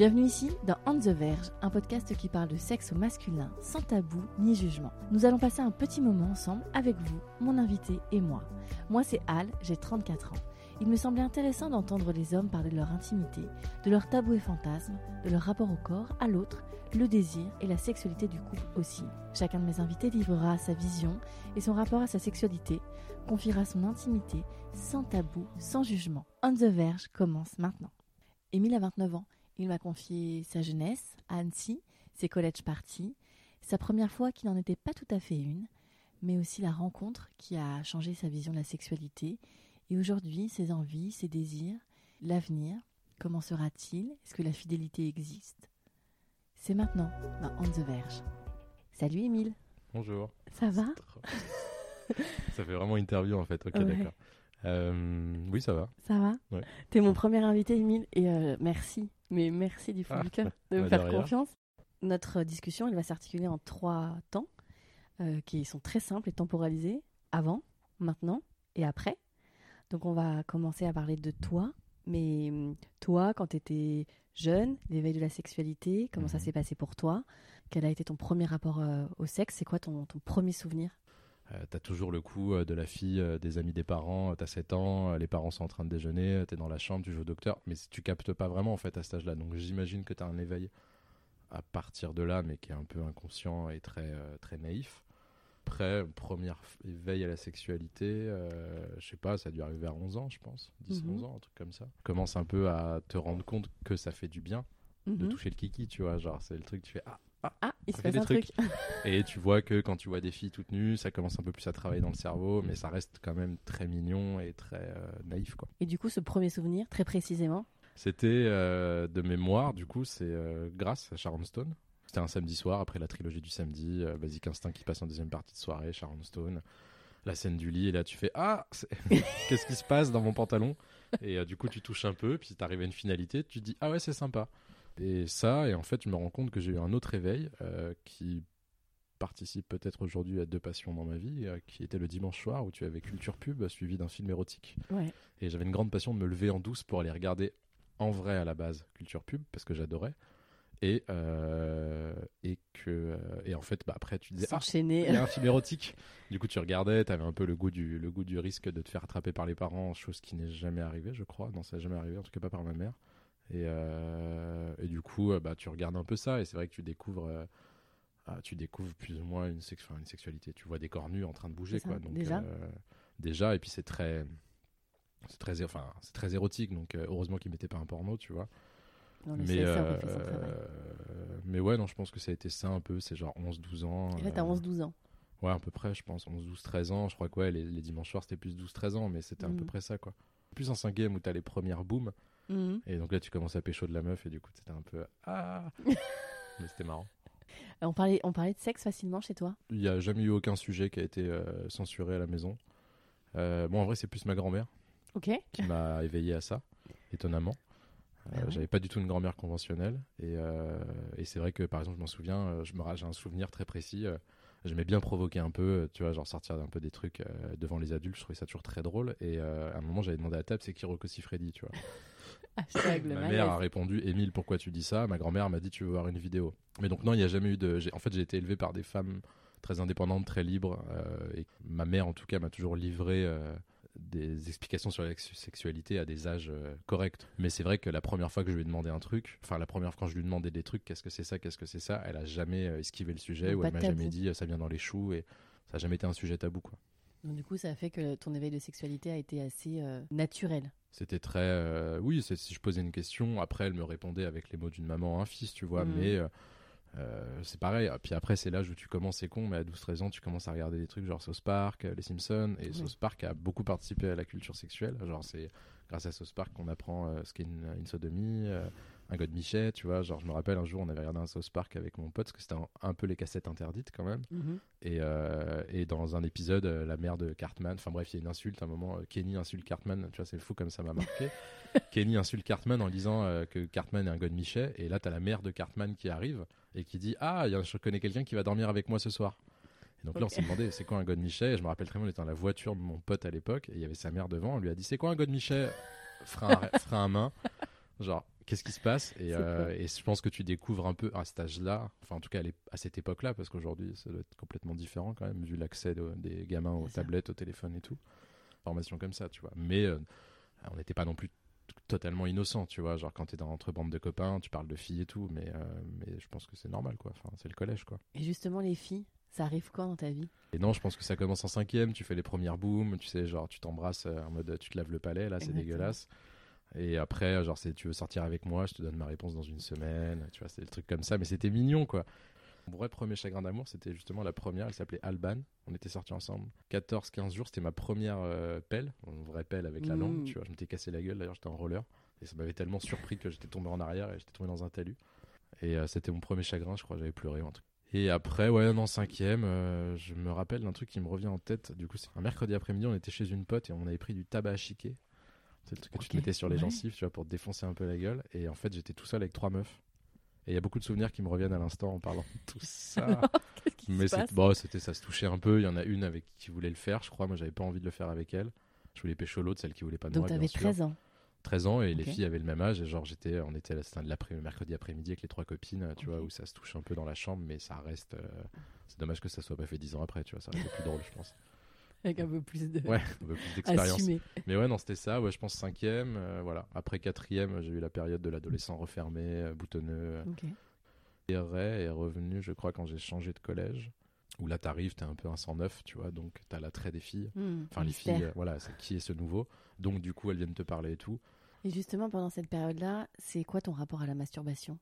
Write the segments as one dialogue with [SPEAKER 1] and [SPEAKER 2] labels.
[SPEAKER 1] Bienvenue ici dans On the Verge, un podcast qui parle de sexe au masculin sans tabou ni jugement. Nous allons passer un petit moment ensemble avec vous, mon invité et moi. Moi c'est Al, j'ai 34 ans. Il me semblait intéressant d'entendre les hommes parler de leur intimité, de leurs tabous et fantasmes, de leur rapport au corps, à l'autre, le désir et la sexualité du couple aussi. Chacun de mes invités livrera sa vision et son rapport à sa sexualité, confiera son intimité, sans tabou, sans jugement. On the Verge commence maintenant. Émile a 29 ans. Il m'a confié sa jeunesse à Annecy, ses college parties, sa première fois qui n'en était pas tout à fait une, mais aussi la rencontre qui a changé sa vision de la sexualité, et aujourd'hui ses envies, ses désirs, l'avenir, comment sera-t-il, est-ce que la fidélité existe? C'est maintenant dans On the Verge. Salut Émile,
[SPEAKER 2] Bonjour.
[SPEAKER 1] ça va?
[SPEAKER 2] Ça fait vraiment interview en fait. Ok,
[SPEAKER 1] Ouais.
[SPEAKER 2] d'accord. Euh, oui, ça va.
[SPEAKER 1] Ça va?
[SPEAKER 2] Ouais.
[SPEAKER 1] T'es mon premier invité Émile, et euh, merci, mais merci du fond
[SPEAKER 2] Ah,
[SPEAKER 1] du cœur de
[SPEAKER 2] bah,
[SPEAKER 1] me faire confiance. Notre discussion, elle va s'articuler en trois temps euh, qui sont très simples et temporalisés. Avant, maintenant et après. Donc on va commencer à parler de toi, mais hum, toi, quand tu étais jeune, l'éveil de la sexualité, comment ça
[SPEAKER 2] Mhm.
[SPEAKER 1] s'est passé pour toi? Quel a été ton premier rapport euh, au sexe? C'est quoi ton, ton premier souvenir?
[SPEAKER 2] Euh, t'as toujours le coup euh, de la fille, euh, des amis des parents. T'as 7 ans, les parents sont en train de déjeuner, t'es dans la chambre, tu joues au docteur. Mais tu captes pas vraiment en fait à cet âge-là. Donc j'imagine que t'as un éveil à partir de là, mais qui est un peu inconscient et très, très naïf. Après, premier f- éveil à la sexualité, je sais pas, ça a dû arriver à 11 ans, je pense. 10-11
[SPEAKER 1] Mhm.
[SPEAKER 2] ans, un truc comme ça. Tu commences un peu à te rendre compte que ça fait du bien de
[SPEAKER 1] Mhm.
[SPEAKER 2] toucher le kiki, tu vois. Genre, c'est le truc, tu fais Ah,
[SPEAKER 1] Ah, il se passe
[SPEAKER 2] des
[SPEAKER 1] un
[SPEAKER 2] trucs.
[SPEAKER 1] truc.
[SPEAKER 2] Et tu vois que quand tu vois des filles toutes nues, ça commence un peu plus à travailler dans le cerveau, mais ça reste quand même très mignon et très euh, naïf. quoi.
[SPEAKER 1] Et du coup, ce premier souvenir, très précisément,
[SPEAKER 2] C'était euh, de mémoire, du coup, c'est euh, grâce à Sharon Stone. C'était un samedi soir, après la trilogie du samedi, Basic Instinct qui passe en deuxième partie de soirée, Sharon Stone, la scène du lit, et là tu fais Ah, qu'est-ce qui se passe dans mon pantalon? Et du coup, tu touches un peu, puis t'arrives à une finalité, tu te dis Ah ouais, c'est sympa. Et ça, et en fait, je me rends compte que j'ai eu un autre éveil euh, qui participe peut-être aujourd'hui à deux passions dans ma vie, euh, qui était le dimanche soir où tu avais Culture Pub suivi d'un film érotique.
[SPEAKER 1] ouais.
[SPEAKER 2] Et j'avais une grande passion de me lever en douce pour aller regarder en vrai à la base Culture Pub parce que j'adorais. Et, euh, et que et en fait bah après tu disais ah il y a un film érotique du coup tu regardais tu avais un peu le goût du le goût du risque de te faire attraper par les parents chose qui n'est jamais arrivée je crois non ça n'est jamais arrivé en tout cas pas par ma mère et, euh, et du coup euh, bah tu regardes un peu ça et c'est vrai que tu découvres euh, ah, tu découvres plus ou moins une, sex- une sexualité. Tu vois des corps nus en train de bouger quoi. Donc
[SPEAKER 1] déjà.
[SPEAKER 2] déjà et puis c'est très c'est très enfin c'est très érotique. Donc heureusement qu'ils mettaient pas un porno tu vois.
[SPEAKER 1] Non,
[SPEAKER 2] mais euh, mais ouais non je pense que ça a été ça un peu. C'est genre 11 12 ans
[SPEAKER 1] Et là, t'as
[SPEAKER 2] euh,
[SPEAKER 1] 11-12 ans.
[SPEAKER 2] ouais à peu près je pense. 11 12 13 ans je crois que ouais les, les dimanches soirs c'était plus 12 13 ans mais c'était à peu
[SPEAKER 1] Mhm.
[SPEAKER 2] près ça quoi. Plus en cinquième où t'as les premières booms
[SPEAKER 1] Mhm.
[SPEAKER 2] et donc là tu commences à pécho de la meuf et du coup c'était un peu ah mais c'était marrant
[SPEAKER 1] Euh, On parlait, on parlait de sexe facilement chez toi?
[SPEAKER 2] Il y a jamais eu aucun sujet qui a été euh, censuré à la maison euh, bon en vrai c'est plus ma grand-mère qui m'a éveillé à ça, étonnamment. Euh,
[SPEAKER 1] Ah ouais.
[SPEAKER 2] J'avais pas du tout une grand-mère conventionnelle. Et, euh, et c'est vrai que, par exemple, je m'en souviens, euh, je me ra- j'ai un souvenir très précis. euh, J'aimais bien provoquer un peu, euh, tu vois, genre sortir un peu des trucs euh, devant les adultes. Je trouvais ça toujours très drôle. Et euh, à un moment, j'avais demandé à table, c'est qui Rocco Siffredi, tu vois?
[SPEAKER 1] Hashtag le
[SPEAKER 2] Ma
[SPEAKER 1] malaise.
[SPEAKER 2] mère a répondu, Émile, pourquoi tu dis ça? Ma grand-mère m'a dit, tu veux voir une vidéo. Mais donc, non, il n'y a jamais eu de. En fait, j'ai été élevé par des femmes très indépendantes, très libres. euh, et ma mère, en tout cas, m'a toujours livré euh, des explications sur la sex- sexualité à des âges euh, corrects. Mais c'est vrai que la première fois que je lui ai demandé un truc, enfin, la première fois quand je lui ai demandé des trucs, qu'est-ce que c'est ça, qu'est-ce que c'est ça, elle a jamais esquivé le sujet ou elle m'a jamais dit, ça vient dans les choux. Et ça n'a jamais été un sujet tabou, quoi.
[SPEAKER 1] Donc du coup, ça a fait que ton éveil de sexualité a été assez euh, naturel.
[SPEAKER 2] C'était très. euh, oui, si je posais une question, après, elle me répondait avec les mots d'une maman, un fils, tu vois.
[SPEAKER 1] Mhm.
[SPEAKER 2] Mais euh, c'est pareil. Puis après, c'est l'âge où tu commences, c'est con, mais à 12-13 ans, tu commences à regarder des trucs genre South Park, Les Simpsons. Et
[SPEAKER 1] Oui.
[SPEAKER 2] South Park a beaucoup participé à la culture sexuelle. Genre, c'est grâce à South Park qu'on apprend ce qu'est une, une sodomie, un God Michet, tu vois. Genre, je me rappelle un jour, on avait regardé un South Park avec mon pote, parce que c'était un, un peu les cassettes interdites quand même.
[SPEAKER 1] Mhm.
[SPEAKER 2] Et, euh, et dans un épisode, euh, la mère de Cartman, enfin bref, il y a une insulte à un moment, euh, Kenny insulte Cartman, tu vois, c'est fou comme ça m'a marqué. Kenny insulte Cartman en disant euh, que Cartman est un God Michet, et là, t'as la mère de Cartman qui arrive et qui dit Ah, je connais quelqu'un qui va dormir avec moi ce soir. Et donc là, on s'est demandé, c'est quoi un God Michet Et je me rappelle très bien, on était dans la voiture de mon pote à l'époque, et il y avait sa mère devant, on lui a dit C'est quoi un God Michet frein, à- frein à main. Genre, qu'est-ce qui se passe et, euh, et je pense que tu découvres un peu à cet âge-là, enfin en tout cas à cette époque-là, parce qu'aujourd'hui ça doit être complètement différent quand même, vu l'accès de- des gamins aux
[SPEAKER 1] ça.
[SPEAKER 2] tablettes, aux téléphones et tout. Formation comme ça, tu vois. Mais euh, on n'était pas non plus totalement innocent, tu vois. Genre quand t'es dans entre bande de copains, tu parles de filles et tout, mais, euh, mais je pense que c'est normal, quoi. Enfin, c'est le collège, quoi.
[SPEAKER 1] Et justement, les filles, ça arrive quand dans ta vie?
[SPEAKER 2] Et non, je pense que ça commence en cinquième, tu fais les premières booms, tu sais, genre tu t'embrasses en mode tu te laves le palais, là, c'est dégueulasse. Et après, genre, c'est tu veux sortir avec moi, je te donne ma réponse dans une semaine, tu vois, c'est des trucs comme ça, mais c'était mignon, quoi. Mon vrai premier chagrin d'amour, c'était justement la première, elle s'appelait Alban, on était sortis ensemble. 14-15 jours, c'était ma première euh, pelle, une vraie pelle avec la
[SPEAKER 1] Mm.
[SPEAKER 2] langue, tu vois, je m'étais cassé la gueule, d'ailleurs, j'étais en roller, et ça m'avait tellement surpris que j'étais tombé en arrière et j'étais tombé dans un talus. Et euh, c'était mon premier chagrin, je crois, j'avais pleuré ou un truc. Et après, ouais, non, cinquième, euh, je me rappelle d'un truc qui me revient en tête. Du coup, c'est un mercredi après-midi, on était chez une pote et on avait pris du tabac à chiquer. C'est le truc que tu te mettais sur les
[SPEAKER 1] ouais.
[SPEAKER 2] gencives, tu vois, pour te défoncer un peu la gueule. Et en fait, j'étais tout seul avec trois meufs. Et il y a beaucoup de souvenirs qui me reviennent à l'instant en parlant de tout ça.
[SPEAKER 1] Qui
[SPEAKER 2] Mais c'est- bon, c'était, ça se touchait un peu. Il y en a une avec qui voulait le faire, je crois. Moi, j'avais pas envie de le faire avec elle. Je voulais pécho l'autre, celle qui voulait pas de
[SPEAKER 1] Donc,
[SPEAKER 2] moi,
[SPEAKER 1] tu
[SPEAKER 2] bien
[SPEAKER 1] avais
[SPEAKER 2] sûr.
[SPEAKER 1] 13 ans.
[SPEAKER 2] 13 ans et les filles avaient le même âge et genre j'étais on était c'était l'après mercredi après-midi avec les trois copines tu vois où ça se touche un peu dans la chambre mais ça reste euh, c'est dommage que ça soit pas fait 10 ans après tu vois ça aurait été plus drôle je pense
[SPEAKER 1] Avec un peu plus de.
[SPEAKER 2] ouais un peu plus d'expérience. mais ouais non c'était ça. Ouais je pense cinquième euh, voilà. Après quatrième j'ai eu la période de l'adolescent refermé euh, boutonneux.
[SPEAKER 1] Ok.
[SPEAKER 2] et Ray est revenu je crois quand j'ai changé de collège. Où là t'arrives t'es un peu un 109 tu vois. Donc t'as l'attrait des filles.
[SPEAKER 1] Hmm,
[SPEAKER 2] enfin les filles euh, voilà c'est qui est ce nouveau. Donc du coup elles viennent te parler et tout.
[SPEAKER 1] Et justement, pendant cette période-là, c'est quoi ton rapport à la masturbation?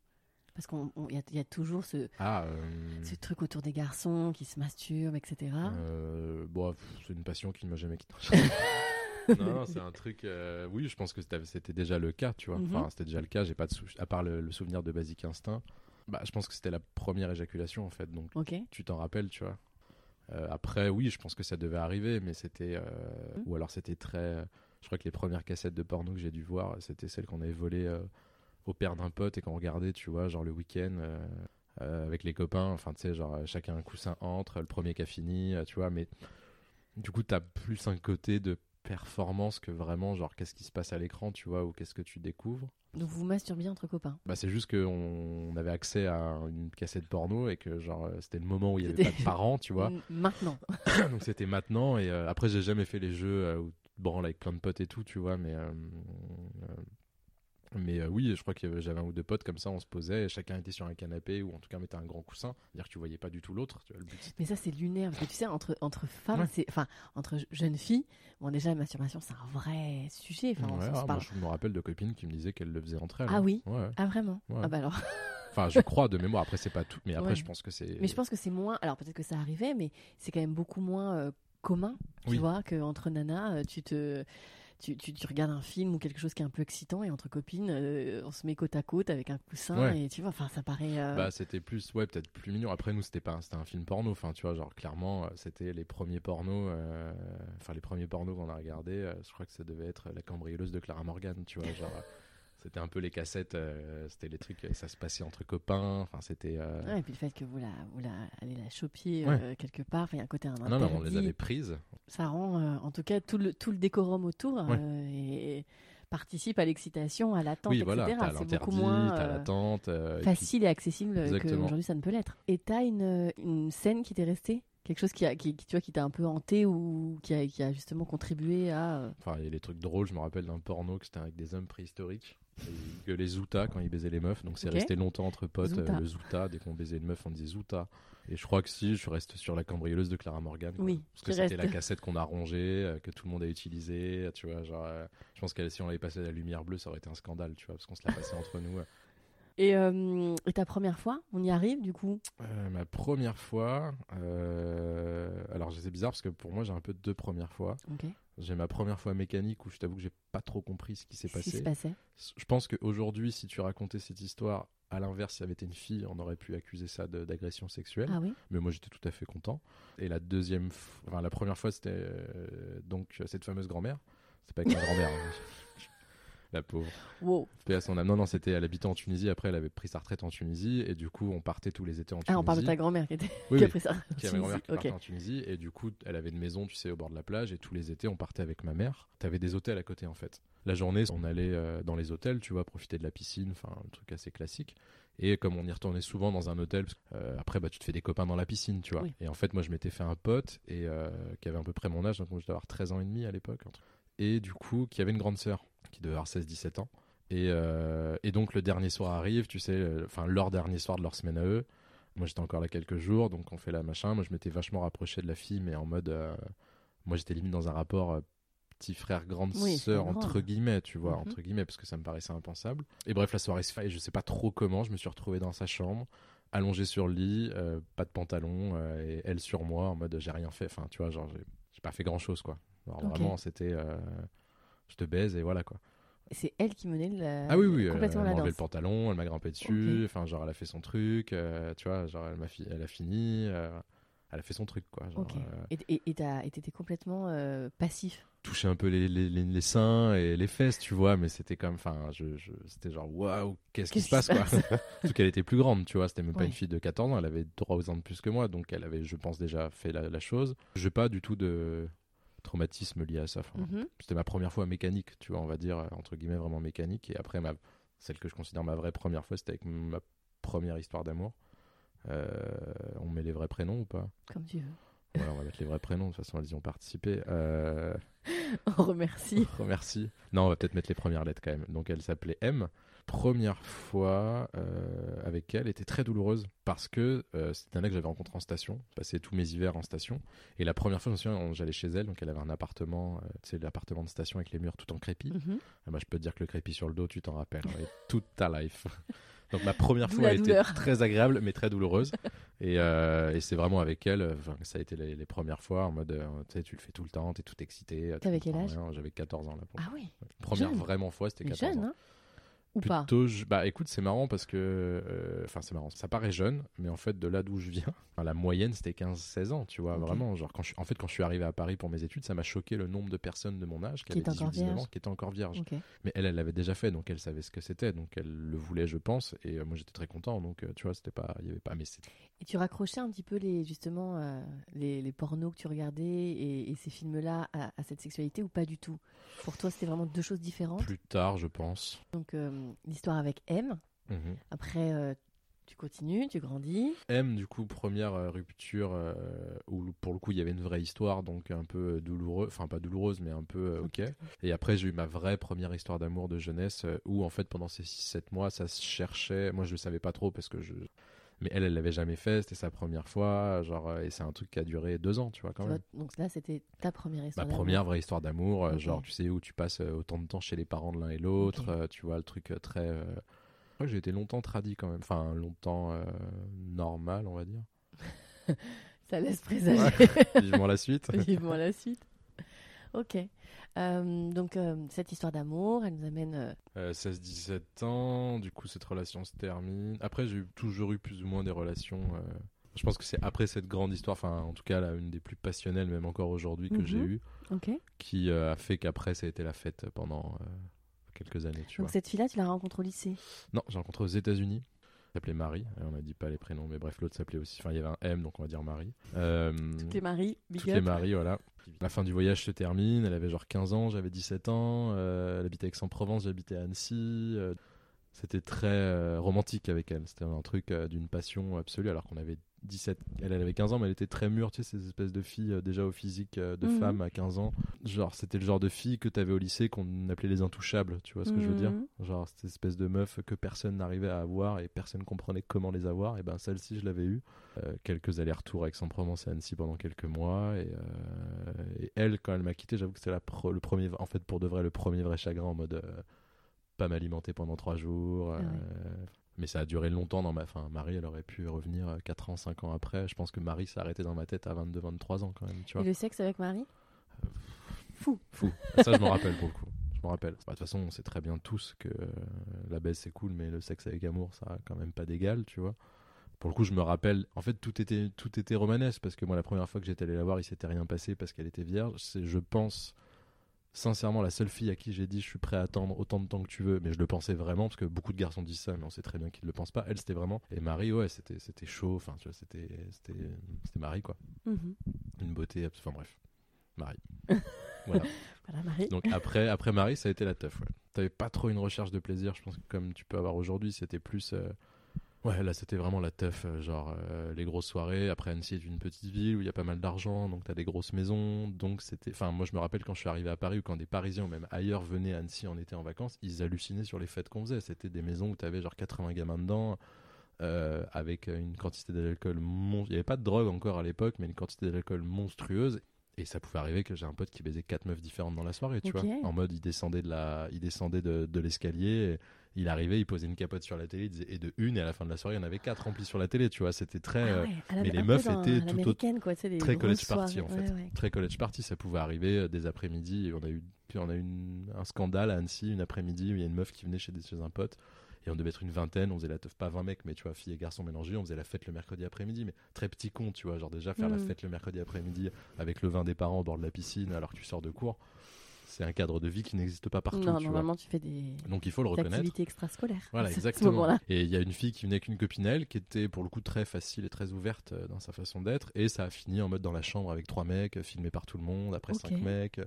[SPEAKER 1] Parce qu'il y, a- il y a toujours ce,
[SPEAKER 2] ah euh,
[SPEAKER 1] ce truc autour des garçons qui se masturbent, etc.
[SPEAKER 2] Euh, bon, c'est une passion qui ne m'a jamais quitté. non, non, c'est un truc. euh, oui, je pense que c'était déjà le cas, tu vois.
[SPEAKER 1] Mhm.
[SPEAKER 2] Enfin, c'était déjà le cas. J'ai pas de sou- à part le, le souvenir de Basic Instinct. Bah, je pense que c'était la première éjaculation en fait. Donc,
[SPEAKER 1] Ok.
[SPEAKER 2] tu t'en rappelles, tu vois. Euh, après, oui, je pense que ça devait arriver, mais c'était euh,
[SPEAKER 1] Mhm.
[SPEAKER 2] ou alors c'était très. Je crois que les premières cassettes de porno que j'ai dû voir, c'était celles qu'on avait volées euh, au père d'un pote et qu'on regardait, tu vois, genre le week-end. euh, euh, avec les copains, enfin tu sais, genre euh, chacun un coussin entre, le premier qui a fini, tu vois, mais du coup t'as plus un côté de performance que vraiment genre qu'est-ce qui se passe à l'écran, tu vois, ou qu'est-ce que tu découvres.
[SPEAKER 1] Donc vous masturbiez entre copains.
[SPEAKER 2] Bah c'est juste qu'on on avait accès à une cassette porno et que genre c'était le moment où il y avait pas de parents, tu vois,
[SPEAKER 1] Maintenant.
[SPEAKER 2] donc c'était maintenant et euh, après j'ai jamais fait les jeux où tu branles avec plein de potes et tout, tu vois, mais euh, mais euh, oui, je crois que j'avais un ou deux potes comme ça, on se posait, et chacun était sur un canapé ou en tout cas mettait un grand coussin, c'est-à-dire que tu voyais pas du tout l'autre,
[SPEAKER 1] Mais ça, c'est lunaire. Parce que tu sais, entre, entre femmes,
[SPEAKER 2] Ouais.
[SPEAKER 1] c'est. Enfin, entre jeunes filles, bon, déjà, la masturbation, c'est un vrai sujet. Enfin,
[SPEAKER 2] Ouais, ah, moi, je me rappelle de copines qui me disaient qu'elles le faisaient entre elles.
[SPEAKER 1] Ah
[SPEAKER 2] hein.
[SPEAKER 1] oui
[SPEAKER 2] Ouais.
[SPEAKER 1] Ah, vraiment. Ah, bah alors.
[SPEAKER 2] Enfin, je crois de mémoire. Après, c'est pas tout. Mais après, je pense que c'est.
[SPEAKER 1] Mais je pense que c'est moins. Alors peut-être que ça arrivait, mais c'est quand même beaucoup moins euh, commun, tu
[SPEAKER 2] Oui.
[SPEAKER 1] vois, qu'entre nanas, euh, tu te. Tu, tu, tu regardes un film ou quelque chose qui est un peu excitant et entre copines, euh, on se met côte à côte avec un coussin
[SPEAKER 2] Ouais.
[SPEAKER 1] et tu vois, enfin ça paraît. euh,
[SPEAKER 2] Bah, c'était plus, ouais, peut-être plus mignon. Après, nous, c'était pas, un- c'était un film porno. Enfin, tu vois, genre, clairement, euh, c'était les premiers pornos, euh, enfin, les premiers pornos qu'on a regardés. euh, je crois que ça devait être La cambrioleuse de Clara Morgan, tu vois, genre. Euh, C'était un peu les cassettes, euh, c'était les trucs, euh, ça se passait entre copains. Enfin, c'était. euh,
[SPEAKER 1] ouais, et puis le fait que vous la, vous la, allez la
[SPEAKER 2] Ouais.
[SPEAKER 1] euh, quelque part, il y a un côté un
[SPEAKER 2] Ah Non, non, on les
[SPEAKER 1] interdit.
[SPEAKER 2] avait prises.
[SPEAKER 1] Ça rend, euh, en tout cas, tout le, tout le décorum autour
[SPEAKER 2] Ouais.
[SPEAKER 1] euh, et participe à l'excitation, à l'attente,
[SPEAKER 2] Oui, voilà,
[SPEAKER 1] etc.
[SPEAKER 2] t'as
[SPEAKER 1] C'est beaucoup
[SPEAKER 2] l'interdit,
[SPEAKER 1] moins euh,
[SPEAKER 2] l'attente. euh, et puis-
[SPEAKER 1] facile et accessible qu'aujourd'hui ça ne peut l'être. Et t'as une, une scène qui t'est restée? Quelque chose qui, a, qui, qui, tu vois, qui t'a un peu hanté ou qui a, qui a justement contribué à... euh,
[SPEAKER 2] Enfin, il y a les trucs drôles. Je me rappelle d'un porno que c'était avec des hommes préhistoriques. Que les Zoutas quand ils baisaient les meufs. Donc c'est resté longtemps entre potes.
[SPEAKER 1] Zouta.
[SPEAKER 2] euh, le Zouta, dès qu'on baisait une meuf, on disait Zouta. Et je crois que si, je reste sur la cambrioleuse de Clara Morgan. quoi.
[SPEAKER 1] Oui,
[SPEAKER 2] Parce que c'était la cassette qu'on a rongée, euh, que tout le monde a utilisée. Tu vois, genre, euh, je pense que si on l'avait passé à la lumière bleue, ça aurait été un scandale, tu vois, parce qu'on se l'a passé entre nous. Euh.
[SPEAKER 1] Et, euh, et ta première fois, on y arrive du coup?
[SPEAKER 2] Euh, ma première fois, euh, alors c'est bizarre parce que pour moi j'ai un peu deux premières fois. J'ai ma première fois mécanique où je t'avoue que j'ai pas trop compris ce qui s'est
[SPEAKER 1] qui
[SPEAKER 2] passé.
[SPEAKER 1] passait
[SPEAKER 2] Je pense qu'aujourd'hui, si tu racontais cette histoire, à l'inverse, si avait été une fille, on aurait pu accuser ça d'agression sexuelle.
[SPEAKER 1] Ah oui
[SPEAKER 2] Mais moi, j'étais tout à fait content. Et la deuxième, f- enfin la première fois, c'était donc cette fameuse grand-mère. C'est pas avec ma grand-mère. hein. La pauvre.
[SPEAKER 1] Wow.
[SPEAKER 2] Paix à son âme. Non, non, c'était, elle habitait en Tunisie. Après, elle avait pris sa retraite en Tunisie. Et du coup, on partait tous les étés en Tunisie.
[SPEAKER 1] Ah, on parle de ta grand-mère qui, était...
[SPEAKER 2] Oui,
[SPEAKER 1] qui a pris ça.
[SPEAKER 2] Qui avait grand-mère qui partait en Tunisie. Et du coup, elle avait une maison, tu sais, au bord de la plage. Et tous les étés, on partait avec ma mère. T'avais des hôtels à côté, en fait. La journée, on allait euh, dans les hôtels, tu vois, profiter de la piscine. Enfin, un truc assez classique. Et comme on y retournait souvent dans un hôtel, euh, après, bah, tu te fais des copains dans la piscine, tu vois.
[SPEAKER 1] Oui.
[SPEAKER 2] Et en fait, moi, je m'étais fait un pote et euh, qui avait à peu près mon âge. Donc, moi, je devais avoir 13 ans et demi à l'époque. Et du coup, qui avait une grande sœur qui devait avoir 16-17 ans. Et, euh, et donc, le dernier soir arrive, tu sais, euh, enfin, leur dernier soir de leur semaine à eux. Moi, j'étais encore là quelques jours, donc on fait la machin. Moi, je m'étais vachement rapproché de la fille, mais en mode. euh, moi, j'étais limite dans un rapport petit frère, grande
[SPEAKER 1] Oui,
[SPEAKER 2] sœur, entre guillemets, tu vois,
[SPEAKER 1] Mhm.
[SPEAKER 2] entre guillemets, parce que ça me paraissait impensable. Et bref, la soirée se fait, et je sais pas trop comment, je me suis retrouvé dans sa chambre, allongé sur le lit, pas de pantalon, et elle sur moi, en mode j'ai rien fait. Enfin, tu vois, genre, j'ai pas fait grand chose, quoi. Alors, vraiment, c'était. Je te baise, et voilà, quoi.
[SPEAKER 1] C'est elle qui menait la...
[SPEAKER 2] Ah oui, oui,
[SPEAKER 1] complètement
[SPEAKER 2] elle m'a enlevé le pantalon, elle m'a grimpé dessus, enfin, genre, elle a fait son truc, euh, tu vois, genre, elle, m'a fi- elle a fini, euh, elle a fait son truc, quoi. Genre,
[SPEAKER 1] Ok.
[SPEAKER 2] euh,
[SPEAKER 1] Et t'étais complètement euh, passif.
[SPEAKER 2] toucher un peu les, les, les- les seins et les fesses, tu vois, mais c'était comme, enfin, je, je- c'était genre, waouh, qu'est-ce qui se passe, quoi? Surtout qu'elle était plus grande, tu vois, c'était même pas une fille de 14 ans, elle avait 3 ans de plus que moi, donc elle avait, je pense, déjà fait la, la chose. J'ai pas du tout de traumatisme lié à ça. enfin,
[SPEAKER 1] Mhm.
[SPEAKER 2] C'était ma première fois mécanique, tu vois, on va dire, euh, entre guillemets, vraiment mécanique. Et après, ma, celle que je considère ma vraie première fois, c'était avec ma première histoire d'amour. Euh, on met les vrais prénoms ou pas?
[SPEAKER 1] Comme tu veux.
[SPEAKER 2] Voilà, on va mettre les vrais prénoms, de toute façon, elles y ont participé. Euh,
[SPEAKER 1] On remercie.
[SPEAKER 2] Remercie. Non, on va peut-être mettre les premières lettres quand même. Donc elle s'appelait M. Première fois euh, avec elle était très douloureuse parce que euh, c'était un mec que j'avais rencontré en station. Passais tous mes hivers en station. Et la première fois, je me souviens, j'allais chez elle, donc elle avait un appartement, euh, tu sais, l'appartement de station avec les murs tout en crépi. Ah bah, je peux te dire que le crépi sur le dos, tu t'en rappelles hein, toute ta life. Donc ma première fois a été très agréable mais très douloureuse. et et, c'est vraiment avec elle, euh, ça a été les, les premières fois en mode, euh, tu le fais tout le temps, t'es tout excité. euh,
[SPEAKER 1] T'avais quel âge?
[SPEAKER 2] J'avais 14 ans là. Pour
[SPEAKER 1] Ah oui.
[SPEAKER 2] Première
[SPEAKER 1] jeune.
[SPEAKER 2] vraiment fois, c'était
[SPEAKER 1] Mais
[SPEAKER 2] 14
[SPEAKER 1] jeune,
[SPEAKER 2] ans.
[SPEAKER 1] hein Ou pas
[SPEAKER 2] Plutôt, je- bah écoute, c'est marrant parce que, euh, enfin c'est marrant, ça paraît jeune, mais en fait de là d'où je viens, la moyenne c'était 15-16 ans, tu vois, vraiment. Genre quand je, en fait quand je suis arrivé à Paris pour mes études, ça m'a choqué le nombre de personnes de mon âge qui,
[SPEAKER 1] Qui
[SPEAKER 2] avaient
[SPEAKER 1] étaient encore
[SPEAKER 2] 18-19 ans, qui étaient encore vierges. Mais elle, elle l'avait déjà fait, donc elle savait ce que c'était, donc elle le voulait, je pense, et euh, moi j'étais très content, donc euh, tu vois, c'était pas, il y avait pas, mais
[SPEAKER 1] Et tu raccrochais un petit peu les justement euh, les, les pornos que tu regardais et, et ces films-là à, à cette sexualité ou pas du tout? Pour toi, c'était vraiment deux choses différentes?
[SPEAKER 2] plus tard, je pense.
[SPEAKER 1] Donc euh, l'histoire avec M.
[SPEAKER 2] Mhm.
[SPEAKER 1] Après, euh, tu continues, tu grandis.
[SPEAKER 2] M, du coup, première euh, rupture euh, où pour le coup il y avait une vraie histoire, donc un peu euh, douloureuse, enfin pas douloureuse, mais un peu euh, ok. Et après, j'ai eu ma vraie première histoire d'amour de jeunesse euh, où en fait pendant ces 6-7 mois ça se cherchait. Moi je le savais pas trop parce que je. Mais elle, elle l'avait jamais fait, c'était sa première fois, genre, euh, et c'est un truc qui a duré deux ans, tu vois, quand
[SPEAKER 1] Tu
[SPEAKER 2] même.
[SPEAKER 1] vois, donc là, c'était ta première
[SPEAKER 2] Ma
[SPEAKER 1] histoire. d'amour.
[SPEAKER 2] première vraie histoire d'amour, euh, genre tu sais où tu passes euh, autant de temps chez les parents de l'un et l'autre, tu vois le truc euh, très. euh, ouais, j'ai été longtemps tradit quand même, enfin longtemps euh, normal on va dire.
[SPEAKER 1] Ça laisse présager
[SPEAKER 2] Vivement la suite.
[SPEAKER 1] vivement la suite. Ok. Euh, donc euh, cette histoire d'amour, elle nous amène. euh,
[SPEAKER 2] Euh, 16-17 ans, du coup cette relation se termine. Après j'ai toujours eu plus ou moins des relations. Je pense que c'est après cette grande histoire, enfin en tout cas là, une des plus passionnelles même encore aujourd'hui que
[SPEAKER 1] Mhm.
[SPEAKER 2] j'ai eu,
[SPEAKER 1] Ok.
[SPEAKER 2] qui a fait qu'après ça a été la fête pendant quelques années. Tu
[SPEAKER 1] Donc
[SPEAKER 2] vois.
[SPEAKER 1] cette fille-là, tu la rencontres au lycée?
[SPEAKER 2] Non, j'ai rencontré aux États-Unis. S'appelait Marie. On n'a dit pas les prénoms, mais bref l'autre s'appelait aussi. Enfin il y avait un M, donc on va dire Marie. Euh,
[SPEAKER 1] Toutes les maris, big
[SPEAKER 2] toutes
[SPEAKER 1] up.
[SPEAKER 2] les maris, voilà. La fin du voyage se termine, elle avait genre 15 ans, j'avais 17 ans, euh, elle habitait Aix-en-Provence, j'habitais à Annecy. euh, c'était très euh, romantique avec elle, c'était un truc d'une passion absolue alors qu'on avait 17, elle, elle avait 15 ans mais elle était très mûre, tu sais, ces espèces de filles euh, déjà au physique euh, de
[SPEAKER 1] Mhm.
[SPEAKER 2] femmes à 15 ans. Genre c'était le genre de filles que t'avais au lycée qu'on appelait les intouchables, tu vois ce que je veux dire
[SPEAKER 1] Mhm.
[SPEAKER 2] Genre cette espèce de meufs que personne n'arrivait à avoir et personne comprenait comment les avoir. Et ben celle-ci, je l'avais eue. Euh, quelques allers-retours avec Aix-en-Provence et Annecy pendant quelques mois. Et, et elle, quand elle m'a quitté, j'avoue que c'était le premier, en fait pour de vrai, le premier vrai chagrin en mode. pas m'alimenter pendant trois jours.
[SPEAKER 1] Ah ouais.
[SPEAKER 2] Euh, mais ça a duré longtemps dans ma. Enfin, Marie, elle aurait pu revenir 4 ans, 5 ans après. Je pense que Marie s'est arrêtée dans ma tête à 22, 23 ans quand même. Tu
[SPEAKER 1] Et
[SPEAKER 2] vois.
[SPEAKER 1] le sexe avec Marie? Fou.
[SPEAKER 2] Fou. Ça, je m'en rappelle pour le coup. Je m'en rappelle. Bah, De toute façon, on sait très bien tous que euh, la baisse c'est cool, mais le sexe avec amour, ça a quand même pas d'égal, tu vois. Pour le coup, je me rappelle. En fait, tout était tout était romanesque parce que moi, la première fois que j'étais allé la voir, il s'était rien passé parce qu'elle était vierge. C'est, je pense, sincèrement, la seule fille à qui j'ai dit je suis prêt à attendre autant de temps que tu veux, mais je le pensais vraiment parce que beaucoup de garçons disent ça, mais on sait très bien qu'ils le pensent pas. Elle, c'était vraiment. Et Marie, ouais, c'était c'était chaud. Enfin, tu vois, c'était c'était c'était Marie quoi,
[SPEAKER 1] Mhm.
[SPEAKER 2] une beauté. Enfin bref, Marie. voilà.
[SPEAKER 1] Voilà, Marie.
[SPEAKER 2] Donc après, après Marie, ça a été la teuf. Ouais. T'avais pas trop une recherche de plaisir, je pense que comme tu peux avoir aujourd'hui, c'était plus. euh, Ouais, là c'était vraiment la teuf, euh, genre euh, les grosses soirées. Après Annecy est une petite ville où il y a pas mal d'argent, donc t'as des grosses maisons. Donc c'était. Enfin, moi je me rappelle quand je suis arrivé à Paris ou quand des Parisiens ou même ailleurs venaient à Annecy en été en vacances, ils hallucinaient sur les fêtes qu'on faisait. C'était des maisons où t'avais genre 80 gamins dedans. euh, avec une quantité d'alcool mon... il n'y avait pas de drogue encore à l'époque mais une quantité d'alcool monstrueuse et ça pouvait arriver que j'ai un pote qui baisait quatre meufs différentes dans la soirée, tu vois. En mode, il descendait de la, il descendait de, de l'escalier, il arrivait, il posait une capote sur la télé, il disait, et de une, et à la fin de la soirée, il y en avait quatre remplis sur la télé, tu vois. C'était très,
[SPEAKER 1] Ah
[SPEAKER 2] euh,
[SPEAKER 1] ouais, à la-
[SPEAKER 2] mais les meufs
[SPEAKER 1] dans
[SPEAKER 2] étaient tout au-
[SPEAKER 1] l'américaine, quoi,
[SPEAKER 2] très college party en fait.
[SPEAKER 1] Ouais, ouais.
[SPEAKER 2] Très college party, ça pouvait arriver euh, des après-midi. On a eu, puis on a eu une- un scandale à Annecy une après-midi où il y a une meuf qui venait chez, des- chez un pote. Et on devait être une vingtaine, on faisait la teuf, pas 20 mecs, mais tu vois, filles et garçons mélangés, on faisait la fête le mercredi après-midi, mais très petit con, tu vois, genre déjà faire la
[SPEAKER 1] Mhm.
[SPEAKER 2] fête le mercredi après-midi avec le vin des parents au bord de la piscine alors que tu sors de cours, c'est un cadre de vie qui n'existe pas partout,
[SPEAKER 1] non,
[SPEAKER 2] tu vois.
[SPEAKER 1] normalement, tu fais des,
[SPEAKER 2] Donc il faut le reconnaître.
[SPEAKER 1] activités extrascolaires.
[SPEAKER 2] Voilà,
[SPEAKER 1] ce
[SPEAKER 2] exactement. Et il y a une fille qui venait avec une copine elle, qui était pour le coup très facile et très ouverte euh, dans sa façon d'être. Et ça a fini en mode dans la chambre avec trois mecs, euh, filmé par tout le monde, après cinq mecs. euh,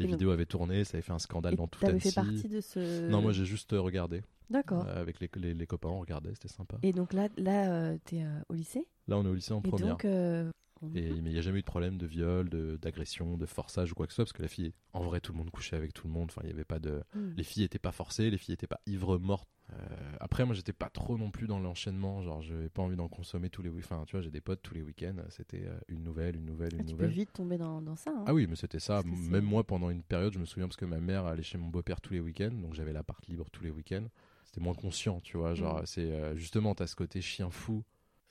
[SPEAKER 2] Les
[SPEAKER 1] Et donc-
[SPEAKER 2] vidéos avaient tourné, ça avait fait un scandale
[SPEAKER 1] Et
[SPEAKER 2] dans toute
[SPEAKER 1] t'avais fait
[SPEAKER 2] Annecy.
[SPEAKER 1] partie de ce.
[SPEAKER 2] Non, moi j'ai juste regardé.
[SPEAKER 1] D'accord.
[SPEAKER 2] Euh, avec les, les, les copains, on regardait, c'était sympa.
[SPEAKER 1] Et donc là, là euh, t'es euh, au lycée?
[SPEAKER 2] Là, on est au lycée en
[SPEAKER 1] Et
[SPEAKER 2] première.
[SPEAKER 1] donc.
[SPEAKER 2] Et, mais il n'y a jamais eu de problème de viol, d'agression, de, forçage ou quoi que ce soit, parce que la fille, en vrai, tout le monde couchait avec tout le monde. Enfin, il n'y avait pas de.
[SPEAKER 1] Hmm.
[SPEAKER 2] Les filles étaient pas forcées, les filles étaient pas ivres mortes. Euh, après, moi, j'étais pas trop non plus dans l'enchaînement. Genre, j'avais pas envie d'en consommer tous les week-ends. Enfin, tu vois, j'ai des potes tous les week-ends. C'était une nouvelle, une nouvelle, une
[SPEAKER 1] Ah, tu peux
[SPEAKER 2] nouvelle.
[SPEAKER 1] vite tomber dans, dans ça. hein.
[SPEAKER 2] Ah oui, mais c'était ça. Même moi, pendant une période, je me souviens parce que ma mère allait chez mon beau-père tous les week-ends, donc j'avais l'appart libre tous les week-ends. C'était moins conscient, tu vois. Genre,
[SPEAKER 1] Mm.
[SPEAKER 2] c'est euh, justement, t'as ce côté chien fou.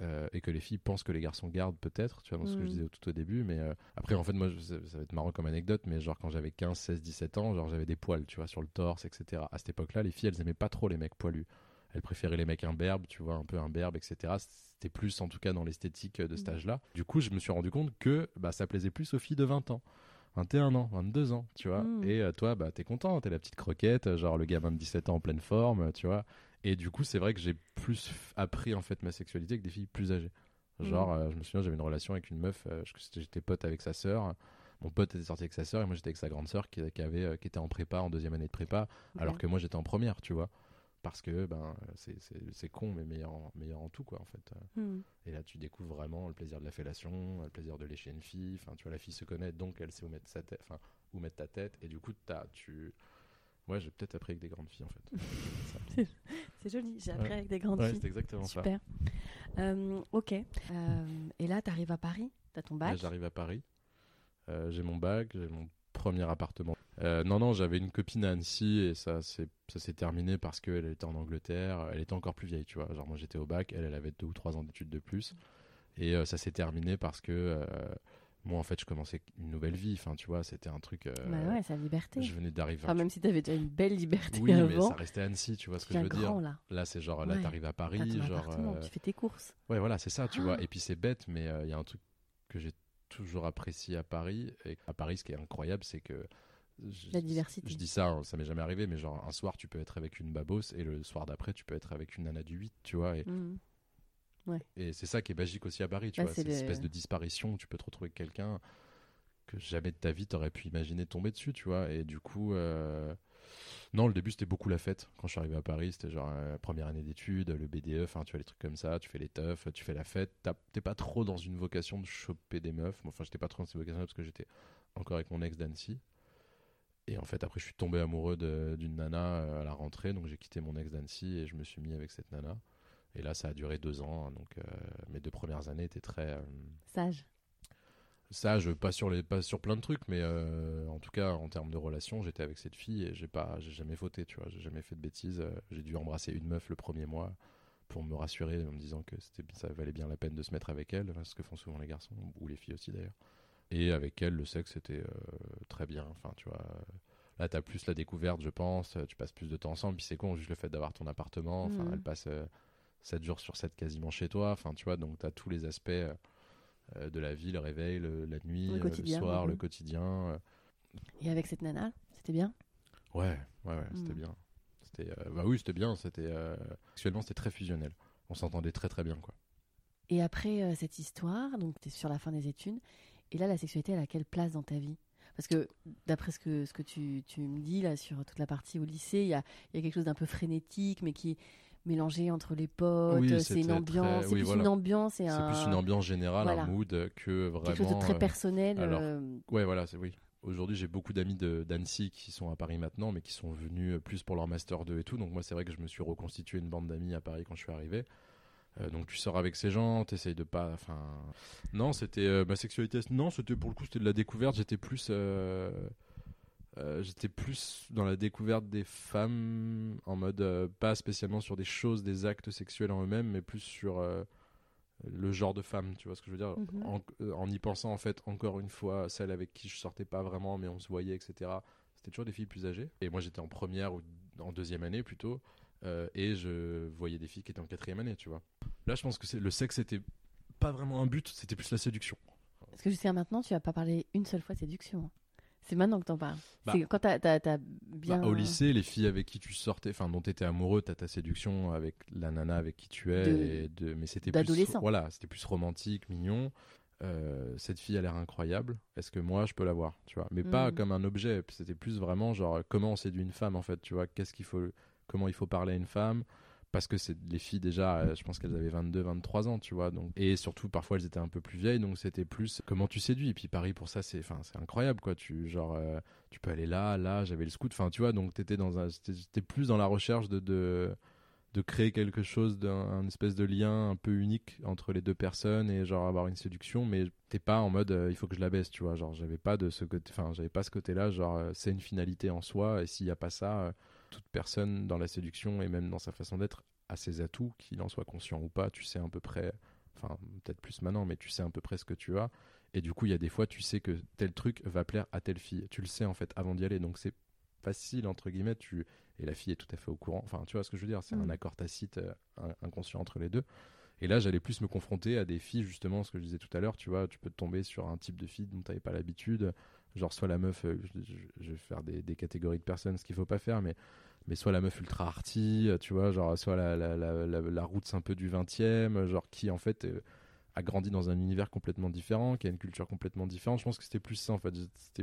[SPEAKER 2] euh, et que les filles pensent que les garçons gardent peut-être, tu vois, dans ce que je
[SPEAKER 1] Mm.
[SPEAKER 2] disais tout au début. Mais euh, après, en fait, moi, je- ça, ça va être marrant comme anecdote, mais genre quand j'avais 15, 16, 17 ans, genre j'avais des poils, tu vois, sur le torse, etc. À cette époque-là, les filles, elles aimaient pas trop les mecs poilus. Elles préféraient les mecs imberbes, tu vois, un peu imberbes, etc. C'était plus, en tout cas, dans l'esthétique de cet
[SPEAKER 1] Mm.
[SPEAKER 2] âge-là. Du coup, je me suis rendu compte que bah, ça plaisait plus aux filles de 20 ans. 21 ans, 22 ans, tu vois.
[SPEAKER 1] Mm.
[SPEAKER 2] Et euh, toi, bah, t'es content, t'es la petite croquette, euh, genre le gamin de 17 ans en pleine forme, tu vois. Et du coup, c'est vrai que j'ai plus appris en fait ma sexualité que des filles plus âgées. Genre,
[SPEAKER 1] Mm.
[SPEAKER 2] euh, je me souviens, j'avais une relation avec une meuf, euh, j'étais pote avec sa sœur. Mon pote était sorti avec sa sœur et moi j'étais avec sa grande sœur qui, qui avait, qui était en prépa, en deuxième année de prépa, alors que moi j'étais en première, tu vois. Parce que ben c'est- con, mais meilleur en, meilleur en tout, quoi, en fait.
[SPEAKER 1] Hmm.
[SPEAKER 2] Et là, tu découvres vraiment le plaisir de la fellation, le plaisir de lécher une fille. Enfin, tu vois, la fille se connaît, donc elle sait où mettre sa tête, enfin, où mettre ta tête. Et du coup, as, tu, ouais, j'ai peut-être appris avec des grandes filles, en fait.
[SPEAKER 1] C'est joli, j'ai appris
[SPEAKER 2] Ouais.
[SPEAKER 1] avec des grandes
[SPEAKER 2] ouais,
[SPEAKER 1] filles.
[SPEAKER 2] c'est exactement ça.
[SPEAKER 1] Super. Euh, ok. Euh, et là, t'arrives à Paris T'as ton bac
[SPEAKER 2] j'arrive à Paris. Euh, j'ai mon bac, j'ai mon premier appartement. Euh, non, non, j'avais une copine à Annecy et ça, c'est- ça s'est terminé parce qu'elle était en Angleterre. Elle était encore plus vieille, tu vois. Genre, moi, j'étais au bac, elle, elle avait deux ou trois ans d'études de plus. Et euh, ça s'est terminé parce que euh, moi, en fait, je commençais une nouvelle vie. Enfin, tu vois, c'était un truc.
[SPEAKER 1] Bah ouais, la liberté.
[SPEAKER 2] Je venais d'arriver.
[SPEAKER 1] Enfin, même si t'avais déjà une belle liberté
[SPEAKER 2] oui, mais
[SPEAKER 1] avant,
[SPEAKER 2] ça restait Annecy, tu vois ce que je veux dire.
[SPEAKER 1] grand là.
[SPEAKER 2] Là, c'est genre, là,
[SPEAKER 1] Ouais.
[SPEAKER 2] t'arrives à Paris, genre.
[SPEAKER 1] tu fais tes courses.
[SPEAKER 2] Ouais, voilà, c'est ça, tu
[SPEAKER 1] Ah.
[SPEAKER 2] vois. Et puis c'est bête, mais il y a un truc que j'ai toujours apprécié à Paris. Et à Paris, ce qui est incroyable, c'est que. Je-
[SPEAKER 1] La diversité.
[SPEAKER 2] Je dis ça, hein, ça m'est jamais arrivé, mais genre un soir, tu peux être avec une babos et le soir d'après, tu peux être avec une nana du 8, tu vois. Et,
[SPEAKER 1] Mhm.
[SPEAKER 2] et c'est ça qui est magique aussi à Paris, tu
[SPEAKER 1] Bah,
[SPEAKER 2] vois. une
[SPEAKER 1] le-
[SPEAKER 2] espèce de disparition où tu peux te retrouver avec quelqu'un que jamais de ta vie t'aurais pu imaginer tomber dessus, tu vois. Et du coup. euh, Non, le début c'était beaucoup la fête. Quand je suis arrivé à Paris, c'était genre euh, première année d'études, le BDE, enfin tu vois les trucs comme ça, tu fais les teufs, tu fais la fête. T'es pas trop dans une vocation de choper des meufs. Enfin, j'étais pas trop dans cette vocation parce que j'étais encore avec mon ex d'Annecy. Et en fait, après, je suis tombé amoureux d'une nana euh, à la rentrée, donc j'ai quitté mon ex d'Annecy et je me suis mis avec cette nana. Et là, ça a duré deux ans. Donc, euh, mes deux premières années étaient très. euh,
[SPEAKER 1] Sage.
[SPEAKER 2] ça, je pas sur les pas sur plein de trucs, mais euh, en tout cas en termes de relation, j'étais avec cette fille et j'ai pas, j'ai jamais fauté, tu vois, j'ai jamais fait de bêtises. Euh, J'ai dû embrasser une meuf le premier mois pour me rassurer en me disant que c'était, ça valait bien la peine de se mettre avec elle, ce que font souvent les garçons ou les filles aussi d'ailleurs. Et avec elle, le sexe était euh, très bien. Enfin, tu vois, là t'as plus la découverte, je pense. Tu passes plus de temps ensemble. Puis c'est con, juste le fait d'avoir ton appartement. Enfin,
[SPEAKER 1] Mhm.
[SPEAKER 2] elle passe euh, 7 jours sur 7 quasiment chez toi. Enfin, tu vois, donc t'as tous les aspects. euh, euh, de la vie, le réveil, le- la nuit,
[SPEAKER 1] Le
[SPEAKER 2] euh, soir, le quotidien. euh.
[SPEAKER 1] Et avec cette nana, c'était bien?
[SPEAKER 2] Ouais, ouais, ouais, c'était
[SPEAKER 1] Mm.
[SPEAKER 2] bien. C'était, euh, bah oui, c'était bien. C'était euh, sexuellement, c'était très fusionnel. On s'entendait très très bien, quoi.
[SPEAKER 1] Et après euh, cette histoire, donc tu es sur la fin des études, et là la sexualité elle a quelle place dans ta vie? Parce que d'après ce que, ce que tu, tu me dis là sur toute la partie au lycée, il y a, y a quelque chose d'un peu frénétique, mais qui est mélangé entre les potes,
[SPEAKER 2] Oui,
[SPEAKER 1] c'est une ambiance,
[SPEAKER 2] très-
[SPEAKER 1] c'est
[SPEAKER 2] oui, voilà.
[SPEAKER 1] une ambiance et
[SPEAKER 2] C'est
[SPEAKER 1] un,
[SPEAKER 2] plus une ambiance générale,
[SPEAKER 1] voilà.
[SPEAKER 2] un mood que vraiment.
[SPEAKER 1] quelque chose de très
[SPEAKER 2] euh,
[SPEAKER 1] personnel.
[SPEAKER 2] alors,
[SPEAKER 1] euh,
[SPEAKER 2] Ouais, voilà, c'est oui. Aujourd'hui, j'ai beaucoup d'amis de- d'Annecy qui sont à Paris maintenant, mais qui sont venus plus pour leur master 2 et tout. Donc moi, c'est vrai que je me suis reconstitué une bande d'amis à Paris quand je suis arrivé. Euh, donc tu sors avec ces gens, t'essayes de pas. Enfin, non, c'était euh, ma sexualité. Non, c'était pour le coup, c'était de la découverte. J'étais plus, euh, j'étais plus dans la découverte des femmes en mode pas spécialement sur des choses, des actes sexuels en eux-mêmes, mais plus sur le genre de femme. Tu vois ce que je veux dire?
[SPEAKER 1] Mhm.
[SPEAKER 2] en, en y pensant en fait encore une fois, celle avec qui je sortais pas vraiment, mais on se voyait, etc. C'était toujours des filles plus âgées. Et moi, j'étais en première ou en deuxième année plutôt. Euh, et je voyais des filles qui étaient en quatrième année, tu vois. Là, je pense que c'est le sexe, c'était pas vraiment un but, c'était plus la séduction.
[SPEAKER 1] Parce que jusqu'à maintenant, tu n'as pas parlé une seule fois de séduction. hein. C'est maintenant que t'en parles.
[SPEAKER 2] Bah.
[SPEAKER 1] c'est quand t'as as, bien.
[SPEAKER 2] Bah, au lycée, les filles avec qui tu sortais, enfin dont tu étais amoureux, t'as ta séduction avec la nana avec qui tu es,
[SPEAKER 1] De-
[SPEAKER 2] et de, mais c'était plus, voilà, c'était plus romantique, mignon. Euh, cette fille a l'air incroyable. Est-ce que moi je peux la voir, tu vois? Mais pas
[SPEAKER 1] Mm.
[SPEAKER 2] comme un objet. C'était plus vraiment genre comment on séduit une femme en fait, tu vois? Qu'est-ce qu'il faut, comment il faut parler à une femme parce que c'est les filles déjà, euh, je pense qu'elles avaient 22, 23 ans, tu vois. Donc et surtout parfois elles étaient un peu plus vieilles, donc c'était plus comment tu séduis. Et puis Paris pour ça, c'est, c'est incroyable quoi. Tu genre, euh, tu peux aller là, là. J'avais le scout, enfin, tu vois. Donc t'étais dans un, plus dans la recherche de, de de créer quelque chose d'un un espèce de lien un peu unique entre les deux personnes et genre avoir une séduction mais t'es pas en mode euh, il faut que je la baisse tu vois genre j'avais pas de ce côté enfin j'avais pas ce côté là genre c'est une finalité en soi et s'il y a pas ça toute personne dans la séduction et même dans sa façon d'être a ses atouts qu'il en soit conscient ou pas tu sais à peu près enfin peut-être plus maintenant mais tu sais à peu près ce que tu as. Et du coup il y a des fois tu sais que tel truc va plaire à telle fille. Tu le sais en fait avant d'y aller. Donc c'est facile entre guillemets tu et la fille est tout à fait au courant. Enfin tu vois ce que je veux dire? C'est
[SPEAKER 1] Mm.
[SPEAKER 2] un accord tacite euh, inconscient entre les deux et là j'allais plus me confronter à des filles justement ce que je disais tout à l'heure tu vois tu peux tomber sur un type de fille dont t'avais pas l'habitude genre soit la meuf euh, je, vais faire des, catégories de personnes ce qu'il faut pas faire mais mais soit la meuf ultra arty euh, tu vois genre soit la la, la, route un peu du 20 e genre qui en fait euh, a grandi dans un univers complètement différent, qui a une culture complètement différente. Je pense que c'était plus ça en fait.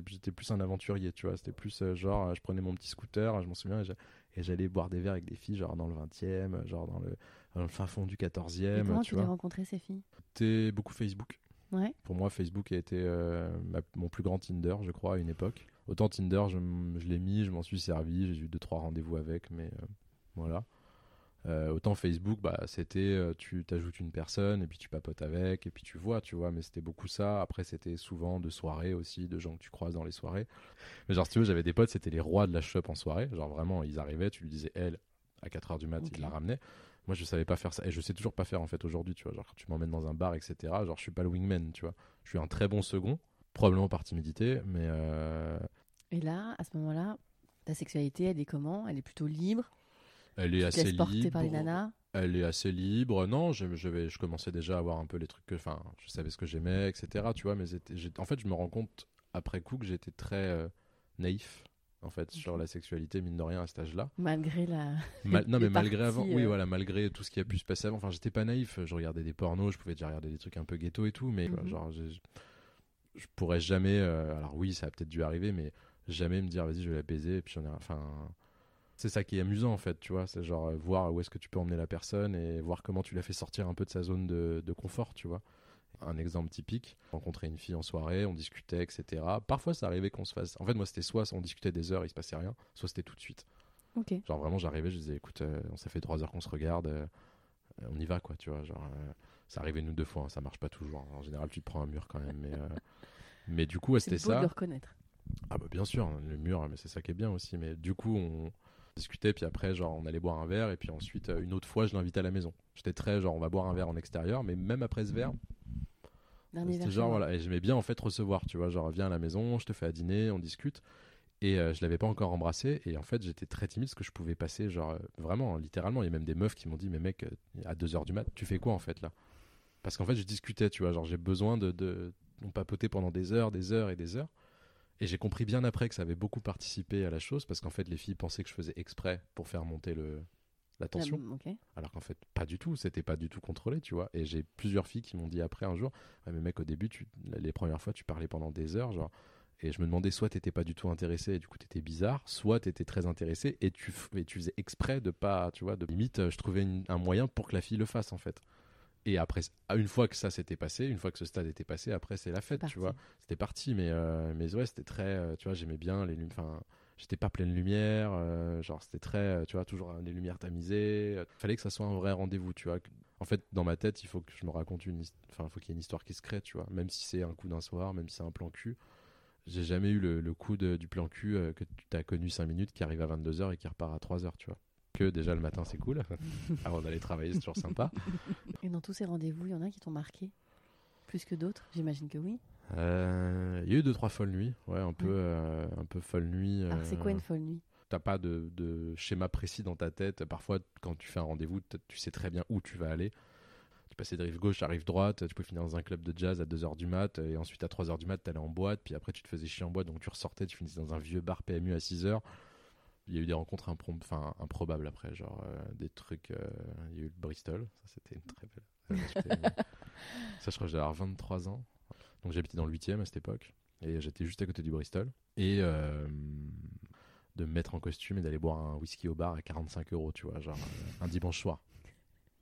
[SPEAKER 2] J'étais plus un aventurier, tu vois. C'était plus euh, genre, euh, je prenais mon petit scooter, je m'en souviens, et j'a- et j'allais boire des verres avec des filles, genre dans le 20e, genre dans le, le fin fond du
[SPEAKER 1] Et
[SPEAKER 2] 14e,
[SPEAKER 1] comment
[SPEAKER 2] tu
[SPEAKER 1] tu les rencontré ces filles?
[SPEAKER 2] C'était beaucoup Facebook.
[SPEAKER 1] Ouais.
[SPEAKER 2] Pour moi, Facebook a été euh, ma- mon plus grand Tinder, je crois, à une époque. Autant Tinder, je, l'ai mis, je m'en suis servi, j'ai eu deux trois rendez-vous avec, mais euh, voilà. Euh, autant Facebook, bah, c'était euh, tu t'ajoutes une personne et puis tu papotes avec et puis tu vois, tu vois. Mais c'était beaucoup ça. Après, c'était souvent de soirées aussi, de gens que tu croises dans les soirées. Mais genre, si tu veux, j'avais des potes, c'était les rois de la shop en soirée. Genre vraiment, ils arrivaient, tu lui disais elle à 4h du mat,
[SPEAKER 1] Ok.
[SPEAKER 2] ils la ramenaient. Moi, je savais pas faire ça et je sais toujours pas faire en fait aujourd'hui, tu vois. Genre, quand tu m'emmènes dans un bar, etc. Genre, je suis pas le wingman, tu vois. Je suis un très bon second, probablement par timidité, mais euh,
[SPEAKER 1] Et là, à ce moment-là, ta sexualité, elle est comment? Elle est plutôt libre?
[SPEAKER 2] Elle est
[SPEAKER 1] Tu
[SPEAKER 2] assez libre.
[SPEAKER 1] par les nanas?
[SPEAKER 2] Elle est assez libre. Non, je, je, vais, je commençais déjà à avoir un peu les trucs que. Enfin, je savais ce que j'aimais, etc. Tu vois, mais en fait, je me rends compte après coup que j'étais très euh, naïf, en fait, sur la sexualité, mine de rien, à cet âge-là.
[SPEAKER 1] Malgré la.
[SPEAKER 2] Mal- non, mais malgré
[SPEAKER 1] parties,
[SPEAKER 2] avant, oui,
[SPEAKER 1] euh.
[SPEAKER 2] voilà, malgré tout ce qui a pu se passer avant. Enfin, j'étais pas naïf. Je regardais des pornos, je pouvais déjà regarder des trucs un peu ghetto et tout, mais
[SPEAKER 1] Mhm.
[SPEAKER 2] genre, je, je pourrais jamais. euh, alors oui, ça a peut-être dû arriver, mais jamais me dire, vas-y, je vais la baiser. Et puis on a, enfin, c'est ça qui est amusant en fait, tu vois. C'est genre euh, voir où est-ce que tu peux emmener la personne et voir comment tu la fais sortir un peu de sa zone de, de confort, tu vois. Un exemple typique, rencontrer une fille en soirée, on discutait, etc. Parfois, ça arrivait qu'on se fasse. En fait, moi, c'était soit on discutait des heures, il se passait rien, soit c'était tout de suite.
[SPEAKER 1] Ok.
[SPEAKER 2] Genre vraiment, j'arrivais, je disais, écoute, euh, on s'est fait trois heures qu'on se regarde, euh, euh, on y va, quoi, tu vois. Genre, euh, ça arrivait nous deux fois, hein, ça marche pas toujours. En général, tu te prends un mur quand même, mais. euh, Mais du coup, c'était
[SPEAKER 1] beau de
[SPEAKER 2] ça.
[SPEAKER 1] le reconnaître.
[SPEAKER 2] Ah bah bien sûr, le mur, mais c'est ça qui est bien aussi. Mais du coup, on discutait, puis après, genre, on allait boire un verre, et puis ensuite, euh, une autre fois, je l'invitais à la maison. J'étais très, genre, on va boire un verre en extérieur, mais même après ce verre, c'était genre, voilà, et j'aimais bien en fait recevoir, tu vois, genre, viens à la maison, je te fais à dîner, on discute. Et euh, je l'avais pas encore embrassé, et en fait, j'étais très timide parce que je pouvais passer, genre, euh, vraiment, littéralement, il y a même des meufs qui m'ont dit, mais mec, euh, à 2h du mat, tu fais quoi en fait là? Parce qu'en fait, je discutais, tu vois, genre, j'ai besoin de, de. On papotait pendant des heures, des heures et des heures. Et j'ai compris bien après que ça avait beaucoup participé à la chose parce qu'en fait, les filles pensaient que je faisais exprès pour faire monter le, la tension.
[SPEAKER 1] Ah.
[SPEAKER 2] Alors qu'en fait, pas du tout. C'était pas du tout contrôlé, tu vois. Et j'ai plusieurs filles qui m'ont dit après un jour mais mec, au début, tu, les premières fois, tu parlais pendant des heures, genre. Et je me demandais, soit t'étais pas du tout intéressé et du coup t'étais bizarre, soit t'étais très intéressé et tu, f- et tu faisais exprès de pas, tu vois, de limite, euh, je trouvais une- un moyen pour que la fille le fasse en fait. Et après, ah, une fois que ça s'était passé, une fois que ce stade était passé, après c'est la fête, tu vois. C'était parti, mais, euh, mais ouais, c'était très, euh, tu vois, j'aimais bien les lumières, enfin, j'étais pas pleine lumière, euh, genre c'était très, euh, tu vois, toujours des lumières tamisées. euh, Fallait que ça soit un vrai rendez-vous, tu vois. En fait, dans ma tête, il faut que je me raconte une, enfin, il faut qu'il y ait une histoire qui se crée, tu vois. Même si c'est un coup d'un soir, même si c'est un plan cul. J'ai jamais eu le, le coup de- du plan cul euh, que tu as connu 5 minutes qui arrive à 22h et qui repart à 3h, tu vois. Que déjà le matin c'est cool, avant d'aller travailler c'est toujours sympa.
[SPEAKER 1] Et dans tous ces rendez-vous, il y en a qui t'ont marqué Plus que d'autres J'imagine que oui.
[SPEAKER 2] Euh, Il y a eu deux trois folles nuits, ouais, un peu,
[SPEAKER 1] Ouais.
[SPEAKER 2] euh, un peu folle nuit.
[SPEAKER 1] Alors, c'est quoi
[SPEAKER 2] euh,
[SPEAKER 1] une folle nuit?
[SPEAKER 2] T'as pas de, de schéma précis dans ta tête. Parfois, quand tu fais un rendez-vous, tu sais très bien où tu vas aller. Tu passais de rive gauche à rive droite, tu peux finir dans un club de jazz à 2h du mat, et ensuite à 3h du mat, t'allais en boîte, puis après tu te faisais chier en boîte, donc tu ressortais, tu finissais dans un vieux bar PMU à 6h. Il y a eu des rencontres improm- improbables après, genre euh, des trucs. il y a eu le Bristol, ça c'était une très belle. ça, je crois que j'avais 23 ans. Donc j'habitais dans le 8 e à cette époque, et j'étais juste à côté du Bristol. Et euh, de me mettre en costume et d'aller boire un whisky au bar à 45 euros, tu vois, genre euh, un dimanche soir.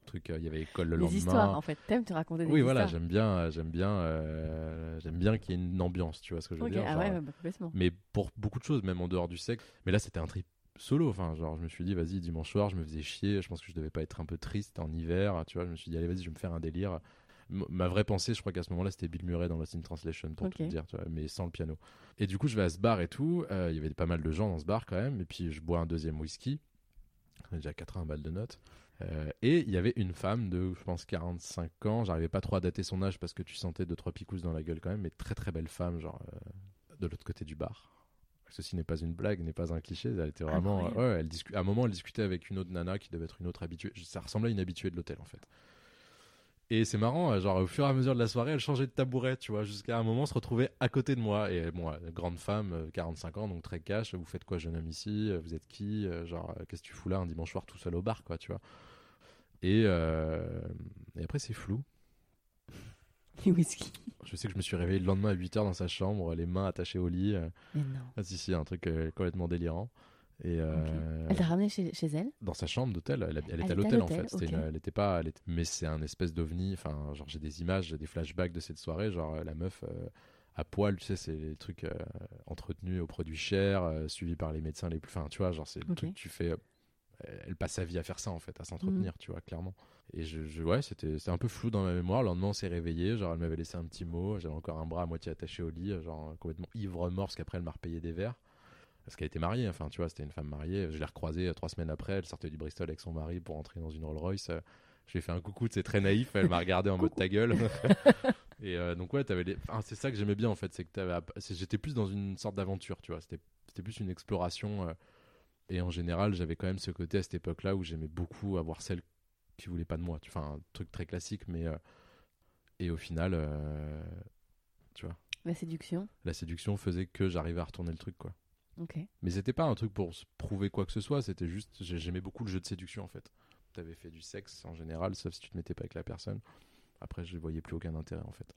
[SPEAKER 2] Truc, euh, il y avait école le
[SPEAKER 1] Les
[SPEAKER 2] lendemain.
[SPEAKER 1] histoires, en fait. T'aimes te raconter des
[SPEAKER 2] Oui, voilà,
[SPEAKER 1] histoires
[SPEAKER 2] j'aime bien, j'aime bien, euh, j'aime bien qu'il y ait une ambiance, tu vois ce que je veux dire.
[SPEAKER 1] ah
[SPEAKER 2] genre,
[SPEAKER 1] ouais, bah, complètement.
[SPEAKER 2] mais pour beaucoup de choses, même en dehors du sexe. Mais là, c'était un trip solo. Enfin, genre, je me suis dit, vas-y, dimanche soir, je me faisais chier. Je pense que je devais pas être un peu triste en hiver. Tu vois, je me suis dit, allez, vas-y, je vais me faire un délire. Ma vraie pensée, je crois qu'à ce moment-là, c'était Bill Murray dans Lost in Translation, pour tout dire, tu vois, mais sans le piano. Et du coup, je vais à ce bar et tout. Euh, Il y avait pas mal de gens dans ce bar quand même. Et puis, je bois un deuxième whisky. J'ai déjà 80 balles de notes. Euh, et il y avait une femme de, je pense, 45 ans. J'arrivais pas trop à dater son âge parce que tu sentais deux, trois picousses dans la gueule quand même. Mais très, très belle femme, genre, euh, de l'autre côté du bar. Ceci n'est pas une blague, n'est pas un cliché. Elle était vraiment.
[SPEAKER 1] Incroyable.
[SPEAKER 2] ouais, elle à un moment, elle discutait avec une autre nana qui devait être une autre habituée. Ça ressemblait à une habituée de l'hôtel, en fait. Et c'est marrant, euh, genre au fur et à mesure de la soirée, elle changeait de tabouret, tu vois, jusqu'à un moment se retrouver à côté de moi. Et bon, euh, grande femme, euh, 45 ans, donc très cash. Vous faites quoi, jeune homme ici Euh, Vous êtes qui Euh, Genre, euh, qu'est-ce que tu fous là un dimanche soir tout seul au bar, quoi, tu vois et, euh, et après, c'est flou.
[SPEAKER 1] Les whisky.
[SPEAKER 2] Je sais que je me suis réveillé le lendemain à 8h dans sa chambre, les mains attachées au lit. euh,
[SPEAKER 1] Mais non.
[SPEAKER 2] Ah si si, un truc euh, complètement délirant. Et euh,
[SPEAKER 1] Elle t'a ramené chez, chez elle?
[SPEAKER 2] Dans sa chambre d'hôtel, elle, était à l'hôtel en fait. Une- elle était pas, elle était- mais c'est un espèce d'ovni. Enfin, genre j'ai des images, j'ai des flashbacks de cette soirée. Genre euh, la meuf euh, à poil, tu sais, c'est les trucs euh, entretenus aux produits chers, suivis par les médecins les plus. Enfin, tu vois, genre c'est le truc que tu fais. elle passe sa vie à faire ça en fait, à s'entretenir, tu vois, clairement. Et je, je- ouais, c'était c'était un peu flou dans ma mémoire. Le lendemain, on s'est réveillé. Genre, elle m'avait laissé un petit mot. J'avais encore un bras à moitié attaché au lit, genre complètement ivre mort, parce qu'après, elle m'a repayé des verres. Parce qu'elle était mariée, enfin, tu vois, c'était une femme mariée. Je l'ai recroisée euh, trois semaines après. Elle sortait du Bristol avec son mari pour entrer dans une Rolls Royce. Je lui ai fait un coucou, c'est très naïf. Elle m'a regardé en mode ta gueule. Et euh, donc, ouais, t'avais les... enfin, c'est ça que j'aimais bien en fait. C'est que t'avais... j'étais plus dans une sorte d'aventure, tu vois. C'était, c'était plus une exploration. euh, Et en général, j'avais quand même ce côté à cette époque-là où j'aimais beaucoup avoir celle qui voulait pas de moi. Tu- Enfin, un truc très classique, mais. euh, Et au final, tu vois,
[SPEAKER 1] La séduction.
[SPEAKER 2] la séduction faisait que j'arrivais à retourner le truc, quoi. Mais c'était pas un truc pour se prouver quoi que ce soit, c'était juste, j'ai- j'aimais beaucoup le jeu de séduction en fait. T'avais fait du sexe en général, sauf si tu te mettais pas avec la personne. Après, je voyais plus aucun intérêt en fait.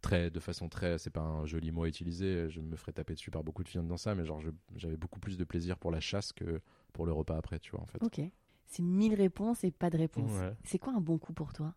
[SPEAKER 2] Très, de façon très, c'est pas un joli mot à utiliser, je me ferais taper dessus par beaucoup de filles dans ça, mais genre, j'avais beaucoup plus de plaisir pour la chasse que pour le repas après, tu vois en fait.
[SPEAKER 1] Ok. C'est mille réponses et pas de réponse.
[SPEAKER 2] Ouais.
[SPEAKER 1] C'est quoi un bon coup pour toi?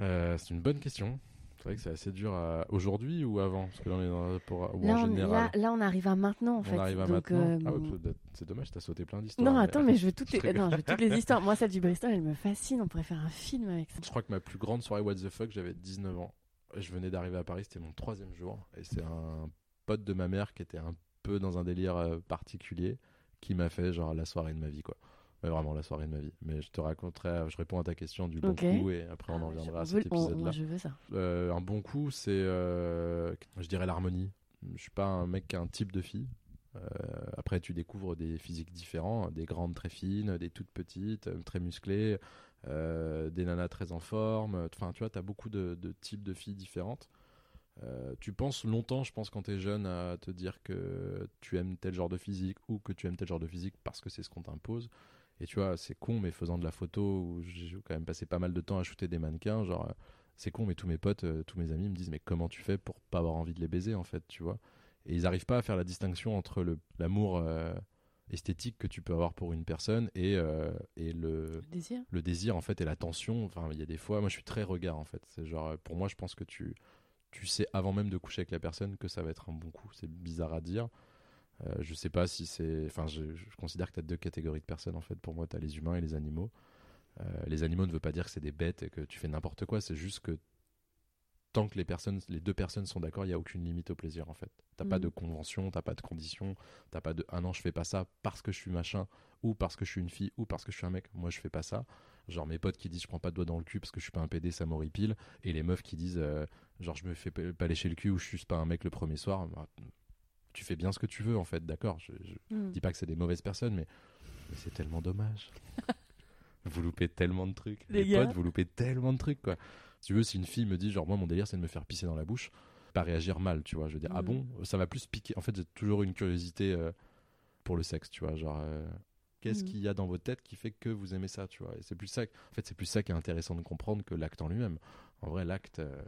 [SPEAKER 2] Euh, c'est une bonne question. C'est vrai que c'est assez dur à... aujourd'hui ou avant, parce que là on est dans pour ou
[SPEAKER 1] là,
[SPEAKER 2] en
[SPEAKER 1] on,
[SPEAKER 2] général.
[SPEAKER 1] là, là, on arrive à maintenant, en
[SPEAKER 2] on
[SPEAKER 1] fait.
[SPEAKER 2] arrive à
[SPEAKER 1] Donc,
[SPEAKER 2] maintenant?
[SPEAKER 1] euh,
[SPEAKER 2] Ah ouais, c'est dommage, t'as sauté plein d'histoires.
[SPEAKER 1] Non,
[SPEAKER 2] mais-
[SPEAKER 1] attends, mais je veux, toutes les... non, je veux toutes les histoires. Moi, celle du Bristol, elle me fascine. On pourrait faire un film avec ça.
[SPEAKER 2] Je crois que ma plus grande soirée What the fuck, j'avais 19 ans. Je venais d'arriver à Paris, c'était mon troisième jour. Et c'est un pote de ma mère qui était un peu dans un délire euh, particulier qui m'a fait genre la soirée de ma vie, quoi. Ouais, vraiment la soirée de ma vie. Mais je te raconterai, je réponds à ta question du bon coup et après on
[SPEAKER 1] Ah,
[SPEAKER 2] en
[SPEAKER 1] je-
[SPEAKER 2] reviendra à
[SPEAKER 1] on
[SPEAKER 2] cet
[SPEAKER 1] on-
[SPEAKER 2] épisode-là.
[SPEAKER 1] moi, je veux ça.
[SPEAKER 2] Euh, un bon coup, c'est, euh, je dirais l'harmonie. Je suis pas un mec qui a un type de fille. Euh, après, tu découvres des physiques différents, des grandes très fines, des toutes petites, euh, très musclées, des nanas très en forme. Enfin, tu vois, tu as beaucoup de, de types de filles différentes. Euh, tu penses longtemps, je pense, quand tu es jeune, à te dire que tu aimes tel genre de physique ou que tu aimes tel genre de physique parce que c'est ce qu'on t'impose. Et tu vois, c'est con, mais faisant de la photo, où j'ai quand même passé pas mal de temps à shooter des mannequins, genre, euh, c'est con, mais tous mes potes, euh, tous mes amis me disent, mais comment tu fais pour pas avoir envie de les baiser, en fait, tu vois? Et ils arrivent pas à faire la distinction entre le- l'amour euh, esthétique que tu peux avoir pour une personne et, euh, et le,
[SPEAKER 1] Le désir.
[SPEAKER 2] le désir en fait et la tension enfin il y a des fois moi je suis très regard en fait. C'est genre pour moi je pense que tu tu sais avant même de coucher avec la personne que ça va être un bon coup. C'est bizarre à dire euh, je sais pas si c'est enfin je, je considère que tu as deux catégories de personnes en fait. Pour moi tu as les humains et les animaux. Euh, les animaux ne veut pas dire que c'est des bêtes et que tu fais n'importe quoi. C'est juste que tant que les personnes les deux personnes sont d'accord il y a aucune limite au plaisir en fait. T'as pas
[SPEAKER 1] Mhm.
[SPEAKER 2] de convention t'as pas de condition t'as pas de ah non je fais pas ça parce que je suis machin ou parce que je suis une fille ou parce que je suis un mec. Moi je fais pas ça. Genre mes potes qui disent je prends pas de doigt dans le cul parce que je suis pas un PD ça m'horripile. Et les meufs qui disent euh, genre je me fais pas pas lécher le cul ou je suis pas un mec le premier soir bah, tu fais bien ce que tu veux en fait d'accord je, je
[SPEAKER 1] Hmm.
[SPEAKER 2] dis pas que c'est des mauvaises personnes mais, mais c'est tellement dommage vous loupez tellement de trucs
[SPEAKER 1] Les
[SPEAKER 2] potes vous loupez tellement de trucs quoi si tu veux si une fille me dit genre moi mon délire c'est de me faire pisser dans la bouche pas réagir mal tu vois je veux dire ah
[SPEAKER 1] Mhm.
[SPEAKER 2] bon ça va plus piquer en fait j'ai toujours une curiosité euh, pour le sexe tu vois genre euh, qu'est-ce
[SPEAKER 1] Mhm.
[SPEAKER 2] qu'il y a dans votre tête qui fait que vous aimez ça tu vois et c'est plus ça en fait c'est plus ça qui est intéressant de comprendre que l'acte en lui-même en vrai l'acte euh,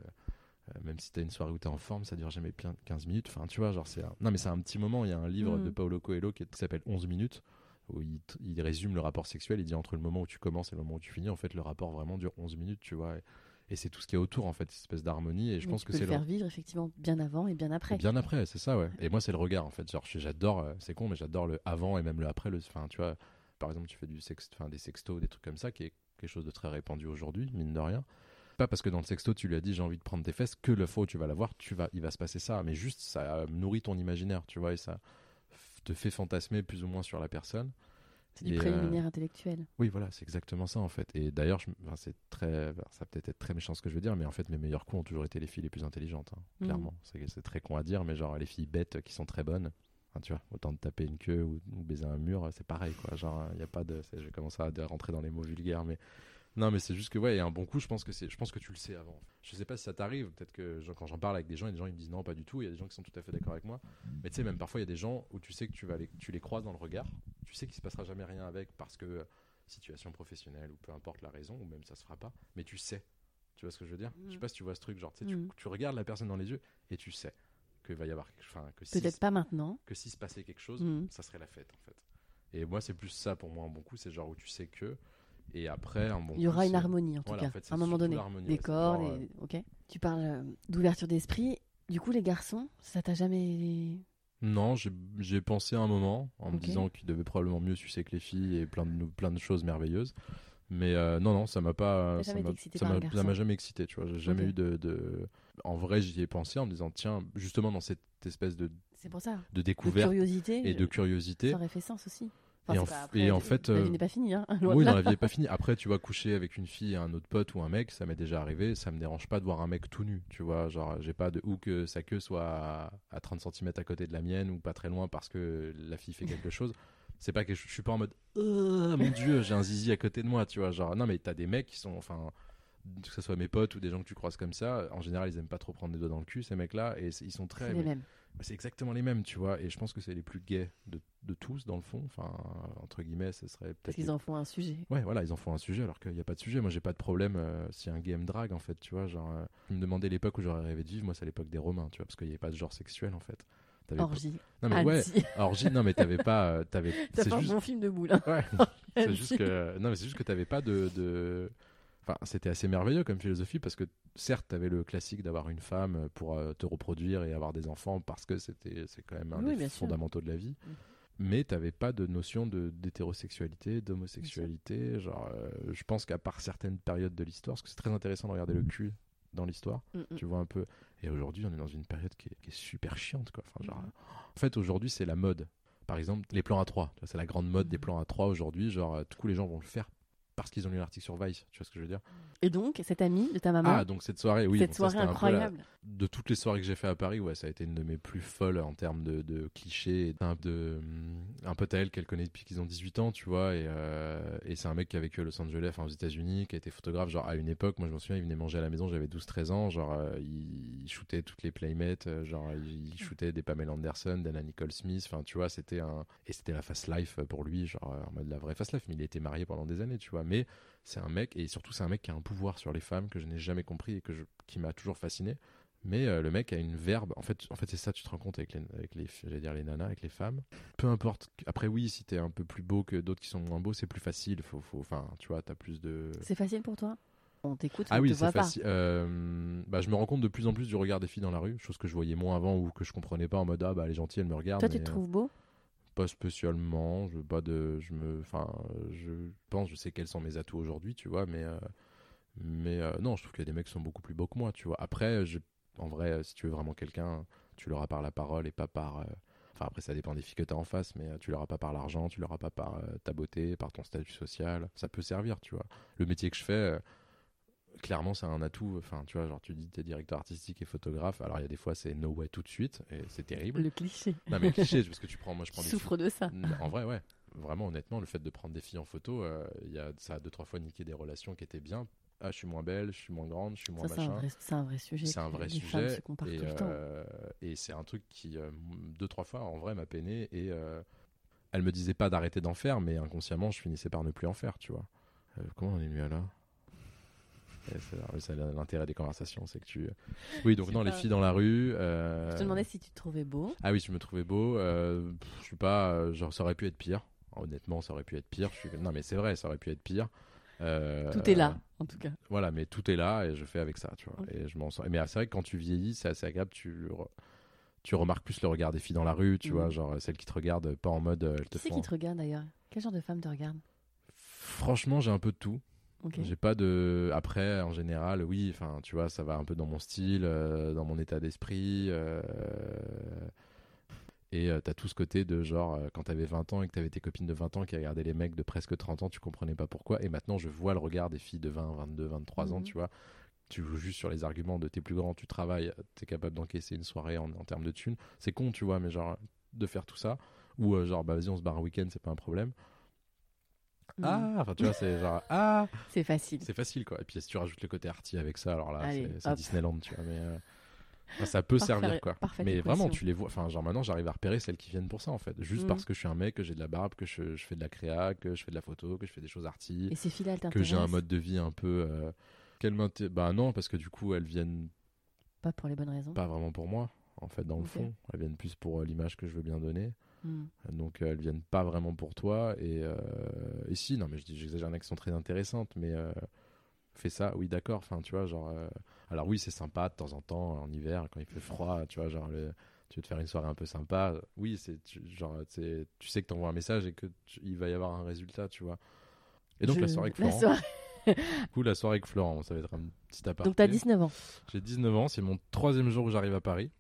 [SPEAKER 2] même si t'as une soirée où t'es en forme, ça dure jamais plein 15 minutes. Enfin, tu vois, genre, c'est un... Non, mais c'est un petit moment. Il y a un livre
[SPEAKER 1] Mhm.
[SPEAKER 2] de Paolo Coelho qui, s'appelle 11 minutes, où il, résume le rapport sexuel. Il dit entre le moment où tu commences et le moment où tu finis, en fait, le rapport vraiment dure 11 minutes, tu vois. Et, et c'est tout ce qui est autour, en fait, cette espèce d'harmonie. Et je
[SPEAKER 1] Mais
[SPEAKER 2] pense
[SPEAKER 1] tu
[SPEAKER 2] que
[SPEAKER 1] peux
[SPEAKER 2] c'est
[SPEAKER 1] le faire vivre effectivement bien avant et bien après.
[SPEAKER 2] et Bien après, c'est ça, ouais. Et moi, c'est le regard, en fait. Genre, j'adore, euh, c'est con, mais j'adore le avant et même le après. Le, enfin, tu vois, par exemple, tu fais du sex, enfin, des sextos, des trucs comme ça, qui est quelque chose de très répandu aujourd'hui, mine de rien. Pas parce que dans le sexto, tu lui as dit j'ai envie de prendre tes fesses, que le où tu vas l'avoir, tu vas, il va se passer ça. Mais juste, ça nourrit ton imaginaire, tu vois, et ça te fait fantasmer plus ou moins sur la personne.
[SPEAKER 1] C'est du
[SPEAKER 2] euh,
[SPEAKER 1] préliminaire intellectuel.
[SPEAKER 2] Oui, voilà, c'est exactement ça en fait. Et d'ailleurs, je- enfin, c'est très, enfin, ça peut-être être très méchant ce que je veux dire, mais en fait, mes meilleurs coups ont toujours été les filles les plus intelligentes, hein,
[SPEAKER 1] Mhm.
[SPEAKER 2] clairement. C'est, très con à dire, mais genre les filles bêtes qui sont très bonnes. Tu vois, autant de taper une queue ou, ou baiser un mur, c'est pareil, quoi. Genre, il y a pas de, je vais commencer à rentrer dans les mots vulgaires, mais non, mais c'est juste que ouais, il y a un bon coup. Je pense que c'est, je pense que tu le sais avant. Je sais pas si ça t'arrive. Peut-être que genre, quand j'en parle avec des gens, il y a des gens ils me disent non, pas du tout. Il y a des gens qui sont tout à fait d'accord avec moi. Mais tu sais, même parfois il y a des gens où tu sais que tu vas les, tu les croises dans le regard. Tu sais qu'il se passera jamais rien avec parce que euh, situation professionnelle ou peu importe la raison ou même ça se fera pas. Mais tu sais. Tu vois ce que je veux dire? Je sais
[SPEAKER 1] Mhm.
[SPEAKER 2] pas si tu vois ce truc. Genre, tu sais, tu- tu, regardes la personne dans les yeux et tu sais qu'il va y avoir, quelque- que si,
[SPEAKER 1] Peut-être pas maintenant.
[SPEAKER 2] que s'il se passait quelque chose,
[SPEAKER 1] Mhm.
[SPEAKER 2] ça serait la fête en fait. Et moi, c'est plus ça pour moi un bon coup. C'est genre où tu sais que. Et après, un bon
[SPEAKER 1] Il y aura
[SPEAKER 2] coup,
[SPEAKER 1] une harmonie en tout
[SPEAKER 2] Voilà,
[SPEAKER 1] cas,
[SPEAKER 2] en fait, c'est
[SPEAKER 1] à un moment donné. Des cordes, et- ok. Tu parles euh, d'ouverture d'esprit. Du coup, les garçons, ça t'a jamais.
[SPEAKER 2] Non, j'ai- pensé à un moment en me disant qu'il devait probablement mieux sucer que les filles et plein de, plein de choses merveilleuses. Mais euh, non, non, ça m'a pas. Ça m'a jamais excité, tu vois. J'ai jamais eu de, de- En vrai, j'y ai pensé en me disant, tiens, justement dans cette espèce de,
[SPEAKER 1] C'est pour ça.
[SPEAKER 2] de
[SPEAKER 1] De
[SPEAKER 2] découverte
[SPEAKER 1] curiosité.
[SPEAKER 2] et de curiosité.
[SPEAKER 1] Ça aurait fait sens aussi.
[SPEAKER 2] Et en
[SPEAKER 1] pas
[SPEAKER 2] f-
[SPEAKER 1] après,
[SPEAKER 2] et en fait,
[SPEAKER 1] La
[SPEAKER 2] euh,
[SPEAKER 1] vie n'est pas finie, hein.
[SPEAKER 2] Oui, dans la vie n'est pas finie. Après, tu vas coucher avec une fille un autre pote ou un mec, ça m'est déjà arrivé. Ça me dérange pas de voir un mec tout nu, tu vois. Genre, j'ai pas de ou que sa queue soit à, à 30 cm à côté de la mienne ou pas très loin parce que la fille fait quelque chose. C'est pas que je, je suis pas en mode oh, mon dieu, j'ai un zizi à côté de moi, tu vois. Genre, non, mais t'as des mecs qui sont, enfin, que ce soit mes potes ou des gens que tu croises comme ça, en général, ils aiment pas trop prendre des doigts dans le cul, ces mecs-là, et ils sont très.
[SPEAKER 1] C'est les mêmes.
[SPEAKER 2] Bah, C'est exactement les mêmes, tu vois. Et je pense que c'est les plus gays de, de tous, dans le fond. Enfin, entre guillemets, ce serait peut-être.
[SPEAKER 1] Parce qu'ils
[SPEAKER 2] les-
[SPEAKER 1] en font un sujet.
[SPEAKER 2] Ouais, voilà, ils en font un sujet alors qu'il n'y a pas de sujet. Moi, j'ai pas de problème euh, si un gay me drague, en fait, tu vois. Genre, euh, tu me demandais l'époque où j'aurais rêvé de vivre. Moi, c'est à l'époque des Romains, tu vois, parce qu'il n'y avait pas de genre sexuel, en fait. Pas-
[SPEAKER 1] Orgie.
[SPEAKER 2] Non, mais ouais, orgie, non, mais t'avais pas. euh, t'avais...
[SPEAKER 1] Fait un
[SPEAKER 2] juste...
[SPEAKER 1] bon film de boule. hein.
[SPEAKER 2] Ouais, c'est juste que. Non, mais c'est juste que t'avais pas de. de... Enfin, c'était assez merveilleux comme philosophie parce que certes, t'avais le classique d'avoir une femme pour euh, te reproduire et avoir des enfants parce que c'était c'est quand même un
[SPEAKER 1] Oui,
[SPEAKER 2] des
[SPEAKER 1] sûr.
[SPEAKER 2] fondamentaux de la vie.
[SPEAKER 1] Mm.
[SPEAKER 2] Mais t'avais pas de notion de d'hétérosexualité, d'homosexualité. Genre, euh, je pense qu'à part certaines périodes de l'histoire, parce que c'est très intéressant de regarder le cul dans l'histoire.
[SPEAKER 1] Mm, mm.
[SPEAKER 2] Tu vois un peu. Et aujourd'hui, on est dans une période qui est, qui est super chiante, quoi. Enfin, genre, en fait, aujourd'hui, c'est la mode. Par exemple, les plans à 3. C'est la grande mode des plans à 3 aujourd'hui. Genre, euh, coup, les gens vont le faire parce qu'ils ont lu l'article sur Vice. Tu vois ce que je veux dire
[SPEAKER 1] Et donc, cette amie de ta maman,
[SPEAKER 2] Ah, donc cette soirée, oui.
[SPEAKER 1] cette soirée
[SPEAKER 2] la-
[SPEAKER 1] incroyable.
[SPEAKER 2] de toutes les soirées que j'ai fait à Paris, ouais, ça a été une de mes plus folles en termes de, de clichés. Un, de, un pote à elle qu'elle connaît depuis qu'ils ont 18 ans, tu vois. Et, euh, et c'est un mec qui a vécu à Los Angeles, enfin aux États-Unis, qui a été photographe. Genre à une époque, moi je me souviens, il venait manger à la maison, j'avais 12-13 ans. Genre euh, il, shootait toutes les playmates, euh, genre il, shootait des Pamela Anderson, d'Anna Nicole Smith. Enfin, tu vois, c'était un. Et c'était la fast life pour lui, genre en mode la vraie fast life. Mais il été marié pendant des années, tu vois. Mais c'est un mec, et surtout c'est un mec qui a un pouvoir sur les femmes que je n'ai jamais compris et que je, qui m'a toujours fasciné. Mais euh, le mec a une verbe. En fait, en fait c'est ça, tu te rends compte avec les, avec les, j'allais dire les nanas, avec les femmes. Peu importe. Après, oui, si t'es un peu plus beau que d'autres qui sont moins beaux, c'est plus facile. Faut, faut, enfin, tu vois, t'as plus de.
[SPEAKER 1] C'est facile pour toi? On t'écoute,
[SPEAKER 2] Ah
[SPEAKER 1] on
[SPEAKER 2] oui,
[SPEAKER 1] te
[SPEAKER 2] c'est
[SPEAKER 1] voit pas.
[SPEAKER 2] facile. Euh, bah, je me rends compte de plus en plus du regard des filles dans la rue, chose que je voyais moins avant ou que je comprenais pas en mode ah bah elle est gentille, elle me regarde.
[SPEAKER 1] Toi, tu te
[SPEAKER 2] euh,
[SPEAKER 1] trouves beau?
[SPEAKER 2] Pas spécialement. Je pas de, je me, enfin, je pense, je sais quels sont mes atouts aujourd'hui, tu vois, mais, euh, mais euh, non, je trouve qu'il y a des mecs qui sont beaucoup plus beaux que moi, tu vois. Après, je, en vrai, euh, si tu veux vraiment quelqu'un, tu l'auras par la parole et pas par. Enfin, après, ça dépend des filles que t'as en face, mais tu l'auras pas par l'argent, tu l'auras pas par ta beauté, par ton statut social. Ça peut servir, tu vois. Le métier que je fais, clairement, c'est un atout. Enfin, tu vois, genre, tu dis t'es directeur artistique et photographe. Alors, il y a des fois, c'est no way tout de suite, et c'est terrible.
[SPEAKER 1] Le cliché.
[SPEAKER 2] Non, mais cliché, parce que tu prends, moi, je prends des filles-
[SPEAKER 1] souffres de ça.
[SPEAKER 2] en vrai, ouais. Vraiment, honnêtement, le fait de prendre des filles en photo, euh, y a, ça a deux, trois fois niqué des relations qui étaient bien. Ah, je suis moins belle, je suis moins grande, je suis moins
[SPEAKER 1] Ça, c'est un,
[SPEAKER 2] machin.
[SPEAKER 1] vrai- c'est un vrai sujet.
[SPEAKER 2] C'est un vrai
[SPEAKER 1] les
[SPEAKER 2] sujet.
[SPEAKER 1] se
[SPEAKER 2] Et, euh, et c'est un truc qui, euh, deux, trois fois, en vrai, m'a peiné. Et euh, elle me disait pas d'arrêter d'en faire, mais inconsciemment, je finissais par ne plus en faire, tu vois. Euh, comment on est venu à là? C'est- c'est l'intérêt des conversations, c'est que tu. Oui, donc non, les filles dans la rue. euh,
[SPEAKER 1] Je te demandais si tu te trouvais beau.
[SPEAKER 2] ah oui, je me trouvais beau. euh, je suis pas. euh, genre, ça aurait pu être pire. Honnêtement, ça aurait pu être pire. Je suis... Non, mais c'est vrai, ça aurait pu être pire. Euh,
[SPEAKER 1] Tout est là, en tout cas.
[SPEAKER 2] Voilà, mais tout est là et je fais avec ça, tu vois. Et je m'en sors. Mais c'est vrai que quand tu vieillis, c'est assez agréable. Tu, tu remarques plus le regard des filles dans la rue, tu
[SPEAKER 1] Mhm.
[SPEAKER 2] vois, genre celles qui te regardent pas en mode. elles te
[SPEAKER 1] Qui c'est
[SPEAKER 2] font.
[SPEAKER 1] qui te regarde d'ailleurs? Quel genre de femme te regarde?
[SPEAKER 2] Franchement, j'ai un peu de tout. J'ai pas de. Après, en général, oui, enfin, tu vois, ça va un peu dans mon style, euh, dans mon état d'esprit. euh, Et euh, t'as tout ce côté de genre, quand t'avais 20 ans et que t'avais tes copines de 20 ans qui regardaient les mecs de presque 30 ans, tu comprenais pas pourquoi. Et maintenant, je vois le regard des filles de 20, 22, 23 ans,
[SPEAKER 1] Mhm.
[SPEAKER 2] tu vois. Tu joues juste sur les arguments de t'es plus grand, tu travailles, t'es capable d'encaisser une soirée en, en termes de thunes. C'est con, tu vois, mais genre, de faire tout ça. Ou genre, bah vas-y, on se barre un week-end, c'est pas un problème.
[SPEAKER 1] Hmm.
[SPEAKER 2] Ah, enfin, tu vois, c'est genre, ah,
[SPEAKER 1] C'est facile.
[SPEAKER 2] c'est facile quoi. Et puis si tu rajoutes le côté arty avec ça, alors là c'est-. Disneyland, tu vois. Mais euh, enfin, ça peut
[SPEAKER 1] Parfait-
[SPEAKER 2] servir quoi. Mais vraiment, tu les vois. Enfin, genre maintenant, j'arrive à repérer celles qui viennent pour ça en fait. Juste
[SPEAKER 1] Mhm.
[SPEAKER 2] parce que je suis un mec, que j'ai de la barbe, que je, je fais de la créa, que je fais de la photo, que je fais des choses arty,
[SPEAKER 1] Et ces elles
[SPEAKER 2] que j'ai un mode de vie un peu. Euh, qu'elles Bah non, parce que du coup, elles viennent
[SPEAKER 1] Pas pour les bonnes raisons.
[SPEAKER 2] pas vraiment pour moi. En fait, dans le fond, elles viennent plus pour euh, l'image que je veux bien donner.
[SPEAKER 1] Hmm.
[SPEAKER 2] Donc euh, elles viennent pas vraiment pour toi. Et, euh, et si, non, mais j'exagère, il y en a qui sont très intéressantes, mais euh, fais ça, oui, d'accord. Enfin, tu vois, genre. euh, alors oui, c'est sympa de temps en temps, en hiver, quand il fait froid, tu vois, genre. le- tu veux te faire une soirée un peu sympa. Oui, c'est tu- genre, tu sais que t'envoies un message et que tu- il va y avoir un résultat, tu vois. Et donc
[SPEAKER 1] Je-
[SPEAKER 2] la soirée avec
[SPEAKER 1] la
[SPEAKER 2] Florent.
[SPEAKER 1] soirée-
[SPEAKER 2] Du coup, la soirée avec Florent, ça va être un petit aparté.
[SPEAKER 1] Donc t'as 19 ans.
[SPEAKER 2] J'ai 19 ans, c'est mon troisième jour où j'arrive à Paris.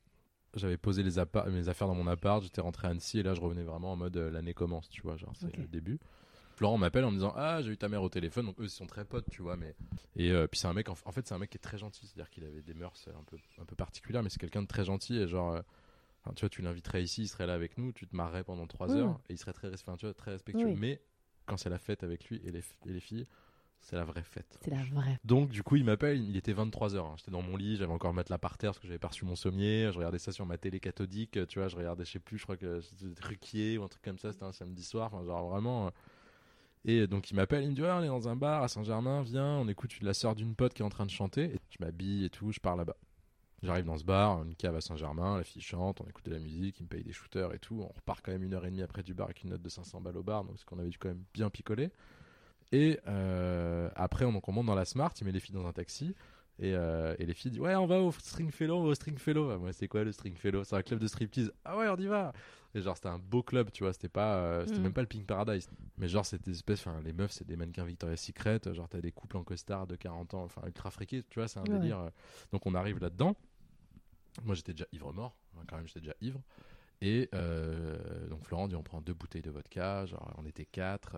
[SPEAKER 2] J'avais posé les mes affaires dans mon appart, j'étais rentré à Annecy et là je revenais vraiment en mode euh, l'année commence, tu vois, genre c'est
[SPEAKER 1] Ok.
[SPEAKER 2] le début. Florent m'appelle en me disant ah j'ai eu ta mère au téléphone, donc eux ils sont très potes, tu vois, mais et euh, puis c'est un mec en, en fait c'est un mec qui est très gentil, c'est-à-dire qu'il avait des mœurs un peu un peu particulières, mais c'est quelqu'un de très gentil et genre euh, tu vois tu l'inviterais ici, il serait là avec nous, tu te marrerais pendant trois
[SPEAKER 1] Ouais.
[SPEAKER 2] heures et il serait très tu vois, très respectueux,
[SPEAKER 1] Oui.
[SPEAKER 2] mais quand c'est la fête avec lui et les, et les filles, c'est la vraie fête.
[SPEAKER 1] C'est la vraie.
[SPEAKER 2] Donc du coup il m'appelle, il était 23h, j'étais dans mon lit, j'avais encore le matelas par terre parce que j'avais pas reçu mon sommier, je regardais ça sur ma télé cathodique, tu vois, je regardais je sais plus, je crois que c'était Ruquier ou un truc comme ça, c'était un samedi soir, enfin genre vraiment... euh. Et donc il m'appelle, il me dit ouais on est dans un bar à Saint-Germain, viens, on écoute la sœur d'une pote qui est en train de chanter, et je m'habille et tout, je pars là-bas. J'arrive dans ce bar, une cave à Saint-Germain, la fille chante, on écoute de la musique, il me paye des shooters et tout. On repart quand même une heure et demie après du bar avec une note de 500 balles au bar, donc parce qu'on avait dû quand même bien picoler. Et euh, après, on, donc, on monte dans la Smart, il met les filles dans un taxi. Et, euh, et les filles disent Ouais, on va au Stringfellow, on va au Stringfellow. Ah, Moi, c'est quoi le Stringfellow C'est un club de striptease. Ah ouais, on y va Et genre, c'était un beau club, tu vois. C'était pas, euh, c'était
[SPEAKER 1] Mm.
[SPEAKER 2] même pas le Pink Paradise. Mais genre, c'était des espèces, enfin, les meufs, c'est des mannequins Victoria's Secret. Genre, t'as des couples en costard de 40 ans, enfin, ultra friqués, tu vois, c'est un
[SPEAKER 1] Ouais.
[SPEAKER 2] délire. Donc, on arrive là-dedans. Moi, j'étais déjà ivre-mort. Enfin, quand même, j'étais déjà ivre. Et euh, donc, Florent dit On prend deux bouteilles de vodka. Genre, on était quatre.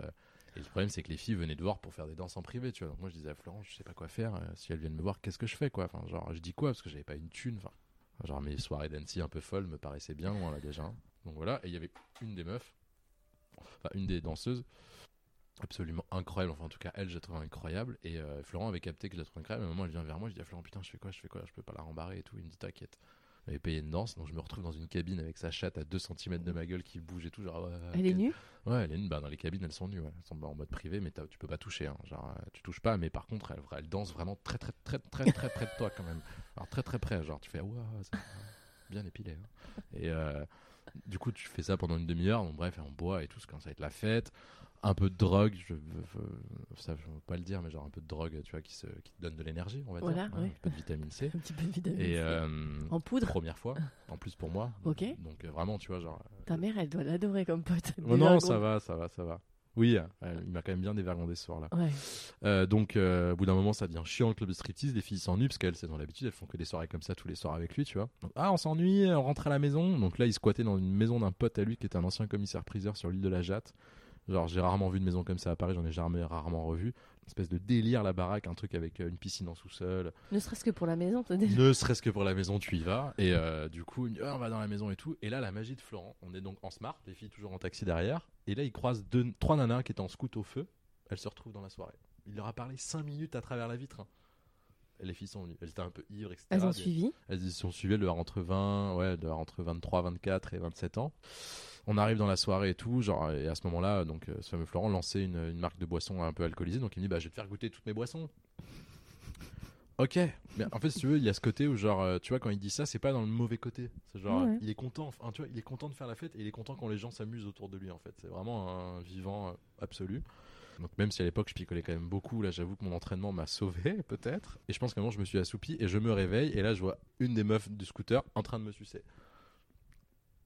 [SPEAKER 2] Et le problème, c'est que les filles venaient de voir pour faire des danses en privé, tu vois. Donc moi, je disais à Florent, je sais pas quoi faire. euh, si elles viennent me voir, qu'est-ce que je fais, quoi? Enfin, genre, je dis quoi? Parce que j'avais pas une thune. Enfin, genre, mes soirées d'Annecy un peu folles me paraissaient bien loin, là, déjà. Donc voilà. Et il y avait une des meufs, enfin, une des danseuses, absolument incroyable. Enfin, en tout cas, elle, je la trouve incroyable. Et euh, Florent avait capté que je la trouvais incroyable. À un moment, elle vient vers moi, je dis à Florent, putain, je fais quoi? Je fais quoi? Je peux pas la rembarrer et tout. Il me dit, t'inquiète. Elle avait payé une danse, donc je me retrouve dans une cabine avec sa chatte à 2 cm de ma gueule qui bouge et tout. Genre, ouais,
[SPEAKER 1] Elle est nue?
[SPEAKER 2] Ouais, elle est nue. Bah, dans les cabines, elles sont nues. ouais. Elles sont en mode privé, mais tu peux pas toucher. hein. Genre, euh, tu touches pas, mais par contre, elle, elle danse vraiment très, très, très, très, très près de toi quand même. Alors, très, très près. Genre, tu fais, waouh, bien épilé. hein. Et euh, du coup, tu fais ça pendant une demi-heure. Donc, bref, on boit et tout, ça commence à être la fête. Un peu de drogue, je, je- ça, je veux pas le dire, mais genre un peu de drogue, tu vois, qui, se, qui te donne de l'énergie, on va
[SPEAKER 1] Voilà,
[SPEAKER 2] dire.
[SPEAKER 1] ouais.
[SPEAKER 2] Un peu de vitamine C.
[SPEAKER 1] Un petit peu de vitamine
[SPEAKER 2] Et
[SPEAKER 1] C.
[SPEAKER 2] euh,
[SPEAKER 1] En poudre
[SPEAKER 2] première fois, en plus pour moi.
[SPEAKER 1] Ok.
[SPEAKER 2] Donc euh, vraiment, tu vois, genre.
[SPEAKER 1] Ta mère, elle doit l'adorer comme pote.
[SPEAKER 2] Oh non, ça va, ça va, ça va. Oui, euh, il m'a quand même bien dévergondé ce soir-là.
[SPEAKER 1] Ouais.
[SPEAKER 2] Euh, donc, euh, au bout d'un moment, ça devient chiant le club de striptease. Les filles s'ennuient parce qu'elles, c'est dans l'habitude, elles font que des soirées comme ça tous les soirs avec lui, tu vois. Donc, ah, on s'ennuie, on rentre à la maison. Donc là, il squattait dans une maison d'un pote à lui qui était un ancien commissaire-priseur sur l'île de la Jatte. Genre, j'ai rarement vu une maison comme ça à Paris, j'en ai jamais rarement revu. Une espèce de délire, la baraque, un truc avec euh, une piscine en sous-sol.
[SPEAKER 1] Ne serait-ce que pour la maison, t'as déjà.
[SPEAKER 2] ne serait-ce que pour la maison, tu y vas. Et euh, du coup, dit, Ah, on va dans la maison et tout. Et là, la magie de Florent, on est donc en smart, les filles toujours en taxi derrière. Et là, il croise deux, trois nanas qui étaient en scout au feu. Elles se retrouvent dans la soirée. Il leur a parlé cinq minutes à travers la vitre. hein. Les filles sont venues. Elles étaient un peu ivres, etc.
[SPEAKER 1] Elles ont suivi.
[SPEAKER 2] elles y sont suivies, elles entre 20, ouais, avoir entre 23, 24 et 27 ans. On arrive dans la soirée et tout, genre, et à ce moment-là, donc, euh, ce fameux Florent lançait une, une marque de boisson un peu alcoolisée, donc il me dit, bah, je vais te faire goûter toutes mes boissons. Ok, mais en fait, si tu veux, il y a ce côté où, genre, euh, tu vois, quand il dit ça, c'est pas dans le mauvais côté. C'est genre,
[SPEAKER 1] Ouais.
[SPEAKER 2] il est content, enfin, tu vois, il est content de faire la fête et il est content quand les gens s'amusent autour de lui, en fait. C'est vraiment un vivant euh, absolu. Donc, même si à l'époque, je picolais quand même beaucoup, là, j'avoue que mon entraînement m'a sauvé, peut-être. Et je pense qu'à un moment, je me suis assoupi et je me réveille, et là, je vois une des meufs du scooter en train de me sucer.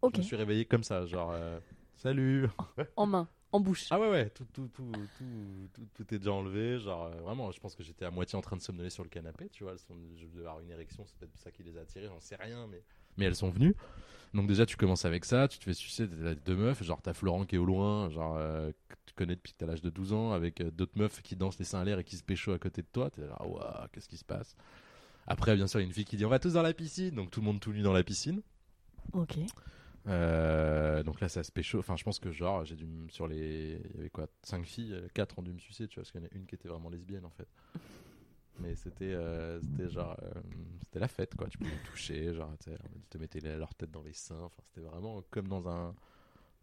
[SPEAKER 1] Ok.
[SPEAKER 2] Je me suis réveillé comme ça, genre, euh, salut.
[SPEAKER 1] En main, en bouche.
[SPEAKER 2] Ah ouais, ouais, tout, tout, tout, tout, tout, tout est déjà enlevé. Genre, euh, vraiment, je pense que j'étais à moitié en train de somnoler sur le canapé, tu vois. Je devais avoir une érection, c'est peut-être ça qui les a attirées, j'en sais rien, mais. Mais elles sont venues. Donc, déjà, tu commences avec ça, tu te fais sucer, t'as deux meufs, genre, t'as Florent qui est au loin, genre, euh, tu connais depuis que t'as l'âge de 12 ans, avec euh, d'autres meufs qui dansent les seins à l'air et qui se pécho à côté de toi. T'es là, waouh, qu'est-ce qui se passe? Après, bien sûr, il y a une fille qui dit, on va tous dans la piscine, donc tout le monde tout nu dans la piscine.
[SPEAKER 1] Ok.
[SPEAKER 2] Euh, donc là, ça se pécho. Enfin, je pense que genre, j'ai dû sur les, il y avait quoi, 5 filles, 4 ont dû me sucer, tu vois, parce qu'il y en a une qui était vraiment lesbienne en fait. Mais c'était, euh, c'était genre, euh, c'était la fête quoi. Tu pouvais me toucher, genre, tu te mettaient les- leur tête dans les seins. Enfin, c'était vraiment comme dans un,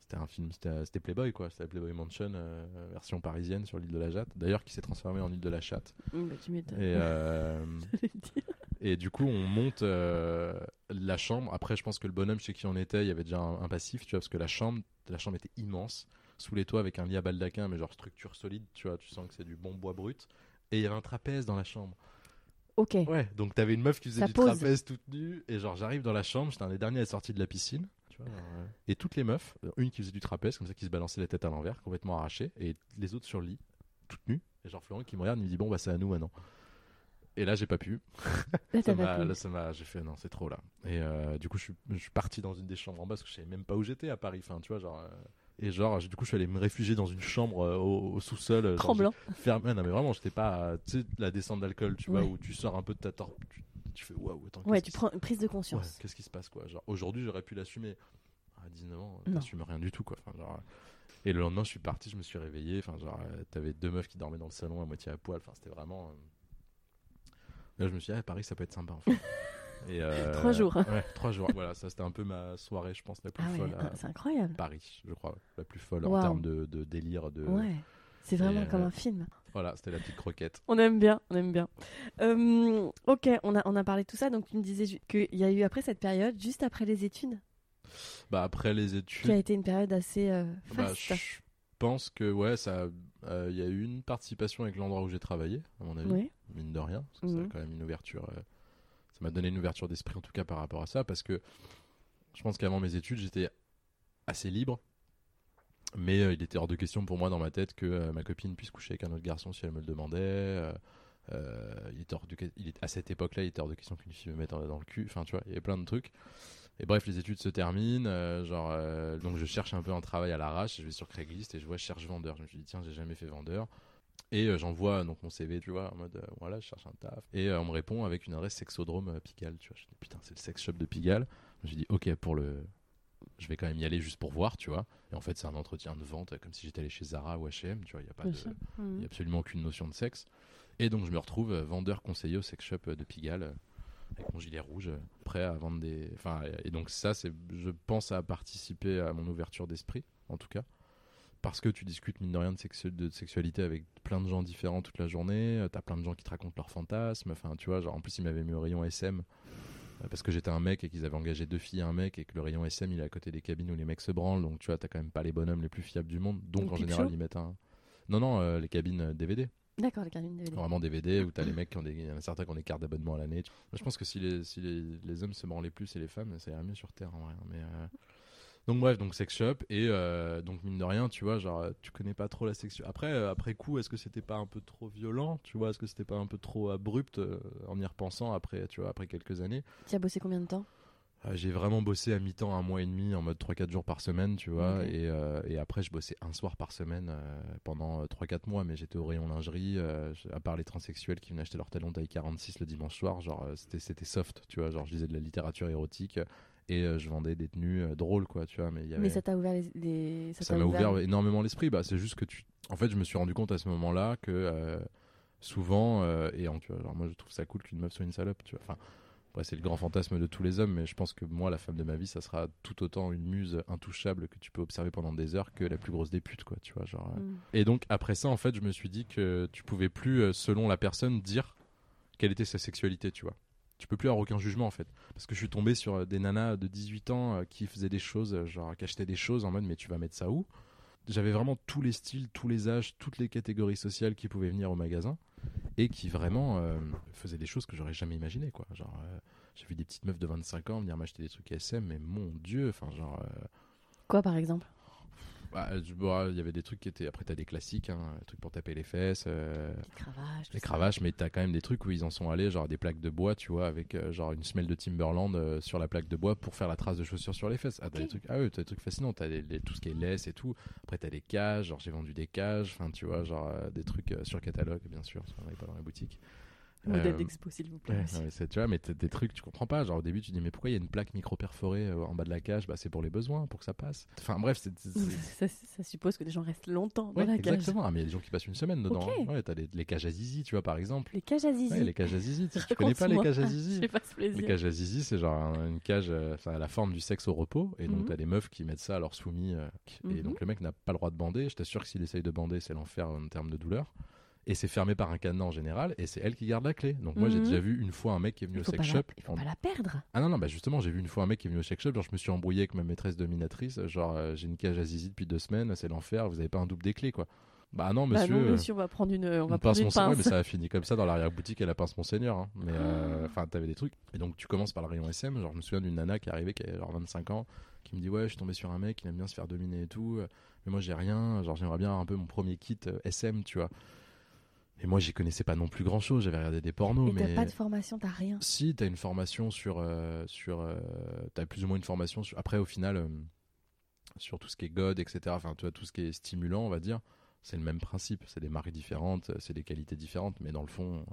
[SPEAKER 2] c'était un film, c'était, Playboy quoi. C'était la Playboy Mansion euh, version parisienne sur l'île de la Jatte. D'ailleurs, qui s'est transformée en île de la Chatte.
[SPEAKER 1] Bah, tu m'étonnes.
[SPEAKER 2] Et euh, et du coup, on monte euh, la chambre. Après, je pense que le bonhomme chez qui on était, il y avait déjà un, un passif, tu vois, parce que la chambre, la chambre était immense, sous les toits avec un lit à baldaquin, mais genre structure solide, tu vois, tu sens que c'est du bon bois brut. Et il y avait un trapèze dans la chambre.
[SPEAKER 1] Ok.
[SPEAKER 2] Ouais, donc t'avais une meuf qui faisait
[SPEAKER 1] Ça
[SPEAKER 2] du
[SPEAKER 1] pose.
[SPEAKER 2] trapèze toute nue, et genre j'arrive dans la chambre, j'étais un des derniers à la sortie de la piscine, tu vois, genre, euh, et toutes les meufs, euh, une qui faisait du trapèze, comme ça, qui se balançait la tête à l'envers, complètement arrachée, et les autres sur le lit, toutes nues. Et genre Florent qui me regarde, il me dit bon bah c'est à nous maintenant. Et là j'ai pas pu.
[SPEAKER 1] Là,
[SPEAKER 2] Ça m'a-
[SPEAKER 1] pas pu.
[SPEAKER 2] là, ça m'a, j'ai fait non, c'est trop là. Et euh, du coup, je suis, je suis parti dans une des chambres en bas parce que je savais même pas où j'étais à Paris. Enfin, tu vois, genre. euh, et genre, du coup, je suis allé me réfugier dans une chambre euh, au, au sous-sol.
[SPEAKER 1] Tremblant.
[SPEAKER 2] Fermé, non, mais vraiment, j'étais pas. Tu sais, la descente d'alcool, tu vois,
[SPEAKER 1] Ouais.
[SPEAKER 2] où tu sors un peu de ta torpe. Tu, tu fais waouh, attends.
[SPEAKER 1] Ouais, tu prends une prise de
[SPEAKER 2] Ouais,
[SPEAKER 1] conscience.
[SPEAKER 2] qu'est-ce qui se passe, quoi Genre, aujourd'hui, j'aurais pu l'assumer. À 19 ans, t'assumes rien du tout, quoi. Enfin, genre. Et le lendemain, je suis parti, je me suis réveillé. Enfin, genre, euh, t'avais deux meufs qui dormaient dans le salon à moitié à poil. Enfin, c'était vraiment. euh, Là, je me suis dit, ah, Paris, ça peut être sympa, en fait. Et, euh,
[SPEAKER 1] Trois jours.
[SPEAKER 2] Ouais, trois jours. Voilà, ça, c'était un peu ma soirée, je pense, la plus
[SPEAKER 1] Ah ouais,
[SPEAKER 2] folle
[SPEAKER 1] ah, c'est incroyable.
[SPEAKER 2] Paris, je crois. La plus folle en termes de, de délire. De...
[SPEAKER 1] Ouais. C'est vraiment
[SPEAKER 2] Et,
[SPEAKER 1] comme
[SPEAKER 2] euh,
[SPEAKER 1] un film.
[SPEAKER 2] Voilà, c'était la petite croquette.
[SPEAKER 1] On aime bien, on aime bien. Euh, ok, on a, on a parlé de tout ça, donc tu me disais qu'il y a eu après cette période, juste après les études,
[SPEAKER 2] Bah, après les
[SPEAKER 1] qui a
[SPEAKER 2] études,
[SPEAKER 1] été une période assez euh,
[SPEAKER 2] bah, je pense que, ouais, ça. euh, Il y a eu une participation avec l'endroit où j'ai travaillé, à mon avis.
[SPEAKER 1] Oui.
[SPEAKER 2] mine de rien. Parce que Ça a
[SPEAKER 1] Mhm.
[SPEAKER 2] quand même une ouverture. euh, ça m'a donné une ouverture d'esprit, en tout cas, par rapport à ça. Parce que je pense qu'avant mes études, j'étais assez libre. Mais euh, il était hors de question pour moi dans ma tête que euh, ma copine puisse coucher avec un autre garçon si elle me le demandait. euh, il était hors de, il est, à cette époque-là, il était hors de question qu'une fille me mette dans, le cul. Enfin, tu vois, il y avait plein de trucs. Et bref, les études se terminent. genre, donc je cherche un peu un travail à l'arrache. Je vais sur Craigslist et je vois je cherche vendeur. Je me suis dit tiens, j'ai jamais fait vendeur. Et j'envoie donc mon CV, tu vois, en mode voilà, je cherche un taf. Et on me répond avec une adresse sexodrome Pigalle. Tu vois, je dis putain, c'est le sex shop de Pigalle. J'ai dit ok pour le, je vais quand même y aller juste pour voir, tu vois. Et en fait, c'est un entretien de vente, comme si j'étais allé chez Zara ou H&M. Tu vois, il y a pas de,
[SPEAKER 1] sûr.
[SPEAKER 2] il
[SPEAKER 1] Mhm.
[SPEAKER 2] n'y a absolument aucune notion de sexe. Et donc je me retrouve euh, vendeur conseiller au sex shop euh, de Pigalle euh, avec mon gilet rouge, prêt à vendre des. Enfin, et donc ça, c'est, je pense, à participer à mon ouverture d'esprit, en tout cas, parce que tu discutes mine de rien de, sexu- de sexualité avec plein de gens différents toute la journée. T'as plein de gens qui te racontent leurs fantasmes. Enfin, tu vois, genre en plus ils m'avaient mis au rayon SM. Euh, Parce que j'étais un mec et qu'ils avaient engagé deux filles et un mec et que le rayon SM il est à côté des cabines où les mecs se branlent donc tu vois t'as quand même pas les bonhommes les plus fiables du monde donc
[SPEAKER 1] Donc,
[SPEAKER 2] en général ils mettent un non non euh, les cabines euh, DVD
[SPEAKER 1] D'accord, les carabines DVD.
[SPEAKER 2] Vraiment DVD où t'as les mecs qui ont des, il y en a certains qui ont des cartes d'abonnement à l'année. Je pense que si les, si les, les hommes se branlaient plus et les femmes, ça irait mieux sur Terre en vrai. hein, Mais euh, donc bref, donc sex shop et euh, donc mine de rien, tu vois, genre tu connais pas trop la section. Après, euh, après coup, est-ce que c'était pas un peu trop violent, tu vois, est-ce que c'était pas un peu trop abrupt euh, en y repensant après, tu vois, après quelques années?
[SPEAKER 1] Tu as bossé combien de temps?
[SPEAKER 2] Euh, j'ai vraiment bossé à mi-temps un mois et demi en mode 3-4 jours par semaine, tu vois. Et, euh, et après, je bossais un soir par semaine euh, pendant 3-4 mois, mais j'étais au rayon lingerie. euh, à part les transsexuels qui venaient acheter leur talon taille 46 le dimanche soir, genre euh, c'était, c'était soft, tu vois. Genre je lisais de la littérature érotique et euh, je vendais des tenues euh, drôles, quoi, tu vois. Mais, il y avait...
[SPEAKER 1] Mais ça t'a ouvert les. les-
[SPEAKER 2] ça m'a ouvert énormément l'esprit. Bah, c'est juste que tu. En fait, je me suis rendu compte à ce moment-là que euh, souvent, et en, tu vois, genre, moi je trouve ça cool qu'une meuf soit une salope, tu vois. Enfin, c'est le grand fantasme de tous les hommes, mais je pense que moi, la femme de ma vie, ça sera tout autant une muse intouchable que tu peux observer pendant des heures que la plus grosse des putes, quoi, tu vois. Genre.
[SPEAKER 1] Mhm.
[SPEAKER 2] Et donc, après ça, en fait, je me suis dit que tu pouvais plus, selon la personne, dire quelle était sa sexualité, tu vois. Tu peux plus avoir aucun jugement, en fait. Parce que je suis tombé sur euh, des nanas de 18 ans euh, qui faisaient des choses, euh, genre, qui achetaient des choses en mode, mais tu vas mettre ça où? J'avais vraiment tous les styles, tous les âges, toutes les catégories sociales qui pouvaient venir au magasin et qui vraiment faisaient des choses que j'aurais jamais imaginé, quoi. Genre, j'ai vu des petites meufs de 25 ans venir m'acheter des trucs SM, mais mon dieu, enfin, genre.
[SPEAKER 1] Quoi par exemple?
[SPEAKER 2] Bah, bah, il y avait des trucs qui étaient. Après, t'as des classiques, hein, des trucs pour taper les fesses, euh,
[SPEAKER 1] Les cravaches.
[SPEAKER 2] les
[SPEAKER 1] ça.
[SPEAKER 2] cravaches, mais t'as quand même des trucs où ils en sont allés, genre des plaques de bois, tu vois, avec euh, genre une semelle de Timberland euh, sur la plaque de bois pour faire la trace de chaussures sur les fesses. Ah, t'as des trucs, ah oui, t'as des trucs fascinants, t'as des- tout ce qui est laisse et tout. Après, t'as des cages, genre j'ai vendu des cages, enfin, tu vois, genre euh, des trucs euh, sur catalogue, bien sûr, parce qu'on n'avait pas dans la boutique.
[SPEAKER 1] Modèle
[SPEAKER 2] Euh,
[SPEAKER 1] d'expo, s'il vous plaît.
[SPEAKER 2] Ouais, ouais, c'est- tu vois, mais des trucs tu comprends pas. Genre au début tu dis mais pourquoi il y a une plaque micro perforée euh, en bas de la cage? Bah c'est pour les besoins, pour que ça passe. Enfin bref, c'est c'est- c'est-
[SPEAKER 1] ça, ça suppose que les gens restent longtemps dans
[SPEAKER 2] Ouais,
[SPEAKER 1] la cage.
[SPEAKER 2] exactement. Ah, mais il y a des gens qui passent une semaine dedans.
[SPEAKER 1] Ok.
[SPEAKER 2] hein. Ouais, t'as les, les cages à zizi, tu vois, par exemple.
[SPEAKER 1] Les cages à zizi.
[SPEAKER 2] Ouais, les cages à zizi. Tu, tu connais pas les cages à zizi?
[SPEAKER 1] Pas ce plaisir.
[SPEAKER 2] Les cages à zizi, c'est genre un- une cage euh, enfin, à la forme du sexe au repos. Et donc,
[SPEAKER 1] Mhm.
[SPEAKER 2] t'as des meufs qui mettent ça à leurs soumis. euh, Et
[SPEAKER 1] Mhm.
[SPEAKER 2] donc, le mec n'a pas le droit de bander. Je t'assure que s'il essaye de bander, c'est l'enfer en termes de douleur. Et c'est fermé par un cadenas en général. Et c'est elle qui garde la clé. Donc, moi, j'ai
[SPEAKER 1] Mhm.
[SPEAKER 2] déjà vu une fois un mec qui est venu
[SPEAKER 1] Il
[SPEAKER 2] au sex
[SPEAKER 1] pas la...
[SPEAKER 2] shop.
[SPEAKER 1] il faut
[SPEAKER 2] en-
[SPEAKER 1] pas la perdre.
[SPEAKER 2] Ah non, non, bah justement, j'ai vu une fois un mec qui est venu au sex shop. Genre, je me suis embrouillé avec ma maîtresse dominatrice. Genre, euh, j'ai une cage à zizi depuis deux semaines. C'est l'enfer. Vous avez pas un double des clés, quoi. Bah non,
[SPEAKER 1] Bah
[SPEAKER 2] monsieur.
[SPEAKER 1] non,
[SPEAKER 2] euh,
[SPEAKER 1] monsieur, on va prendre une, on va prendre
[SPEAKER 2] pince
[SPEAKER 1] une pince.
[SPEAKER 2] mais ça a fini comme ça dans l'arrière-boutique à la pince Monseigneur. hein. Mais
[SPEAKER 1] Ah.
[SPEAKER 2] euh, enfin, t'avais des trucs. Et donc, tu commences par le rayon SM. Genre, je me souviens d'une nana qui est arrivée, qui avait genre 25 ans, qui me dit Ouais, je suis tombé sur un mec, il aime bien se faire dominer et tout. euh, Mais moi, j'ai rien. Genre, j'aimerais bien un peu mon premier kit euh, SM, tu vois. Et moi, j'y connaissais pas non plus grand chose. J'avais regardé des pornos,
[SPEAKER 1] Et
[SPEAKER 2] mais.
[SPEAKER 1] t'as pas de formation, t'as rien.
[SPEAKER 2] Si, t'as une formation sur. euh, sur euh, t'as plus ou moins une formation sur. Après, au final, euh, sur tout ce qui est God, etc. Enfin, tu vois, tout ce qui est stimulant, on va dire. C'est le même principe. C'est des marques différentes, c'est des qualités différentes, mais dans le fond.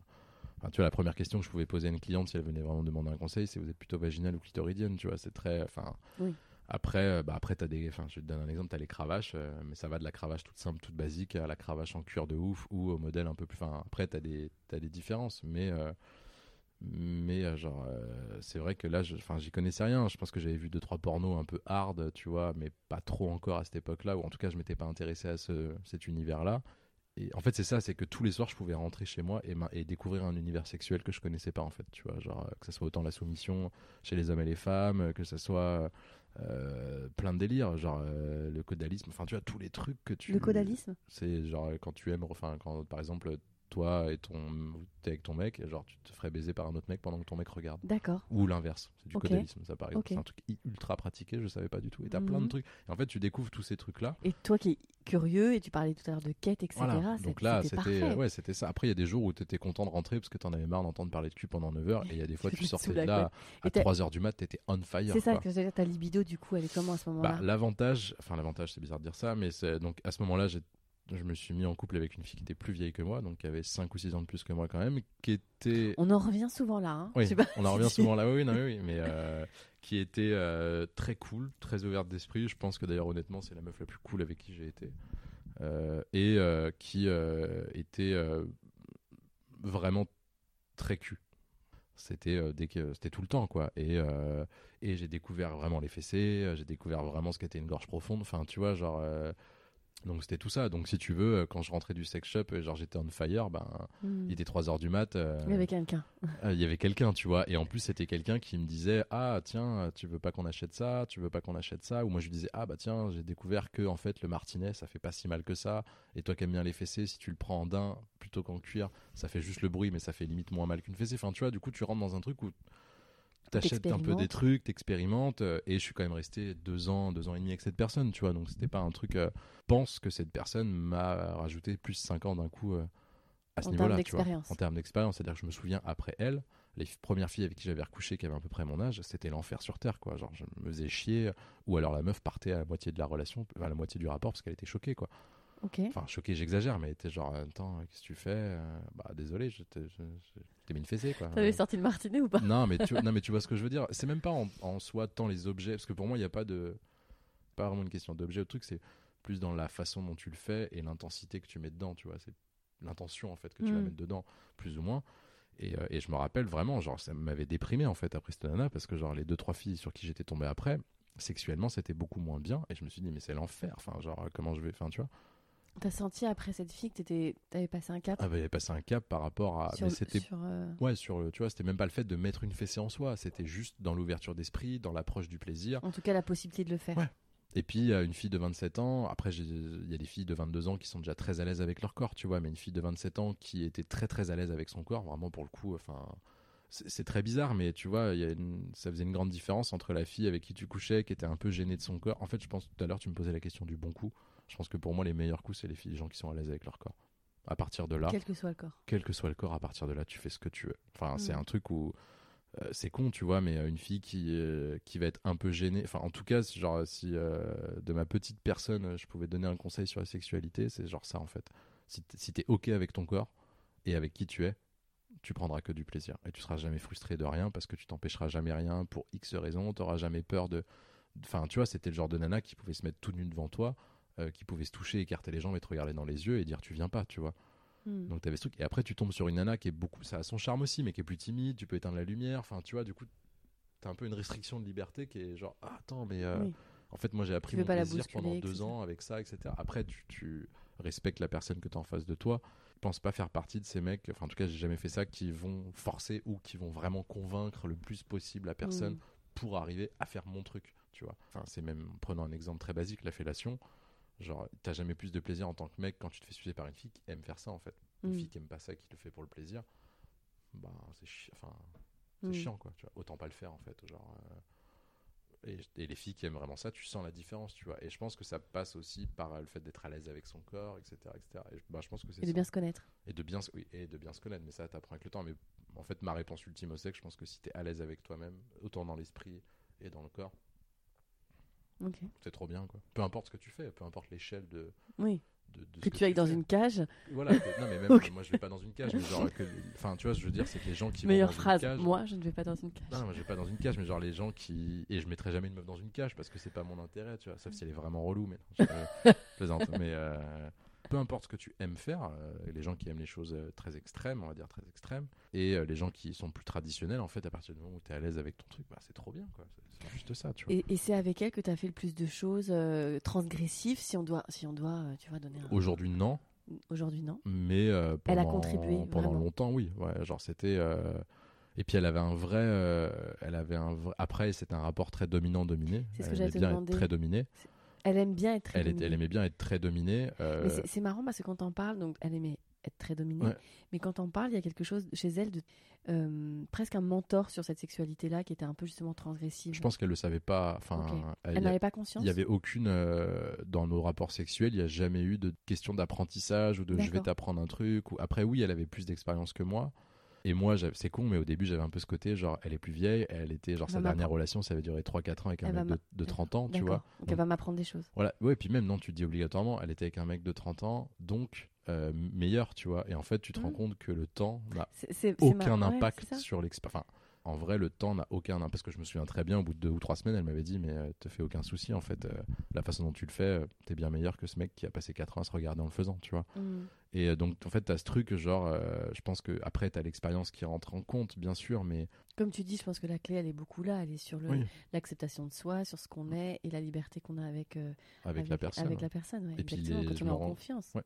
[SPEAKER 2] Enfin, tu vois, la première question que je pouvais poser à une cliente si elle venait vraiment demander un conseil, c'est vous êtes plutôt vaginale ou clitoridienne, tu vois, c'est très. Enfin.
[SPEAKER 1] Oui.
[SPEAKER 2] Après, euh, bah après t'as des, enfin, je te donne un exemple, t'as les cravaches, euh, mais ça va de la cravache toute simple, toute basique, à la cravache en cuir de ouf ou au modèle un peu plus. Enfin, après t'as des, t'as des différences, mais euh, mais genre c'est vrai que là enfin j'y connaissais rien je pense que j'avais vu deux trois pornos un peu hard tu vois mais pas trop encore à cette époque là ou en tout cas je m'étais pas intéressé à ce, cet univers là et en fait c'est ça c'est que tous les soirs je pouvais rentrer chez moi et, et découvrir un univers sexuel que je connaissais pas en fait tu vois genre que ce soit autant la soumission chez les hommes et les femmes que ce soit euh, plein de délires genre euh, le caudalisme enfin tu vois tous les trucs que tu
[SPEAKER 1] Le caudalisme
[SPEAKER 2] c'est genre quand tu aimes enfin quand par exemple toi et ton, t'es avec ton mec, et genre tu te ferais baiser par un autre mec pendant que ton mec regarde.
[SPEAKER 1] D'accord.
[SPEAKER 2] Ou l'inverse, c'est du
[SPEAKER 1] Ok.
[SPEAKER 2] codélisme, ça par exemple.
[SPEAKER 1] Ok.
[SPEAKER 2] C'est un truc ultra pratiqué, je savais pas du tout. Et t'as plein de
[SPEAKER 1] Mhm.
[SPEAKER 2] trucs. Et en fait, tu découvres tous ces trucs-là.
[SPEAKER 1] Et toi qui es curieux, et tu parlais tout à l'heure de quête, etc.
[SPEAKER 2] Voilà. Donc là,
[SPEAKER 1] c'était
[SPEAKER 2] ouais, c'était ça. Après, il y a des jours où t'étais content de rentrer parce que t'en avais marre d'entendre parler de cul pendant 9 heures. Et il y a des fois,
[SPEAKER 1] Tu
[SPEAKER 2] sortais de là à
[SPEAKER 1] t'as-
[SPEAKER 2] 3 heures du mat, t'étais on fire.
[SPEAKER 1] C'est ça que j'allais dire, ta libido, du coup, elle est comment à ce moment-là?
[SPEAKER 2] Bah, l'avantage, enfin l'avantage, c'est bizarre de dire ça, mais c'est donc à ce moment-là, j'ai- je me suis mis en couple avec une fille qui était plus vieille que moi, donc qui avait 5 ou 6 ans de plus que moi quand même, qui était
[SPEAKER 1] On en revient souvent là. Hein.
[SPEAKER 2] oui,
[SPEAKER 1] pas
[SPEAKER 2] on en revient souvent là, oui, non, oui, mais euh, qui était euh, très cool, très ouverte d'esprit. Je pense que d'ailleurs, honnêtement, c'est la meuf la plus cool avec qui j'ai été. Euh, et qui était vraiment très cul. C'était dès que c'était tout le temps quoi. Et, et j'ai découvert vraiment les fessées, j'ai découvert vraiment ce qu'était une gorge profonde. Enfin, tu vois, genre. Donc c'était tout ça. Donc si tu veux, euh, quand je rentrais du sex shop, euh, genre j'étais on fire, ben
[SPEAKER 1] Hmm.
[SPEAKER 2] il était 3 heures du mat. euh,
[SPEAKER 1] Il y avait quelqu'un.
[SPEAKER 2] euh, il y avait quelqu'un, tu vois, et en plus c'était quelqu'un qui me disait ah tiens tu veux pas qu'on achète ça, tu veux pas qu'on achète ça, ou moi je lui disais ah bah tiens j'ai découvert que en fait le martinet ça fait pas si mal que ça, et toi qui aimes bien les fessées si tu le prends en daim plutôt qu'en cuir ça fait juste le bruit mais ça fait limite moins mal qu'une fessée, enfin tu vois du coup tu rentres dans un truc où t'achètes un peu des trucs, t'expérimentes, euh, et je suis quand même resté deux ans, deux ans et demi avec cette personne, tu vois, donc c'était pas un truc. euh, pense que cette personne m'a rajouté plus 5 ans d'un coup euh, à ce niveau-là, tu vois, en termes d'expérience. C'est-à-dire que je me souviens après elle, les premières filles avec qui j'avais recouché, qui avaient à peu près mon âge, c'était l'enfer sur terre, quoi. Genre, je me faisais chier, ou alors la meuf partait à la moitié de la relation, à la moitié du rapport parce qu'elle était choquée, quoi. Enfin, choquée, j'exagère, mais était genre, attends, qu'est-ce que tu fais Euh, Bah, désolé, je t'ai mis une fessée, quoi.
[SPEAKER 1] T'avais sorti le martinet ou pas?
[SPEAKER 2] Non, mais tu, non, mais tu vois ce que je veux dire. C'est même pas en, en soi tant les objets, parce que pour moi, il n'y a pas de. Pas vraiment une question d'objet. Le truc, c'est plus dans la façon dont tu le fais et l'intensité que tu mets dedans, tu vois. C'est l'intention, en fait, que tu vas
[SPEAKER 1] Mm.
[SPEAKER 2] mettre dedans, plus ou moins. Et, euh, et je me rappelle vraiment, genre, ça m'avait déprimé, en fait, après cette nana, parce que, genre, les deux, trois filles sur qui j'étais tombé après, sexuellement, c'était beaucoup moins bien. Et je me suis dit, mais c'est l'enfer. Enfin, genre, comment je vais. Enfin, tu vois.
[SPEAKER 1] T'as senti après cette fille que t'étais- t'avais passé un cap
[SPEAKER 2] Ah, bah, il avait passé un cap par rapport à.
[SPEAKER 1] sur,
[SPEAKER 2] mais c'était
[SPEAKER 1] sur, euh,
[SPEAKER 2] Ouais, sur le, tu vois, c'était même pas le fait de mettre une fessée en soi, c'était juste dans l'ouverture d'esprit, dans l'approche du plaisir.
[SPEAKER 1] En tout cas, la possibilité de le faire.
[SPEAKER 2] Ouais. Et puis, une fille de 27 ans, après, il y a des filles de 22 ans qui sont déjà très à l'aise avec leur corps, tu vois, mais une fille de 27 ans qui était très très à l'aise avec son corps, vraiment pour le coup, enfin, c'est très bizarre, mais tu vois, il y a une- ça faisait une grande différence entre la fille avec qui tu couchais, qui était un peu gênée de son corps. En fait, je pense tout à l'heure, tu me posais la question du bon coup. Je pense que pour moi, les meilleurs coups, c'est les filles, les gens qui sont à l'aise avec leur corps. À partir de là,
[SPEAKER 1] Quel que soit le corps.
[SPEAKER 2] quel que soit le corps, à partir de là, tu fais ce que tu veux. Enfin, c'est
[SPEAKER 1] Mm.
[SPEAKER 2] un truc où euh, c'est con, tu vois, mais euh, une fille qui euh, qui va être un peu gênée. Enfin, en tout cas, c'est genre si euh, de ma petite personne, je pouvais donner un conseil sur la sexualité, c'est genre ça en fait. Si t'es, si t'es ok avec ton corps et avec qui tu es, tu prendras que du plaisir et tu seras jamais frustré de rien parce que tu t'empêcheras jamais rien pour X raisons. T'auras jamais peur de. Enfin, tu vois, c'était le genre de nana qui pouvait se mettre tout nu devant toi. Euh, qui pouvait se toucher, écarter les jambes et te regarder dans les yeux et dire tu viens pas, tu vois.
[SPEAKER 1] Hmm.
[SPEAKER 2] Donc t'avais ce truc. Et après, tu tombes sur une nana qui est beaucoup. Ça a son charme aussi, mais qui est plus timide. Tu peux éteindre la lumière. Enfin, tu vois, du coup, t'as un peu une restriction de liberté qui est genre, ah, attends, mais. euh,
[SPEAKER 1] Oui.
[SPEAKER 2] En fait, moi, j'ai appris mon plaisir pendant
[SPEAKER 1] etc.
[SPEAKER 2] deux ans avec ça, etc. Après, tu, tu respectes la personne que tu as en face de toi. Je pense pas faire partie de ces mecs, enfin, en tout cas, j'ai jamais fait ça, qui vont forcer ou qui vont vraiment convaincre le plus possible la personne
[SPEAKER 1] Hmm.
[SPEAKER 2] pour arriver à faire mon truc, tu vois. Enfin, c'est même, prenons un exemple très basique, la fellation. Genre, t'as jamais plus de plaisir en tant que mec quand tu te fais sucer par une fille qui aime faire ça, en fait. Une
[SPEAKER 1] Hmm.
[SPEAKER 2] fille qui aime pas ça, qui le fait pour le plaisir, bah, c'est chi- enfin, c'est
[SPEAKER 1] Hmm.
[SPEAKER 2] chiant, quoi. Tu vois. Autant pas le faire, en fait. Genre, euh, et, et les filles qui aiment vraiment ça, tu sens la différence, tu vois. Et je pense que ça passe aussi par le fait d'être à l'aise avec son corps, etc. etc. Et bah, je pense que c'est
[SPEAKER 1] Et de
[SPEAKER 2] ça.
[SPEAKER 1] bien se connaître.
[SPEAKER 2] Et de bien, se- oui, et de bien se connaître, mais ça t'apprend avec le temps. Mais en fait, ma réponse ultime au sexe, je pense que si t'es à l'aise avec toi-même, autant dans l'esprit et dans le corps, C'est trop bien, quoi. Peu importe ce que tu fais, peu importe l'échelle de,
[SPEAKER 1] Oui.
[SPEAKER 2] de, de ce
[SPEAKER 1] Que tu ailles dans
[SPEAKER 2] fais.
[SPEAKER 1] une cage.
[SPEAKER 2] Voilà. que- non, mais même, moi, je vais pas dans une cage, mais genre, que, enfin, tu vois, je veux dire, c'est que les gens qui
[SPEAKER 1] Meilleure
[SPEAKER 2] vont dans
[SPEAKER 1] phrase.
[SPEAKER 2] une cage.
[SPEAKER 1] Moi, je ne vais pas dans une cage.
[SPEAKER 2] Non, moi, je vais pas dans une cage, mais genre les gens qui. Et je mettrai jamais une meuf dans une cage parce que c'est pas mon intérêt, tu vois. Sauf si elle est vraiment relou, mais non, je, je plaisante. Mais euh, peu importe ce que tu aimes faire, euh, les gens qui aiment les choses euh, très extrêmes, on va dire très extrêmes, et euh, les gens qui sont plus traditionnels, en fait, à partir du moment où tu es à l'aise avec ton truc, bah, c'est trop bien, quoi. C'est- juste ça, tu vois.
[SPEAKER 1] Et, et c'est avec elle que tu as fait le plus de choses euh, transgressives, si on doit, si on doit tu vois, donner un...
[SPEAKER 2] Aujourd'hui, non.
[SPEAKER 1] Aujourd'hui, non.
[SPEAKER 2] Mais pendant,
[SPEAKER 1] Elle a contribué,
[SPEAKER 2] pendant
[SPEAKER 1] vraiment.
[SPEAKER 2] longtemps, oui. Ouais, genre c'était. Et puis elle avait un vrai, euh, elle avait un vrai... Après, c'était un rapport très dominant-dominé.
[SPEAKER 1] C'est ce que j'allais te
[SPEAKER 2] bien
[SPEAKER 1] demander.
[SPEAKER 2] très dominée.
[SPEAKER 1] Elle aime bien être très
[SPEAKER 2] Elle, est-
[SPEAKER 1] dominée.
[SPEAKER 2] elle aimait bien être très dominée. euh,
[SPEAKER 1] c'est- marrant parce que quand on parle, donc elle aimait être très dominée.
[SPEAKER 2] Ouais.
[SPEAKER 1] Mais quand on parle, il y a quelque chose chez elle de euh, presque un mentor sur cette sexualité-là qui était un peu justement transgressive.
[SPEAKER 2] Je pense qu'elle le savait pas. Enfin, elle-
[SPEAKER 1] n'avait pas conscience.
[SPEAKER 2] il y avait aucune euh, dans nos rapports sexuels. Il n'y a jamais eu de question d'apprentissage ou de je vais t'apprendre un truc. Ou après, oui, elle avait plus d'expérience que moi. Et moi, c'est con, mais au début, j'avais un peu ce côté, genre, elle est plus vieille, elle était, genre, sa dernière relation, ça avait duré 3-4 ans avec un
[SPEAKER 1] Elle
[SPEAKER 2] mec de, de 30 ans, tu vois.
[SPEAKER 1] Donc elle va m'apprendre des choses.
[SPEAKER 2] Voilà, ouais, puis même non, tu te dis obligatoirement, elle était avec un mec de 30 ans, donc euh, meilleur, tu vois. Et en fait, tu te rends
[SPEAKER 1] Mhm.
[SPEAKER 2] compte que le temps n'a aucun
[SPEAKER 1] ma-
[SPEAKER 2] impact sur l'expérience. Enfin, en vrai, le temps n'a aucun impact. Parce que je me souviens très bien, au bout de deux ou trois semaines, elle m'avait dit Mais euh, te fais aucun souci, en fait. euh, la façon dont tu le fais, euh, t'es bien meilleur que ce mec qui a passé 4 ans à se regarder en le faisant, tu vois.
[SPEAKER 1] Mm.
[SPEAKER 2] Et euh, donc, en fait, t'as ce truc, genre, euh, je pense que après, t'as l'expérience qui rentre en compte, bien sûr, mais
[SPEAKER 1] Comme tu dis, je pense que la clé, elle est beaucoup là. Elle est sur
[SPEAKER 2] Oui.
[SPEAKER 1] l'acceptation de soi, sur ce qu'on est et la liberté qu'on a avec, euh,
[SPEAKER 2] avec, la personne.
[SPEAKER 1] Avec la personne, ouais,
[SPEAKER 2] Et puis les-
[SPEAKER 1] quand
[SPEAKER 2] je
[SPEAKER 1] on est en
[SPEAKER 2] rends-
[SPEAKER 1] confiance.
[SPEAKER 2] Ouais.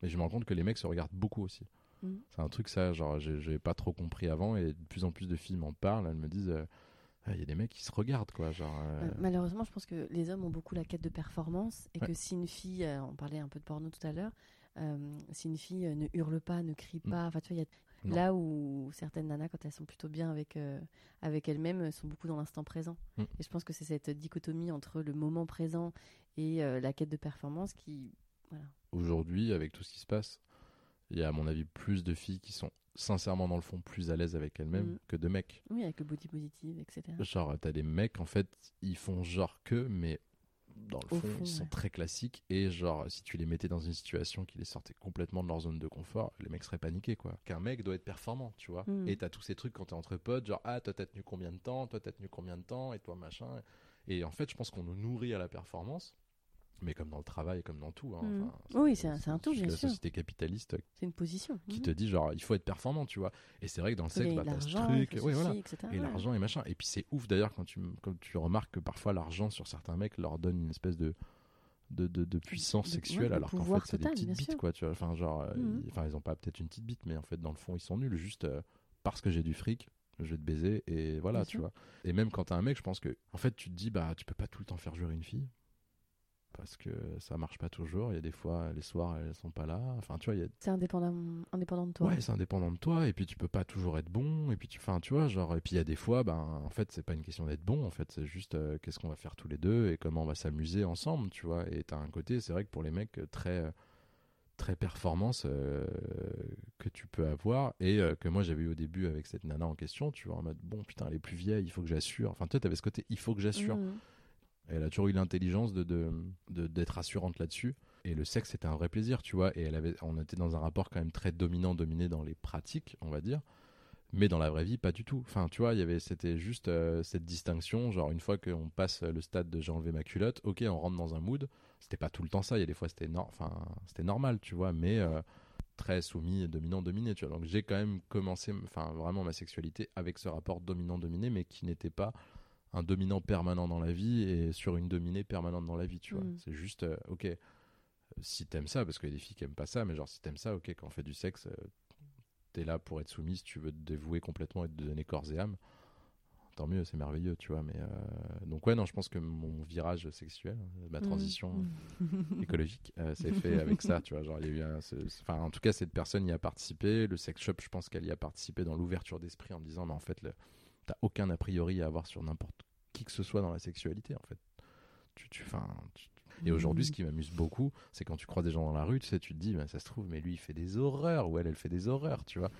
[SPEAKER 2] Mais je me rends compte que les mecs se regardent beaucoup aussi.
[SPEAKER 1] Mhm.
[SPEAKER 2] C'est un truc, ça, genre, j'ai pas trop compris avant, et de plus en plus de filles m'en parlent, elles me disent, euh, Ah, il y a des mecs qui se regardent, quoi, genre. euh,
[SPEAKER 1] Malheureusement, je pense que les hommes ont beaucoup la quête de performance et
[SPEAKER 2] Ouais.
[SPEAKER 1] que si une fille, euh, on parlait un peu de porno tout à l'heure, si une fille euh, ne hurle pas, ne crie
[SPEAKER 2] Mm.
[SPEAKER 1] pas, enfin tu vois, il y a
[SPEAKER 2] Non.
[SPEAKER 1] là où certaines nanas, quand elles sont plutôt bien avec euh, avec elles-mêmes, euh, sont beaucoup dans l'instant présent.
[SPEAKER 2] Mm.
[SPEAKER 1] Et je pense que c'est cette dichotomie entre le moment présent et euh, la quête de performance qui, voilà.
[SPEAKER 2] Aujourd'hui, avec tout ce qui se passe, il y a, à mon avis, plus de filles qui sont sincèrement, dans le fond, plus à l'aise avec elles-mêmes
[SPEAKER 1] Mhm.
[SPEAKER 2] que de mecs.
[SPEAKER 1] Oui, avec le body positive, etc.
[SPEAKER 2] Genre, t'as des mecs, en fait, ils font genre que, mais dans le fond,
[SPEAKER 1] fond,
[SPEAKER 2] ils sont
[SPEAKER 1] ouais.
[SPEAKER 2] très classiques. Et genre, si tu les mettais dans une situation qui les sortait complètement de leur zone de confort, les mecs seraient paniqués, quoi. Qu'un mec doit être performant, tu vois.
[SPEAKER 1] Mhm.
[SPEAKER 2] Et t'as tous ces trucs quand t'es entre potes, genre, ah, toi, t'as tenu combien de temps, toi, t'as tenu combien de temps, et toi, machin. Et en fait, je pense qu'on nous nourrit à la performance. Mais comme dans le travail, comme dans tout. hein. Enfin,
[SPEAKER 1] Oui, c'est un- un tout, bien
[SPEAKER 2] la
[SPEAKER 1] sûr.
[SPEAKER 2] société capitaliste
[SPEAKER 1] C'est une position.
[SPEAKER 2] qui
[SPEAKER 1] Mhm.
[SPEAKER 2] te dit genre il faut être performant tu vois et c'est vrai que dans le sexe bah, t'as ce truc
[SPEAKER 1] ceci,
[SPEAKER 2] voilà
[SPEAKER 1] etc.
[SPEAKER 2] et
[SPEAKER 1] Ouais.
[SPEAKER 2] l'argent et machin et puis c'est ouf d'ailleurs quand tu quand tu remarques que parfois l'argent sur certains mecs leur donne une espèce de de, de, de puissance
[SPEAKER 1] De-
[SPEAKER 2] sexuelle
[SPEAKER 1] ouais,
[SPEAKER 2] alors qu'en fait c'est des petites bites
[SPEAKER 1] sûr.
[SPEAKER 2] quoi tu vois enfin genre euh,
[SPEAKER 1] Mhm.
[SPEAKER 2] ils, enfin ils ont pas peut-être une petite bite mais en fait dans le fond ils sont nuls juste euh, parce que j'ai du fric je vais te baiser et voilà
[SPEAKER 1] Bien
[SPEAKER 2] tu
[SPEAKER 1] sûr.
[SPEAKER 2] vois et même quand t'as un mec je pense que en fait tu te dis bah tu peux pas tout le temps faire jouer une fille parce que ça marche pas toujours il y a des fois les soirs elles sont pas là enfin tu vois il y a
[SPEAKER 1] C'est indépendant, indépendant de toi.
[SPEAKER 2] Ouais, c'est indépendant de toi, et puis tu peux pas toujours être bon, et puis tu, enfin, tu vois, genre, et puis il y a des fois, ben, en fait, c'est pas une question d'être bon, en fait, c'est juste euh, qu'est-ce qu'on va faire tous les deux et comment on va s'amuser ensemble, tu vois. Et t'as un côté, c'est vrai que pour les mecs, euh, très, euh, très performance euh, que tu peux avoir, et euh, que moi j'avais eu au début avec cette nana en question, tu vois, en mode, bon, putain, elle est plus vieille, il faut que j'assure. Enfin, toi, t'avais ce côté, il faut que j'assure.
[SPEAKER 1] Mhm.
[SPEAKER 2] Elle a toujours eu l'intelligence de, d'être assurante là-dessus. Et le sexe, c'était un vrai plaisir, tu vois. Et elle avait, on était dans un rapport quand même très dominant-dominé dans les pratiques, on va dire. Mais dans la vraie vie, pas du tout. Enfin, tu vois, y avait, c'était juste euh, cette distinction. Genre, une fois qu'on passe le stade de j'ai enlevé ma culotte, ok, on rentre dans un mood. C'était pas tout le temps ça. Il y a des fois, c'était, c'était normal, tu vois. Mais euh, très soumis, dominant-dominé, tu vois. Donc, j'ai quand même commencé, vraiment ma sexualité avec ce rapport dominant-dominé, mais qui n'était pas un dominant permanent dans la vie et sur une dominée permanente dans la vie, tu vois.
[SPEAKER 1] Mm.
[SPEAKER 2] C'est juste, euh, ok, si t'aimes ça, parce qu'il y a des filles qui aiment pas ça, mais genre si t'aimes ça, ok, quand on fait du sexe, euh, t'es là pour être soumise, tu veux te dévouer complètement et te donner corps et âme, tant mieux, c'est merveilleux, tu vois. Mais euh, donc ouais, non, je pense que mon virage sexuel, ma
[SPEAKER 1] Mhm.
[SPEAKER 2] transition
[SPEAKER 1] Mhm.
[SPEAKER 2] écologique, euh, c'est fait avec ça, tu vois. Genre, il y a eu un, enfin, en tout cas, cette personne y a participé. Le sex shop, je pense qu'elle y a participé dans l'ouverture d'esprit en me disant, mais en fait, le, t'as aucun a priori à avoir sur n'importe qui que ce soit dans la sexualité, en fait. Tu, tu, tu- et aujourd'hui, ce qui m'amuse beaucoup, c'est quand tu croises des gens dans la rue, tu sais, tu te dis, bah, ça se trouve, mais lui, il fait des horreurs, ou elle, elle fait des horreurs, tu vois.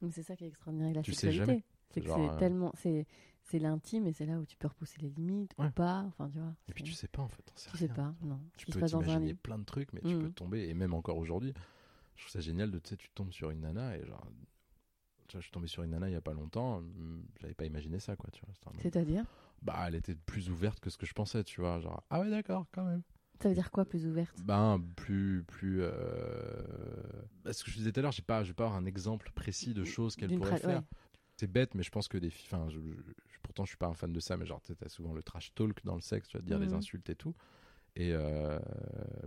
[SPEAKER 1] Mais c'est ça qui est extraordinaire avec la
[SPEAKER 2] Tu sais
[SPEAKER 1] sexualité. C'est que c'est
[SPEAKER 2] euh,
[SPEAKER 1] tellement. C'est c'est l'intime et c'est là où tu peux repousser les limites ou pas. Enfin, tu vois.
[SPEAKER 2] Et puis tu sais pas, en fait, t'en sais
[SPEAKER 1] tu sais
[SPEAKER 2] rien.
[SPEAKER 1] pas, non.
[SPEAKER 2] Tu peux
[SPEAKER 1] un
[SPEAKER 2] t'imaginer plein de trucs, mais tu
[SPEAKER 1] Mhm.
[SPEAKER 2] peux tomber, et même encore aujourd'hui, je trouve ça génial de, tu sais, tu tombes sur une nana, et genre, je suis tombé sur une nana il y a pas longtemps, hum, j'avais pas imaginé ça, quoi, tu vois.
[SPEAKER 1] C'est-à-dire
[SPEAKER 2] bah, elle était plus ouverte que ce que je pensais, tu vois, genre, ah ouais, d'accord, quand même.
[SPEAKER 1] Ça veut dire quoi, plus ouverte?
[SPEAKER 2] Ben, plus, plus, euh... ce que je disais tout à l'heure, j'ai pas, je vais pas avoir un exemple précis de choses qu'elle pourrait faire.
[SPEAKER 1] ouais.
[SPEAKER 2] C'est bête, mais je pense que des filles, enfin, je- je- pourtant je suis pas un fan de ça, mais genre, t'as souvent le trash talk dans le sexe, tu vas dire des
[SPEAKER 1] Mhm.
[SPEAKER 2] insultes et tout. Et euh,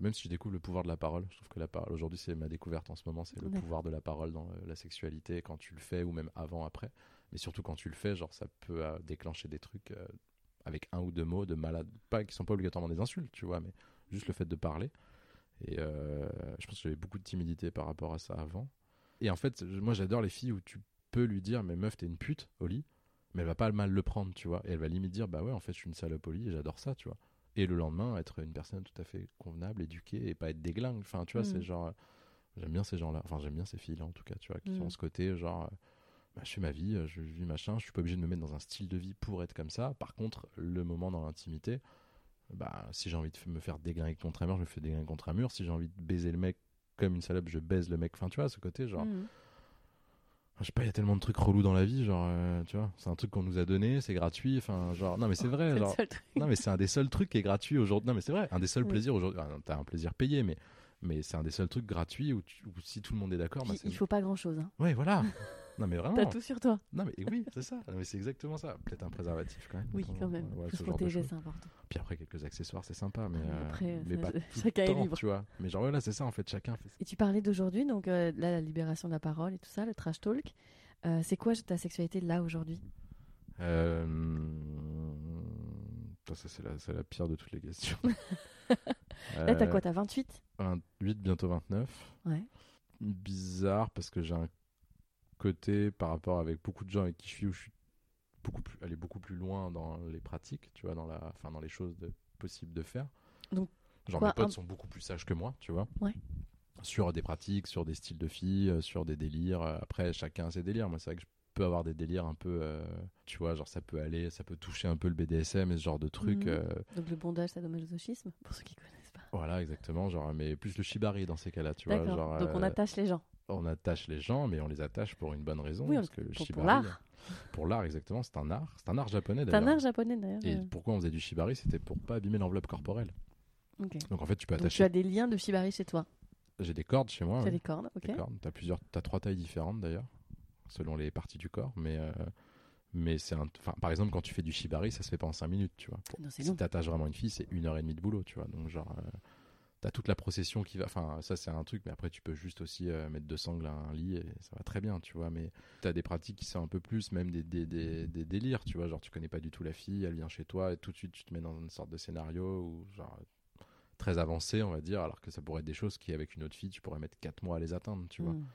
[SPEAKER 2] même si je découvre le pouvoir de la parole, je trouve que la parole, aujourd'hui, c'est ma découverte en ce moment, c'est le pouvoir de la parole dans euh, la sexualité, quand tu le fais, ou même avant, après. Mais surtout quand tu le fais, genre, ça peut euh, déclencher des trucs euh, avec un ou deux mots de malade, pas qui sont pas obligatoirement des insultes, tu vois, mais juste le fait de parler. Et je pense que j'avais beaucoup de timidité par rapport à ça avant. Et en fait, moi j'adore les filles où tu peux lui dire mais meuf t'es une pute au lit, mais elle va pas mal le prendre, tu vois. Et elle va limite dire bah ouais en fait je suis une salope au lit et j'adore ça, tu vois. Et le lendemain être une personne tout à fait convenable, éduquée et pas être déglingue. Enfin tu vois
[SPEAKER 1] Mm.
[SPEAKER 2] c'est genre euh, j'aime bien ces gens-là. Enfin j'aime bien ces filles là en tout cas, tu vois, qui
[SPEAKER 1] Mm.
[SPEAKER 2] ont ce côté genre euh, bah, je fais ma vie, euh, je vis machin, je suis pas obligé de me mettre dans un style de vie pour être comme ça. Par contre le moment dans l'intimité bah, si j'ai envie de me faire déglinguer contre un mur, je me fais déglinguer contre un mur. Si j'ai envie de baiser le mec comme une salope, je baise le mec. Enfin, tu vois, ce côté, genre,
[SPEAKER 1] Mhm.
[SPEAKER 2] Je sais pas, il y a tellement de trucs relous dans la vie, genre, euh, tu vois, c'est un truc qu'on nous a donné, c'est gratuit. Enfin, genre, non, mais c'est vrai, genre, non, mais c'est un des seuls trucs qui est gratuit aujourd'hui. Non, mais c'est vrai, un des seuls
[SPEAKER 1] Oui.
[SPEAKER 2] plaisirs aujourd'hui. T'as un plaisir payé, mais, mais c'est un des seuls trucs gratuits où, tu- où si tout le monde est d'accord, bah,
[SPEAKER 1] il faut pas grand chose. Hein.
[SPEAKER 2] Ouais, voilà. non, mais vraiment.
[SPEAKER 1] T'as tout sur toi.
[SPEAKER 2] Non, mais oui, c'est ça. Non, mais c'est exactement ça. Peut-être un préservatif quand même.
[SPEAKER 1] Oui, quand même.
[SPEAKER 2] Ouais, ce
[SPEAKER 1] se protéger, c'est important.
[SPEAKER 2] Puis après, quelques accessoires, c'est sympa, mais,
[SPEAKER 1] Ah, mais
[SPEAKER 2] euh,
[SPEAKER 1] après,
[SPEAKER 2] mais pas
[SPEAKER 1] chacun est
[SPEAKER 2] temps,
[SPEAKER 1] libre.
[SPEAKER 2] tu vois. Mais genre, voilà, c'est ça, en fait, chacun fait
[SPEAKER 1] Et tu parlais d'aujourd'hui, donc euh, là, la libération de la parole et tout ça, le trash talk. Euh, c'est quoi ta sexualité là aujourd'hui?
[SPEAKER 2] Euh... Ça, c'est la, la pire de toutes les questions.
[SPEAKER 1] Là, t'as
[SPEAKER 2] Euh,
[SPEAKER 1] quoi T'as 28
[SPEAKER 2] 28, bientôt 29.
[SPEAKER 1] Ouais.
[SPEAKER 2] Bizarre parce que j'ai un côté par rapport avec beaucoup de gens avec qui je suis où je suis beaucoup plus, aller beaucoup plus loin dans les pratiques, tu vois, dans, la, enfin, dans les choses de, possibles de faire.
[SPEAKER 1] Donc,
[SPEAKER 2] Genre,
[SPEAKER 1] quoi,
[SPEAKER 2] mes potes
[SPEAKER 1] un-
[SPEAKER 2] sont beaucoup plus sages que moi, tu vois.
[SPEAKER 1] Ouais.
[SPEAKER 2] Sur des pratiques, sur des styles de filles, euh, sur des délires. Euh, Après, chacun a ses délires. Moi, c'est vrai que je peux avoir des délires un peu, euh, tu vois, genre ça peut aller, ça peut toucher un peu le BDSM et ce genre de trucs.
[SPEAKER 1] Mhm.
[SPEAKER 2] euh,
[SPEAKER 1] Donc le bondage, sadomasochisme, pour ceux qui connaissent pas.
[SPEAKER 2] voilà, exactement. Genre, mais plus le shibari dans ces cas-là, tu vois. Genre,
[SPEAKER 1] Donc on attache les gens.
[SPEAKER 2] On attache les gens, mais on les attache pour une bonne raison.
[SPEAKER 1] Oui,
[SPEAKER 2] parce que le
[SPEAKER 1] pour- pour
[SPEAKER 2] shibari,
[SPEAKER 1] l'art.
[SPEAKER 2] Pour l'art, exactement. C'est un art. C'est un art japonais
[SPEAKER 1] C'est
[SPEAKER 2] d'ailleurs.
[SPEAKER 1] un art japonais d'ailleurs.
[SPEAKER 2] Et
[SPEAKER 1] euh.
[SPEAKER 2] pourquoi on faisait du shibari? C'était pour pas abîmer l'enveloppe corporelle. Donc en fait, tu peux
[SPEAKER 1] Donc tu
[SPEAKER 2] attacher.
[SPEAKER 1] as des liens de shibari chez toi.
[SPEAKER 2] J'ai des cordes chez moi.
[SPEAKER 1] Tu as des cordes, ok.
[SPEAKER 2] Cordes. T'as plusieurs, t'as trois tailles différentes d'ailleurs, selon les parties du corps. Mais euh, mais c'est un, enfin, par exemple, quand tu fais du shibari, ça se fait pas en 5 minutes, tu vois. Pour-
[SPEAKER 1] Non, c'est
[SPEAKER 2] si
[SPEAKER 1] long.
[SPEAKER 2] t'attaches vraiment une fille, c'est une heure et demie de boulot, tu vois. Donc genre, euh, t'as toute la procession qui va. Enfin, ça c'est un truc, mais après tu peux juste aussi euh, mettre deux sangles à un lit et ça va très bien, tu vois. Mais t'as des pratiques qui sont un peu plus, même des, des, des, des délires, tu vois. Genre, tu connais pas du tout la fille, elle vient chez toi et tout de suite tu te mets dans une sorte de scénario où genre très avancé, on va dire, alors que ça pourrait être des choses qui, avec une autre fille, tu pourrais mettre 4 mois à les atteindre, tu vois.
[SPEAKER 1] Hmm.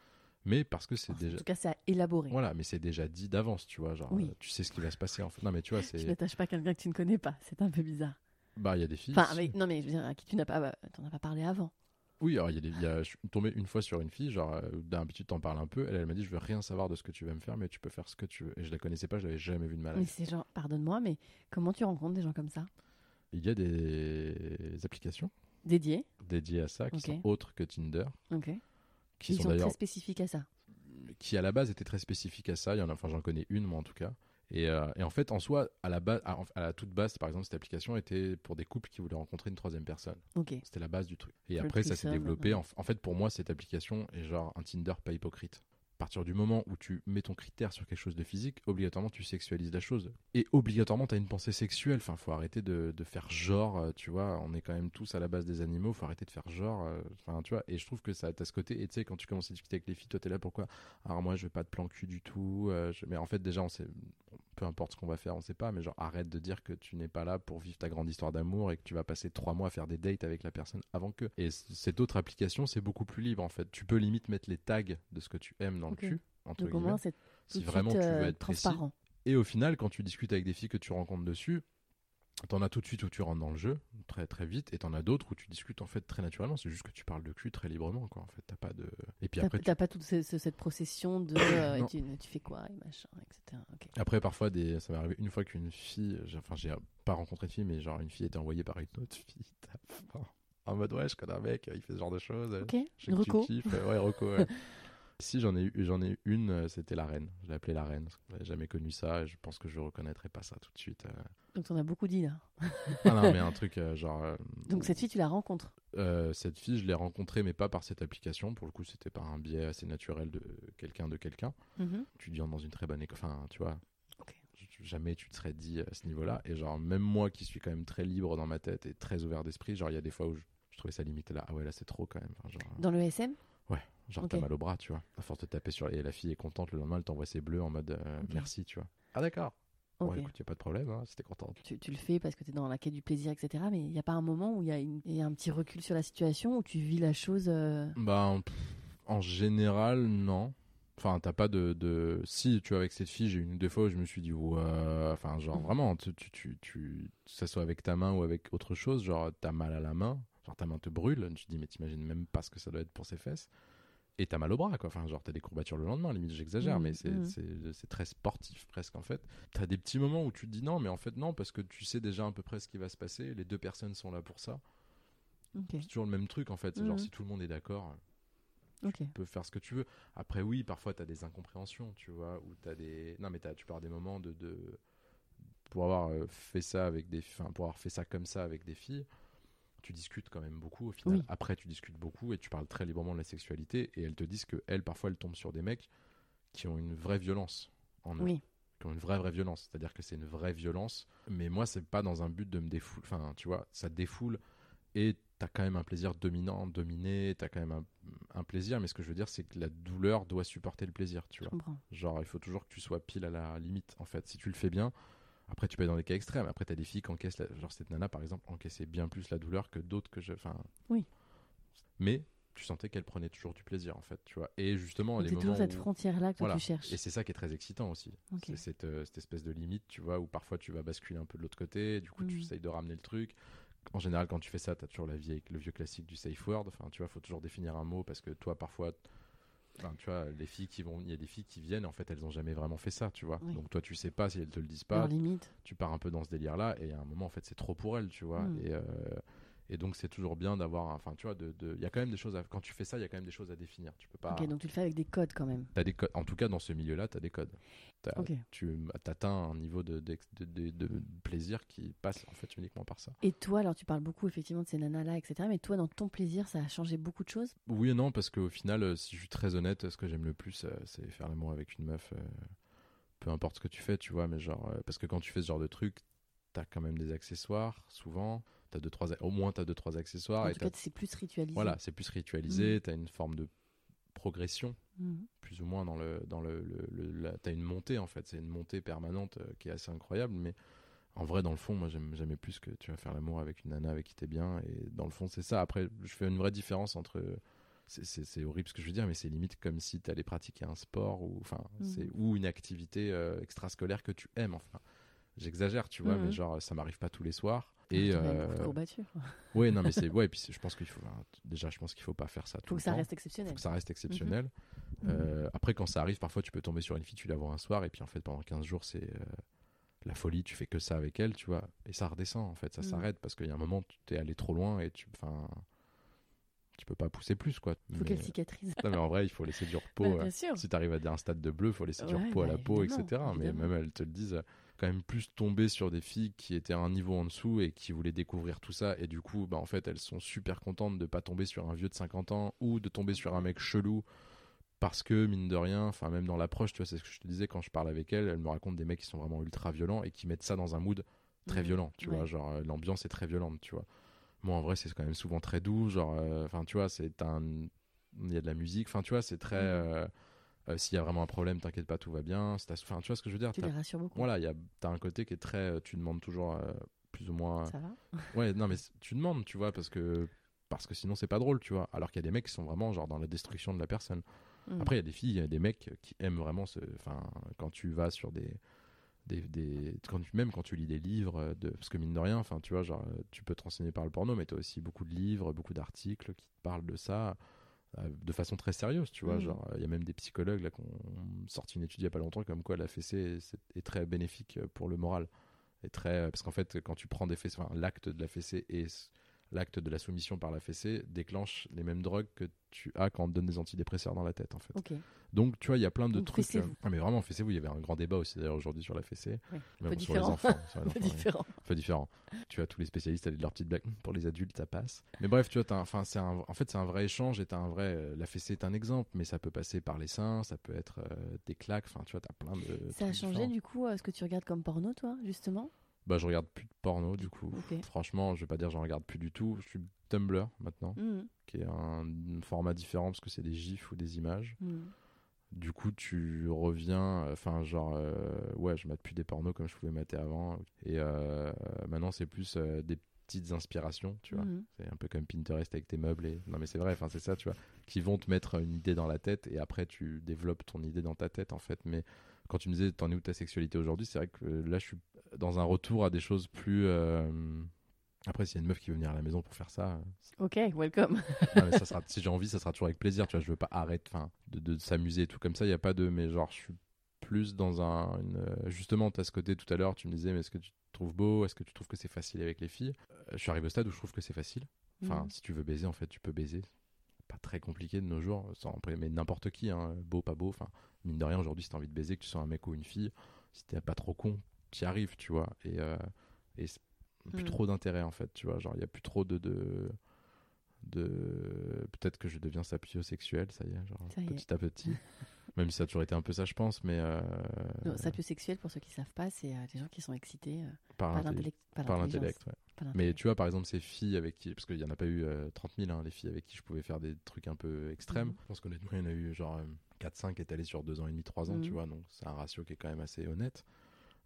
[SPEAKER 2] Mais parce que c'est
[SPEAKER 1] En
[SPEAKER 2] déjà.
[SPEAKER 1] tout cas, c'est à élaborer.
[SPEAKER 2] Voilà, mais c'est déjà dit d'avance, tu vois. Genre,
[SPEAKER 1] Oui.
[SPEAKER 2] euh, tu sais ce qui va se passer. En fait. Non, mais tu vois,
[SPEAKER 1] Tu
[SPEAKER 2] c'est.
[SPEAKER 1] n'attaches pas quelqu'un que tu ne connais pas. C'est un peu bizarre.
[SPEAKER 2] Bah, il y a des filles.
[SPEAKER 1] Enfin, avec- non, mais je veux dire, à qui tu n'as pas, bah, t'en as pas parlé avant.
[SPEAKER 2] Oui, alors, il y a des... il y a... je suis tombé une fois sur une fille, genre, euh, d'habitude, t'en parles un peu. Elle, elle m'a dit, je veux rien savoir de ce que tu vas me faire, mais tu peux faire ce que tu veux. Et je la connaissais pas, je l'avais jamais vue de ma
[SPEAKER 1] Mais
[SPEAKER 2] life.
[SPEAKER 1] c'est genre, pardonne-moi, mais comment tu rencontres des gens comme ça?
[SPEAKER 2] Il y a des applications
[SPEAKER 1] Dédiés
[SPEAKER 2] dédiées à ça qui sont autres que Tinder,
[SPEAKER 1] Ok.
[SPEAKER 2] qui
[SPEAKER 1] Ils
[SPEAKER 2] sont
[SPEAKER 1] très spécifiques à ça?
[SPEAKER 2] qui à la base était très spécifique à ça. Il y en a, enfin, j'en connais une, moi en tout cas. Et, euh, et en fait, en soi, à la, base, à, à la toute base, par exemple, cette application était pour des couples qui voulaient rencontrer une troisième personne. C'était la base du truc. Et après, ça s'est développé.
[SPEAKER 1] ouais.
[SPEAKER 2] En, en fait, pour moi, cette application est genre un Tinder pas hypocrite. Partir du moment où tu mets ton critère sur quelque chose de physique, obligatoirement, tu sexualises la chose. Et obligatoirement, tu as une pensée sexuelle. Enfin, faut arrêter de, de faire genre, euh, tu vois. On est quand même tous à la base des animaux. faut arrêter de faire genre. euh, Enfin, tu vois. Et je trouve que ça a ce côté. Et tu sais, quand tu commences à discuter avec les filles, toi, t'es là pourquoi? Alors, moi, je veux pas de plan cul du tout. euh, je- Mais en fait, déjà, on sait. Peu importe ce qu'on va faire, on sait pas. Mais genre, arrête de dire que tu n'es pas là pour vivre ta grande histoire d'amour et que tu vas passer trois mois à faire des dates avec la personne avant que. Et cette autre application, c'est beaucoup plus libre en fait. Tu peux limite mettre les tags de ce que tu aimes dans le cul. Entre
[SPEAKER 1] Donc
[SPEAKER 2] guillemets,
[SPEAKER 1] c'est
[SPEAKER 2] si vraiment
[SPEAKER 1] suite,
[SPEAKER 2] tu veux
[SPEAKER 1] euh,
[SPEAKER 2] être précis.
[SPEAKER 1] transparent.
[SPEAKER 2] Et au final, quand tu discutes avec des filles que tu rencontres dessus, t'en as tout de suite où tu rentres dans le jeu très très vite, et t'en as d'autres où tu discutes en fait très naturellement. C'est juste que tu parles de cul très librement, quoi. En fait, t'as pas de. Et puis
[SPEAKER 1] T'as
[SPEAKER 2] après, tu-
[SPEAKER 1] t'as pas toute ce- ce- cette procession de euh, tu, tu fais quoi et machin, etc.
[SPEAKER 2] Après, parfois, des... ça m'est arrivé une fois qu'une fille, enfin, j'ai pas rencontré de fille, mais genre une fille était envoyée par une autre fille. En mode, ouais, je connais un mec, il fait ce genre de choses.
[SPEAKER 1] Ok.
[SPEAKER 2] Je
[SPEAKER 1] reco.
[SPEAKER 2] kiffes. Ouais, reco, ouais. si j'en ai eu, j'en ai une, euh, c'était la reine. Je l'ai appelée la reine. J'avais jamais connu ça et je pense que je reconnaîtrais pas ça tout de suite. euh.
[SPEAKER 1] Donc t'en as beaucoup dit là.
[SPEAKER 2] Ah non, mais un truc euh, genre. euh,
[SPEAKER 1] Donc cette fille, tu la rencontres.
[SPEAKER 2] Euh, cette fille, je l'ai rencontrée, mais pas par cette application. Pour le coup, c'était par un biais assez naturel de quelqu'un de quelqu'un.
[SPEAKER 1] Mhm.
[SPEAKER 2] Tu dis dans une très bonne école. Enfin, tu vois.
[SPEAKER 1] Ok.
[SPEAKER 2] j- Jamais tu te serais dit à ce niveau-là. Et genre, même moi qui suis quand même très libre dans ma tête et très ouvert d'esprit, genre, il y a des fois où je, je trouvais ça limite là. Ah ouais, là, c'est trop quand même. Enfin, genre,
[SPEAKER 1] Dans le SM
[SPEAKER 2] Genre,
[SPEAKER 1] Ok.
[SPEAKER 2] t'as mal au bras, tu vois. À force de taper sur. Et la fille est contente, le lendemain, elle t'envoie ses bleus en mode euh, merci, tu vois. Ah, d'accord. Bon, écoute, y a pas de problème, hein, t'es contente.
[SPEAKER 1] tu, tu le fais parce que tu es dans la quête du plaisir, etc. Mais il n'y a pas un moment où il y, il y a un petit recul sur la situation, où tu vis la chose. euh,
[SPEAKER 2] Bah, pff, en général, non. Enfin, t'as pas de, de. Si, tu vois, avec cette fille, j'ai eu une ou deux fois où je me suis dit, ouais. Enfin, genre, vraiment, tu, tu, tu, tu- que ça soit avec ta main ou avec autre chose, genre, t'as mal à la main, genre, ta main te brûle, tu te dis, mais t'imagines même pas ce que ça doit être pour ses fesses. Et t'as mal au bras, quoi. Enfin, genre, t'as des courbatures le lendemain, limite, j'exagère,
[SPEAKER 1] Mhm,
[SPEAKER 2] mais c'est
[SPEAKER 1] mhm.
[SPEAKER 2] c'est- très sportif, presque, en fait. T'as des petits moments où tu te dis non, mais en fait, non, parce que tu sais déjà à peu près ce qui va se passer, les deux personnes sont là pour ça. C'est toujours le même truc, en fait. C'est genre,
[SPEAKER 1] Mhm.
[SPEAKER 2] si tout le monde est d'accord
[SPEAKER 1] Ok.
[SPEAKER 2] tu peux faire ce que tu veux. Après, oui, parfois, tu as des incompréhensions, tu vois, ou tu as des... Non, mais t'as- tu pars des moments de... de... Pour avoir euh, fait ça avec des... Enfin, pour avoir fait ça comme ça avec des filles, tu discutes quand même beaucoup, au final.
[SPEAKER 1] Oui.
[SPEAKER 2] Après, tu discutes beaucoup et tu parles très librement de la sexualité, et elles te disent que elles, parfois, elles tombent sur des mecs qui ont une vraie violence en eux.
[SPEAKER 1] Oui.
[SPEAKER 2] Qui ont une vraie, vraie violence. C'est-à-dire que c'est une vraie violence, mais moi, c'est pas dans un but de me défouler. Enfin, tu vois, ça te défoule et t'as quand même un plaisir dominant, dominé, t'as quand même un, un plaisir, mais ce que je veux dire, c'est que la douleur doit supporter le plaisir, tu
[SPEAKER 1] Je
[SPEAKER 2] vois.
[SPEAKER 1] comprends.
[SPEAKER 2] Genre, il faut toujours que tu sois pile à la limite, en fait. Si tu le fais bien, après, tu peux être dans des cas extrêmes. Après, t'as des filles qui encaissent, la- genre cette nana, par exemple, encaissait bien plus la douleur que d'autres que je. Enfin.
[SPEAKER 1] Oui.
[SPEAKER 2] Mais tu sentais qu'elle prenait toujours du plaisir, en fait, tu vois. Et justement, les
[SPEAKER 1] C'est
[SPEAKER 2] moments
[SPEAKER 1] toujours cette
[SPEAKER 2] où-
[SPEAKER 1] frontière-là que
[SPEAKER 2] Voilà.
[SPEAKER 1] tu cherches.
[SPEAKER 2] et c'est ça qui est très excitant aussi. C'est cette, euh, cette espèce de limite, tu vois, où parfois tu vas basculer un peu de l'autre côté, du coup tu
[SPEAKER 1] Mhm.
[SPEAKER 2] essayes de ramener le truc. En général, quand tu fais ça, tu as toujours la vieille, le vieux classique du safe word. Enfin, tu vois, faut toujours définir un mot parce que toi, parfois, tu vois, les filles qui vont, il y a des filles qui viennent, en fait, elles ont jamais vraiment fait ça, tu vois.
[SPEAKER 1] Oui.
[SPEAKER 2] Donc toi, tu sais pas si elles te le disent pas.
[SPEAKER 1] Leur limite.
[SPEAKER 2] Tu pars un peu dans ce délire-là et à un moment, en fait, c'est trop pour elles, tu vois. Et, euh, et donc, c'est toujours bien d'avoir, enfin, tu vois, de, de- il y a quand même des choses. À, quand tu fais ça, il y a quand même des choses à définir. Tu peux pas.
[SPEAKER 1] Ok, donc tu le fais avec des codes quand même.
[SPEAKER 2] T'as des codes. En tout cas, dans ce milieu-là, tu as des codes.
[SPEAKER 1] Ok.
[SPEAKER 2] Tu atteins un niveau de, de, de- de plaisir qui passe en fait uniquement par ça.
[SPEAKER 1] Et toi, alors tu parles beaucoup effectivement de ces nanas-là, etc. Mais toi, dans ton plaisir, ça a changé beaucoup de choses?
[SPEAKER 2] Oui et non, parce qu'au final, euh, si je suis très honnête, ce que j'aime le plus, euh, c'est faire l'amour avec une meuf. euh, peu importe ce que tu fais, tu vois, mais genre, parce que quand tu fais ce genre de truc, t'as quand même des accessoires, souvent. T'as deux, trois, au moins, t'as deux, trois accessoires.
[SPEAKER 1] En
[SPEAKER 2] et
[SPEAKER 1] tout cas, c'est plus ritualisé.
[SPEAKER 2] voilà, c'est plus ritualisé, t'as une forme de progression
[SPEAKER 1] Mhm.
[SPEAKER 2] plus ou moins dans le dans le, le, le- la- t'as une montée en fait c'est une montée permanente euh, qui est assez incroyable mais en vrai dans le fond moi j'aime jamais plus que tu vas faire l'amour avec une nana avec qui t'es bien et dans le fond c'est ça après je fais une vraie différence entre c'est- horrible ce que je veux dire mais c'est limite comme si t'allais pratiquer un sport ou enfin
[SPEAKER 1] Mhm.
[SPEAKER 2] c'est ou une activité euh, extrascolaire que tu aimes enfin j'exagère tu vois
[SPEAKER 1] Mhm.
[SPEAKER 2] mais genre ça m'arrive pas tous les soirs
[SPEAKER 1] Et de
[SPEAKER 2] euh, ouais non mais c'est ouais puis je pense qu'il faut déjà je pense qu'il faut pas faire ça tout
[SPEAKER 1] Faut
[SPEAKER 2] le
[SPEAKER 1] que ça reste exceptionnel.
[SPEAKER 2] faut que ça reste exceptionnel.
[SPEAKER 1] Mhm.
[SPEAKER 2] Euh, après, quand ça arrive, parfois tu peux tomber sur une fille, tu la vois un soir, et puis en fait, pendant 15 jours, c'est euh, la folie, tu fais que ça avec elle, tu vois, et ça redescend, en fait, ça
[SPEAKER 1] Mhm.
[SPEAKER 2] s'arrête, parce qu'il y a un moment, tu t'es allé trop loin, et tu, enfin, tu peux pas pousser plus, quoi.
[SPEAKER 1] Faut qu'elle cicatrise.
[SPEAKER 2] Non, mais en vrai, il faut laisser du repos.
[SPEAKER 1] Bah,
[SPEAKER 2] euh,
[SPEAKER 1] bien sûr.
[SPEAKER 2] si tu arrives à un stade de bleu, faut laisser du repos à
[SPEAKER 1] bah,
[SPEAKER 2] la peau,
[SPEAKER 1] évidemment,
[SPEAKER 2] etc. Mais même elles te le disent, quand même plus tomber sur des filles qui étaient à un niveau en dessous et qui voulaient découvrir tout ça. Et du coup, bah, en fait, elles sont super contentes de pas tomber sur un vieux de 50 ans ou de tomber sur un mec chelou. Parce que, mine de rien, enfin, même dans l'approche, tu vois, c'est ce que je te disais quand je parle avec elles, elles me racontent des mecs qui sont vraiment ultra violents et qui mettent ça dans un mood très
[SPEAKER 1] Mhm.
[SPEAKER 2] violent, tu
[SPEAKER 1] Ouais.
[SPEAKER 2] vois. Genre, euh, l'ambiance est très violente, tu vois. Moi, en vrai, c'est quand même souvent très doux. Genre, euh, enfin, tu vois, c'est un. Il y a de la musique. Enfin, tu vois, c'est très.
[SPEAKER 1] Mhm.
[SPEAKER 2] euh, euh, S'il y a vraiment un problème, t'inquiète pas, tout va bien. C'est à- Enfin, tu vois ce que je veux dire
[SPEAKER 1] Tu les rassures beaucoup.
[SPEAKER 2] Voilà, il y a... t'as un côté qui est très. euh, Tu demandes toujours euh, plus ou moins.
[SPEAKER 1] Ça va
[SPEAKER 2] Ouais, non, mais tu demandes, tu vois, parce que. Parce que sinon, c'est pas drôle, tu vois. Alors qu'il y a des mecs qui sont vraiment, genre, dans la destruction de la personne.
[SPEAKER 1] Mhm.
[SPEAKER 2] Après, il y a des filles, il y a des mecs qui aiment vraiment ce. Enfin, quand tu vas sur des. Des, des- quand tu- même quand tu lis des livres, de, parce que mine de rien, enfin, tu vois, genre, tu peux te renseigner par le porno, mais tu as aussi beaucoup de livres, beaucoup d'articles qui te parlent de ça de façon très sérieuse, tu vois.
[SPEAKER 1] Mhm.
[SPEAKER 2] Genre, il y a même des psychologues là qui ont sorti une étude il y a pas longtemps comme quoi la fessée est, est très bénéfique euh, pour le moral. Et très, parce qu'en fait, quand tu prends des fessées, enfin, l'acte de la fessée s- l'acte de la soumission par la fessée déclenche les mêmes drogues que tu as quand on te donne des antidépresseurs dans la tête, en fait. Donc, tu vois, il y a plein de
[SPEAKER 1] Donc,
[SPEAKER 2] trucs. euh, ah, mais vraiment, fessez-vous. Il y avait un grand débat aussi d'ailleurs aujourd'hui sur la fessée.
[SPEAKER 1] Ouais. Peu
[SPEAKER 2] sur les enfants. sur les
[SPEAKER 1] Un peu
[SPEAKER 2] enfants, ouais.
[SPEAKER 1] différent.
[SPEAKER 2] Un peu différent. Tu as tous les spécialistes avec leurs petites blagues. Hum, Pour les adultes, ça passe. Mais bref, tu vois, un- enfin, c'est un, en fait, c'est un vrai échange et t'as un vrai. euh, la fessée est un exemple, mais ça peut passer par les seins, ça peut être euh, des claques. Enfin, tu vois, t'as plein de.
[SPEAKER 1] Ça a changé
[SPEAKER 2] différents.
[SPEAKER 1] du coup euh, ce que tu regardes comme porno, toi, justement?
[SPEAKER 2] Bah, je regarde plus de porno, du coup. Franchement, je vais pas dire j'en regarde plus du tout. Je suis Tumblr maintenant,
[SPEAKER 1] Mhm.
[SPEAKER 2] qui est un, un format différent parce que c'est des gifs ou des images.
[SPEAKER 1] Mhm.
[SPEAKER 2] du coup, tu reviens, enfin, genre, euh, ouais, je mate plus des pornos comme je pouvais mater avant. Et euh, maintenant, c'est plus euh, des petites inspirations, tu vois.
[SPEAKER 1] Mhm.
[SPEAKER 2] C'est un peu comme Pinterest avec tes meubles. Et... Non, mais c'est vrai, enfin, c'est ça, tu vois, qui vont te mettre une idée dans la tête et après, tu développes ton idée dans ta tête, en fait. Mais quand tu me disais, t'en es où ta sexualité aujourd'hui, c'est vrai que là, je suis dans un retour à des choses plus. euh, Après, s'il y a une meuf qui veut venir à la maison pour faire ça,
[SPEAKER 1] Ok, welcome.
[SPEAKER 2] non, mais ça sera, si j'ai envie, ça sera toujours avec plaisir. Tu vois, je veux pas arrêter, de, de s'amuser et tout comme ça. Il y a pas de, mais genre, je suis plus dans un, une, euh, justement, t'as ce côté tout à l'heure. Tu me disais, mais est-ce que tu te trouves beau? Est-ce que tu trouves que c'est facile avec les filles? Euh, Je suis arrivé au stade où je trouve que c'est facile. Enfin,
[SPEAKER 1] Mhm.
[SPEAKER 2] si tu veux baiser, en fait, tu peux baiser. Pas très compliqué de nos jours, sans mais n'importe qui, hein, beau, pas beau. Enfin, mine de rien, aujourd'hui, si t'as envie de baiser, que tu sois un mec ou une fille, si t'es pas trop con, t'y arrives, tu vois. Et, euh, et plus
[SPEAKER 1] Mhm.
[SPEAKER 2] trop d'intérêt, en fait, tu vois. Genre, il y a plus trop de. de de peut-être que je deviens sapiosexuel ça y est genre
[SPEAKER 1] y est.
[SPEAKER 2] petit à petit même si ça a toujours été un peu ça je pense mais euh,
[SPEAKER 1] Non, sapiosexuel, pour ceux qui savent pas, c'est euh, des gens qui sont excités euh,
[SPEAKER 2] par
[SPEAKER 1] par l'intellect.
[SPEAKER 2] ouais. mais tu vois par exemple ces filles avec qui parce qu'il y en a pas eu euh, 30 000 hein, les filles avec qui je pouvais faire des trucs un peu extrêmes
[SPEAKER 1] Mhm.
[SPEAKER 2] je pense qu'honnêtement il y en a eu genre 4-5 étalés sur 2 ans et demi 3 ans tu
[SPEAKER 1] Mhm.
[SPEAKER 2] vois donc c'est un ratio qui est quand même assez honnête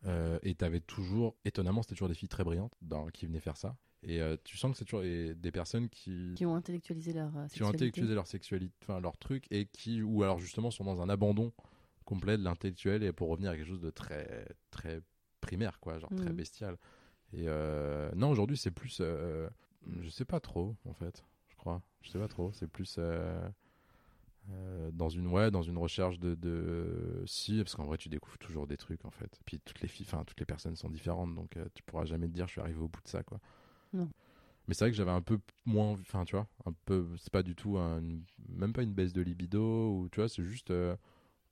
[SPEAKER 2] Euh, et t'avais toujours étonnamment c'était toujours des filles très brillantes dans, qui venaient faire ça et euh, tu sens que c'est toujours des, des personnes qui
[SPEAKER 1] Qui ont intellectualisé leur euh,
[SPEAKER 2] qui ont
[SPEAKER 1] sexualité.
[SPEAKER 2] intellectualisé leur sexualité, enfin leur truc, et qui, ou alors justement sont dans un abandon complet de l'intellectuel et pour revenir à quelque chose de très, très primaire, quoi, genre très
[SPEAKER 1] Mhm.
[SPEAKER 2] bestial. Et euh, non, aujourd'hui c'est plus, euh, je sais pas trop en fait, je crois, je sais pas trop, c'est plus euh, dans une ouais, dans une recherche de, de si, parce qu'en vrai tu découvres toujours des trucs en fait. Puis toutes les filles, enfin toutes les personnes sont différentes, donc euh, tu pourras jamais te dire je suis arrivé au bout de ça, quoi.
[SPEAKER 1] Non.
[SPEAKER 2] Mais c'est vrai que j'avais un peu moins, enfin tu vois, un peu, c'est pas du tout un, même pas une baisse de libido ou tu vois, c'est juste euh,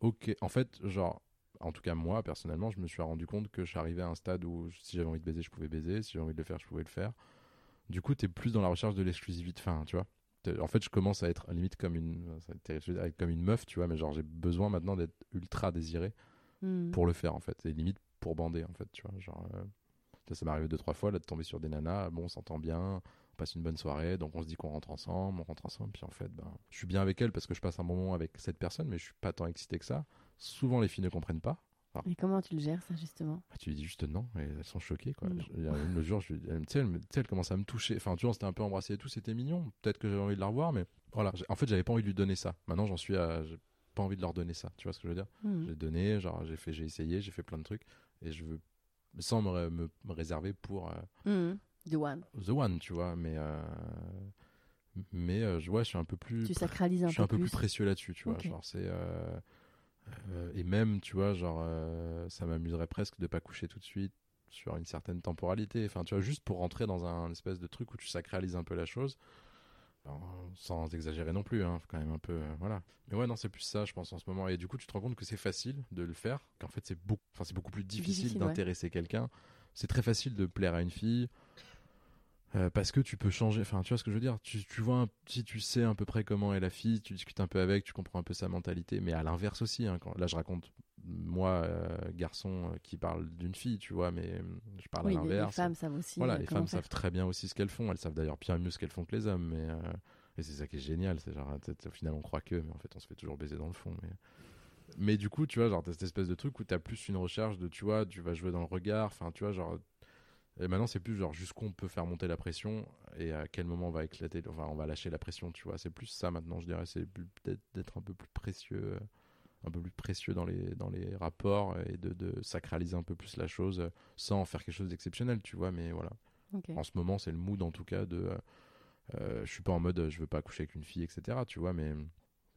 [SPEAKER 2] ok. En fait, genre, en tout cas moi personnellement, je me suis rendu compte que j'arrivais à un stade où si j'avais envie de baiser, je pouvais baiser, si j'avais envie de le faire, je pouvais le faire. Du coup, t'es plus dans la recherche de l'exclusivité, enfin tu vois. En fait, je commence à être limite comme une, comme une meuf, tu vois, mais genre j'ai besoin maintenant d'être ultra désiré
[SPEAKER 1] Mhm.
[SPEAKER 2] pour le faire en fait et limite pour bander en fait tu vois genre euh, ça, ça m'est arrivé deux trois fois là de tomber sur des nanas bon on s'entend bien on passe une bonne soirée donc on se dit qu'on rentre ensemble on rentre ensemble puis en fait ben je suis bien avec elle parce que je passe un bon moment avec cette personne mais je suis pas tant excité que ça souvent les filles ne comprennent pas
[SPEAKER 1] Et comment tu le gères, ça, justement?
[SPEAKER 2] Ah, tu lui dis juste non et elles sont choquées quoi. Je- il y a un- le jour je, elle, tu sais, elle, commence à me toucher enfin tu vois on s'était un peu embrassé et tout c'était mignon peut-être que j'avais envie de la revoir mais voilà en fait j'avais pas envie de lui donner ça maintenant j'en suis à j'ai pas envie de leur donner ça tu vois ce que je veux dire?
[SPEAKER 1] Mhm.
[SPEAKER 2] j'ai donné, genre j'ai fait, j'ai essayé, j'ai fait plein de trucs et je veux sans me, me, me réserver pour euh,
[SPEAKER 1] Mhm. The one.
[SPEAKER 2] the one, tu vois. Mais euh, mais euh, je vois, je suis un peu plus,
[SPEAKER 1] Tu sacralises un
[SPEAKER 2] je suis
[SPEAKER 1] peu
[SPEAKER 2] un peu plus,
[SPEAKER 1] plus.
[SPEAKER 2] précieux là-dessus, tu vois. Genre c'est euh, euh, et même, tu vois, genre euh, ça m'amuserait presque de pas coucher tout de suite sur une certaine temporalité. Enfin, tu vois, juste pour rentrer dans un espèce de truc où tu sacralises un peu la chose. Ben, sans exagérer non plus, hein, faut quand même un peu, euh, voilà. Mais ouais, non, c'est plus ça, je pense en ce moment. Et du coup, tu te rends compte que c'est facile de le faire, qu'en fait, c'est beaucoup, enfin, c'est beaucoup plus difficile,
[SPEAKER 1] Difficile, ouais.
[SPEAKER 2] d'intéresser quelqu'un. C'est très facile de plaire à une fille. Euh, parce que tu peux changer, enfin tu vois ce que je veux dire, tu, tu vois, un- si tu sais à peu près comment est la fille, tu discutes un peu avec, tu comprends un peu sa mentalité, mais à l'inverse aussi, hein, quand, là je raconte moi, euh, garçon euh, qui parle d'une fille, tu vois, mais euh, je parle
[SPEAKER 1] Oui,
[SPEAKER 2] à
[SPEAKER 1] les, les
[SPEAKER 2] l'inverse.
[SPEAKER 1] femmes savent aussi.
[SPEAKER 2] Voilà, les femmes
[SPEAKER 1] faire.
[SPEAKER 2] savent très bien aussi ce qu'elles font. Elles savent d'ailleurs bien mieux ce qu'elles font que les hommes. Mais et c'est ça qui est génial. C'est genre, au final, on croit que, mais en fait, on se fait toujours baiser dans le fond. Mais, mais du coup, tu vois, genre, t'as cette espèce de truc où t'as plus une recherche de, tu vois, tu vas jouer dans le regard. Enfin, tu vois, genre. Et maintenant, c'est plus genre jusqu'où on peut faire monter la pression et à quel moment on va éclater. Enfin, on va lâcher la pression, tu vois. C'est plus ça maintenant, je dirais. C'est peut-être d'être un peu plus précieux. un peu plus précieux dans les, dans les rapports et de, de sacraliser un peu plus la chose sans en faire quelque chose d'exceptionnel, tu vois. Mais voilà.
[SPEAKER 1] Ok.
[SPEAKER 2] En ce moment, c'est le mood en tout cas de. euh, je suis pas en mode je veux pas coucher avec une fille, etc. Tu vois, mais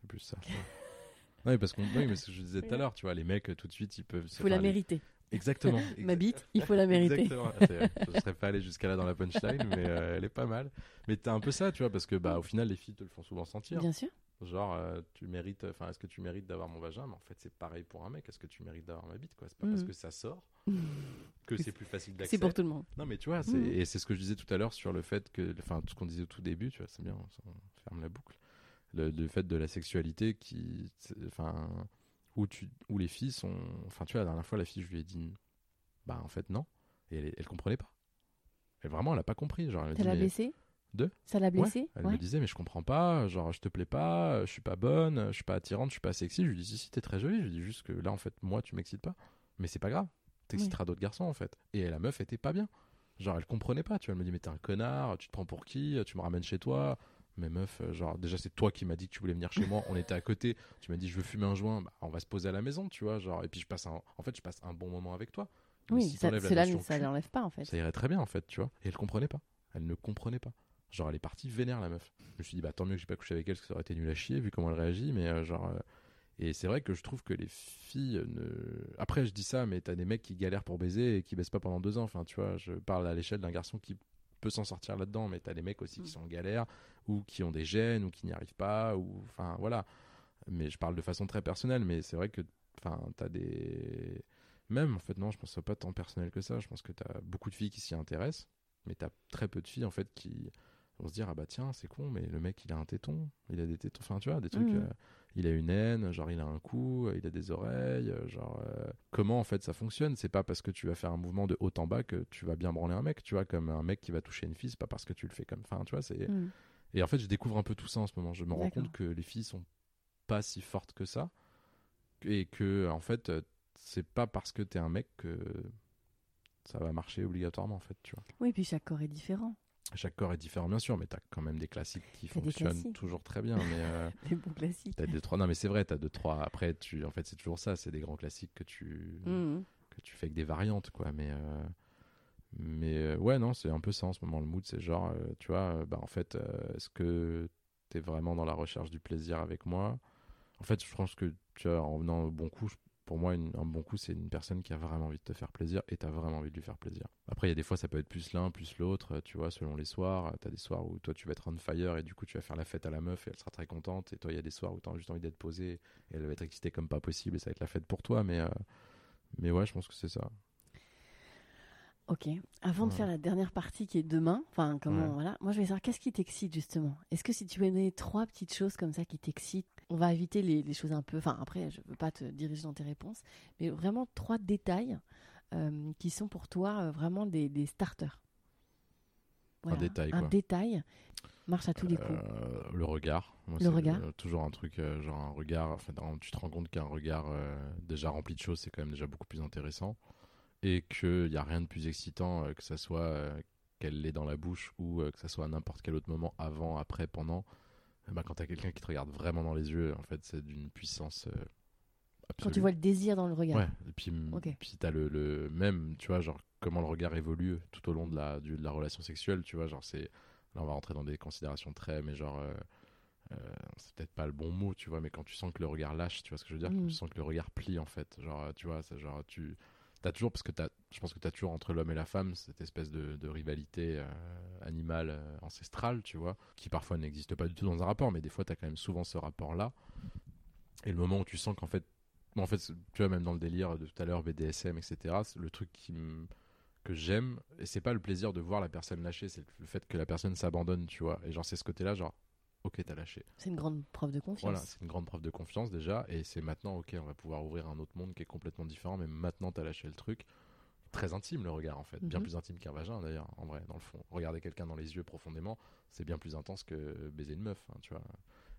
[SPEAKER 2] c'est plus ça. non, mais parce qu'on. Oui, mais ce que je disais tout à l'heure, tu vois, les mecs tout de suite ils peuvent.
[SPEAKER 1] faut la
[SPEAKER 2] les-
[SPEAKER 1] mériter.
[SPEAKER 2] Exactement.
[SPEAKER 1] Ma bite, il faut la mériter.
[SPEAKER 2] Exactement. C'est- Je serais pas allé jusqu'à là dans la punchline, mais euh, elle est pas mal. Mais t'as un peu ça, tu vois, parce que bah au final les filles te le font souvent sentir.
[SPEAKER 1] Bien sûr.
[SPEAKER 2] Genre, euh, tu mérites, enfin, est-ce que tu mérites d'avoir mon vagin? Mais en fait, c'est pareil pour un mec. Est-ce que tu mérites d'avoir ma bite quoi? C'est pas parce
[SPEAKER 1] Mhm.
[SPEAKER 2] que ça sort que c'est plus facile d'accès.
[SPEAKER 1] C'est pour tout le monde.
[SPEAKER 2] Non, mais tu vois,
[SPEAKER 1] Mhm.
[SPEAKER 2] et c'est ce que je disais tout à l'heure sur le fait que, enfin, tout ce qu'on disait au tout début, tu vois, c'est bien, on ferme la boucle. Le, le fait de la sexualité qui, enfin, où tu, où les filles sont, enfin, tu vois, la dernière fois, la fille, je lui ai dit, bah, en fait, non, et elle, elle comprenait pas. Et vraiment, elle a pas compris, genre, elle
[SPEAKER 1] la
[SPEAKER 2] mais-
[SPEAKER 1] baissé
[SPEAKER 2] De?
[SPEAKER 1] Ça l'a
[SPEAKER 2] Ouais.
[SPEAKER 1] blessé
[SPEAKER 2] Elle
[SPEAKER 1] Ouais.
[SPEAKER 2] me disait, mais je comprends pas, genre, je te plais pas, je suis pas bonne, je suis pas attirante, je suis pas sexy. Je lui dis, si, si, t'es très jolie. Je lui dis juste que là, en fait, moi, tu m'excites pas. Mais c'est pas grave. T'exciteras d'autres garçons, en fait. Et la meuf était pas bien. Genre, elle comprenait pas. Tu vois, elle me dit, mais t'es un connard, tu te prends pour qui, tu me ramènes chez toi? Mais meuf, euh, genre, déjà, c'est toi qui m'as dit que tu voulais venir chez moi. On était à côté. Tu m'as dit, je veux fumer un joint. Bah, on va se poser à la maison, tu vois. Genre, et puis, je passe un... en fait, je passe un bon moment avec toi. Mais
[SPEAKER 1] Oui,
[SPEAKER 2] si
[SPEAKER 1] ça,
[SPEAKER 2] cul,
[SPEAKER 1] l'enlève pas en fait.
[SPEAKER 2] ça irait très bien en fait, tu vois. Et elle comprenait pas. Elle ne comprenait pas. Genre, elle est partie vénère la meuf. Je me suis dit, bah tant mieux que j'ai pas couché avec elle, parce que ça aurait été nul à chier vu comment elle réagit. Mais euh, genre. euh, Et c'est vrai que je trouve que les filles ne. Après, je dis ça, mais t'as des mecs qui galèrent pour baiser et qui baissent pas pendant deux ans. Enfin, tu vois, je parle à l'échelle d'un garçon qui peut s'en sortir là-dedans, mais t'as des mecs aussi qui sont en galère ou qui ont des gènes ou qui n'y arrivent pas ou enfin voilà. Mais je parle de façon très personnelle, mais c'est vrai que enfin t'as des même en fait non, je pense que pas tant personnel que ça. Je pense que t'as beaucoup de filles qui s'y intéressent, mais t'as très peu de filles en fait qui vont se dire ah bah tiens c'est con mais le mec il a un téton, il a des tétons, enfin tu vois des trucs.
[SPEAKER 1] Mhm.
[SPEAKER 2] euh, il a une haine, genre il a un cou, euh, il a des oreilles, euh, genre euh, comment en fait ça fonctionne? C'est pas parce que tu vas faire un mouvement de haut en bas que tu vas bien branler un mec, tu vois, comme un mec qui va toucher une fille, c'est pas parce que tu le fais comme, enfin tu vois, c'est.
[SPEAKER 1] Mm.
[SPEAKER 2] Et en fait je découvre un peu tout ça en ce moment. Je me rends compte que les filles sont pas si fortes que ça et que en fait c'est pas parce que t'es un mec que ça va marcher obligatoirement en fait, tu vois.
[SPEAKER 1] Oui, puis chaque corps est différent.
[SPEAKER 2] Chaque corps est différent bien sûr, mais t'as quand même des classiques qui
[SPEAKER 1] des
[SPEAKER 2] fonctionnent
[SPEAKER 1] classiques.
[SPEAKER 2] toujours très bien, mais. euh,
[SPEAKER 1] Les bons classiques.
[SPEAKER 2] T'as deux trois non mais c'est vrai t'as deux trois après tu en fait c'est toujours ça c'est des grands classiques que tu
[SPEAKER 1] Mm.
[SPEAKER 2] que tu fais avec des variantes quoi mais euh, mais euh, ouais non c'est un peu ça en ce moment le mood c'est genre tu vois bah en fait est-ce que t'es vraiment dans la recherche du plaisir avec moi? En fait je pense que tu vois en venant au bon coup je- pour moi une- un bon coup c'est une personne qui a vraiment envie de te faire plaisir et t'as vraiment envie de lui faire plaisir. Après il y a des fois ça peut être plus l'un plus l'autre euh, tu vois selon les soirs. T'as des soirs où toi tu vas être on fire et du coup tu vas faire la fête à la meuf et elle sera très contente. Et toi il y a des soirs où t'as juste envie d'être posé et elle va être excitée comme pas possible et ça va être la fête pour toi. Mais euh, mais ouais je pense que c'est ça
[SPEAKER 1] Ok. Avant de faire la dernière partie qui est demain, enfin comment
[SPEAKER 2] Ouais.
[SPEAKER 1] voilà, moi je vais savoir qu'est-ce qui t'excite justement? Est-ce que si tu veux donner trois petites choses comme ça qui t'excitent, on va éviter les, les choses un peu. Enfin après, je veux pas te diriger dans tes réponses, mais vraiment trois détails euh, qui sont pour toi euh, vraiment des, des starters.
[SPEAKER 2] détail,
[SPEAKER 1] Un
[SPEAKER 2] quoi.
[SPEAKER 1] détail marche à tous les coups.
[SPEAKER 2] Euh, le regard. Moi,
[SPEAKER 1] Le regard.
[SPEAKER 2] toujours un truc, euh, genre un regard. Enfin, tu te rends compte qu'un regard euh, déjà rempli de choses, c'est quand même déjà beaucoup plus intéressant. Et qu'il n'y a rien de plus excitant, euh, que ça soit euh, qu'elle l'ait dans la bouche ou euh, que ça soit à n'importe quel autre moment, avant, après, pendant. Ben, quand tu as quelqu'un qui te regarde vraiment dans les yeux, en fait, c'est d'une puissance euh,
[SPEAKER 1] Quand
[SPEAKER 2] absolue.
[SPEAKER 1] tu vois le désir dans le regard.
[SPEAKER 2] Ouais, et puis,
[SPEAKER 1] Ok.
[SPEAKER 2] puis t'as le, le même, tu vois, genre comment le regard évolue tout au long de la, du- de la relation sexuelle, tu vois, genre c'est. Là, on va rentrer dans des considérations très, mais genre. euh, euh, c'est peut-être pas le bon mot, tu vois, mais quand tu sens que le regard lâche, tu vois ce que je veux dire, quand
[SPEAKER 1] Mm.
[SPEAKER 2] tu sens que le regard plie, en fait, genre, tu vois, c'est genre, tu. T'as toujours, parce que t'as, je pense que t'as toujours entre l'homme et la femme cette espèce de, rivalité euh, animale euh, ancestrale, tu vois, qui parfois n'existe pas du tout dans un rapport, mais des fois t'as quand même souvent ce rapport-là. Et le moment où tu sens qu'en fait en fait, tu vois, même dans le délire de tout à l'heure, BDSM, etc., le truc qui que j'aime, et c'est pas le plaisir de voir la personne lâcher, c'est le fait que la personne s'abandonne, tu vois. Et genre, c'est ce côté-là, genre, ok, t'as lâché.
[SPEAKER 1] C'est une grande preuve de confiance.
[SPEAKER 2] Voilà, c'est une grande preuve de confiance déjà, et c'est maintenant, ok, on va pouvoir ouvrir un autre monde qui est complètement différent, mais maintenant t'as lâché le truc. Très intime le regard, en fait. Bien
[SPEAKER 1] Mhm.
[SPEAKER 2] plus intime qu'un vagin, d'ailleurs, en vrai, dans le fond. Regarder quelqu'un dans les yeux profondément, c'est bien plus intense que baiser une meuf, hein, tu vois.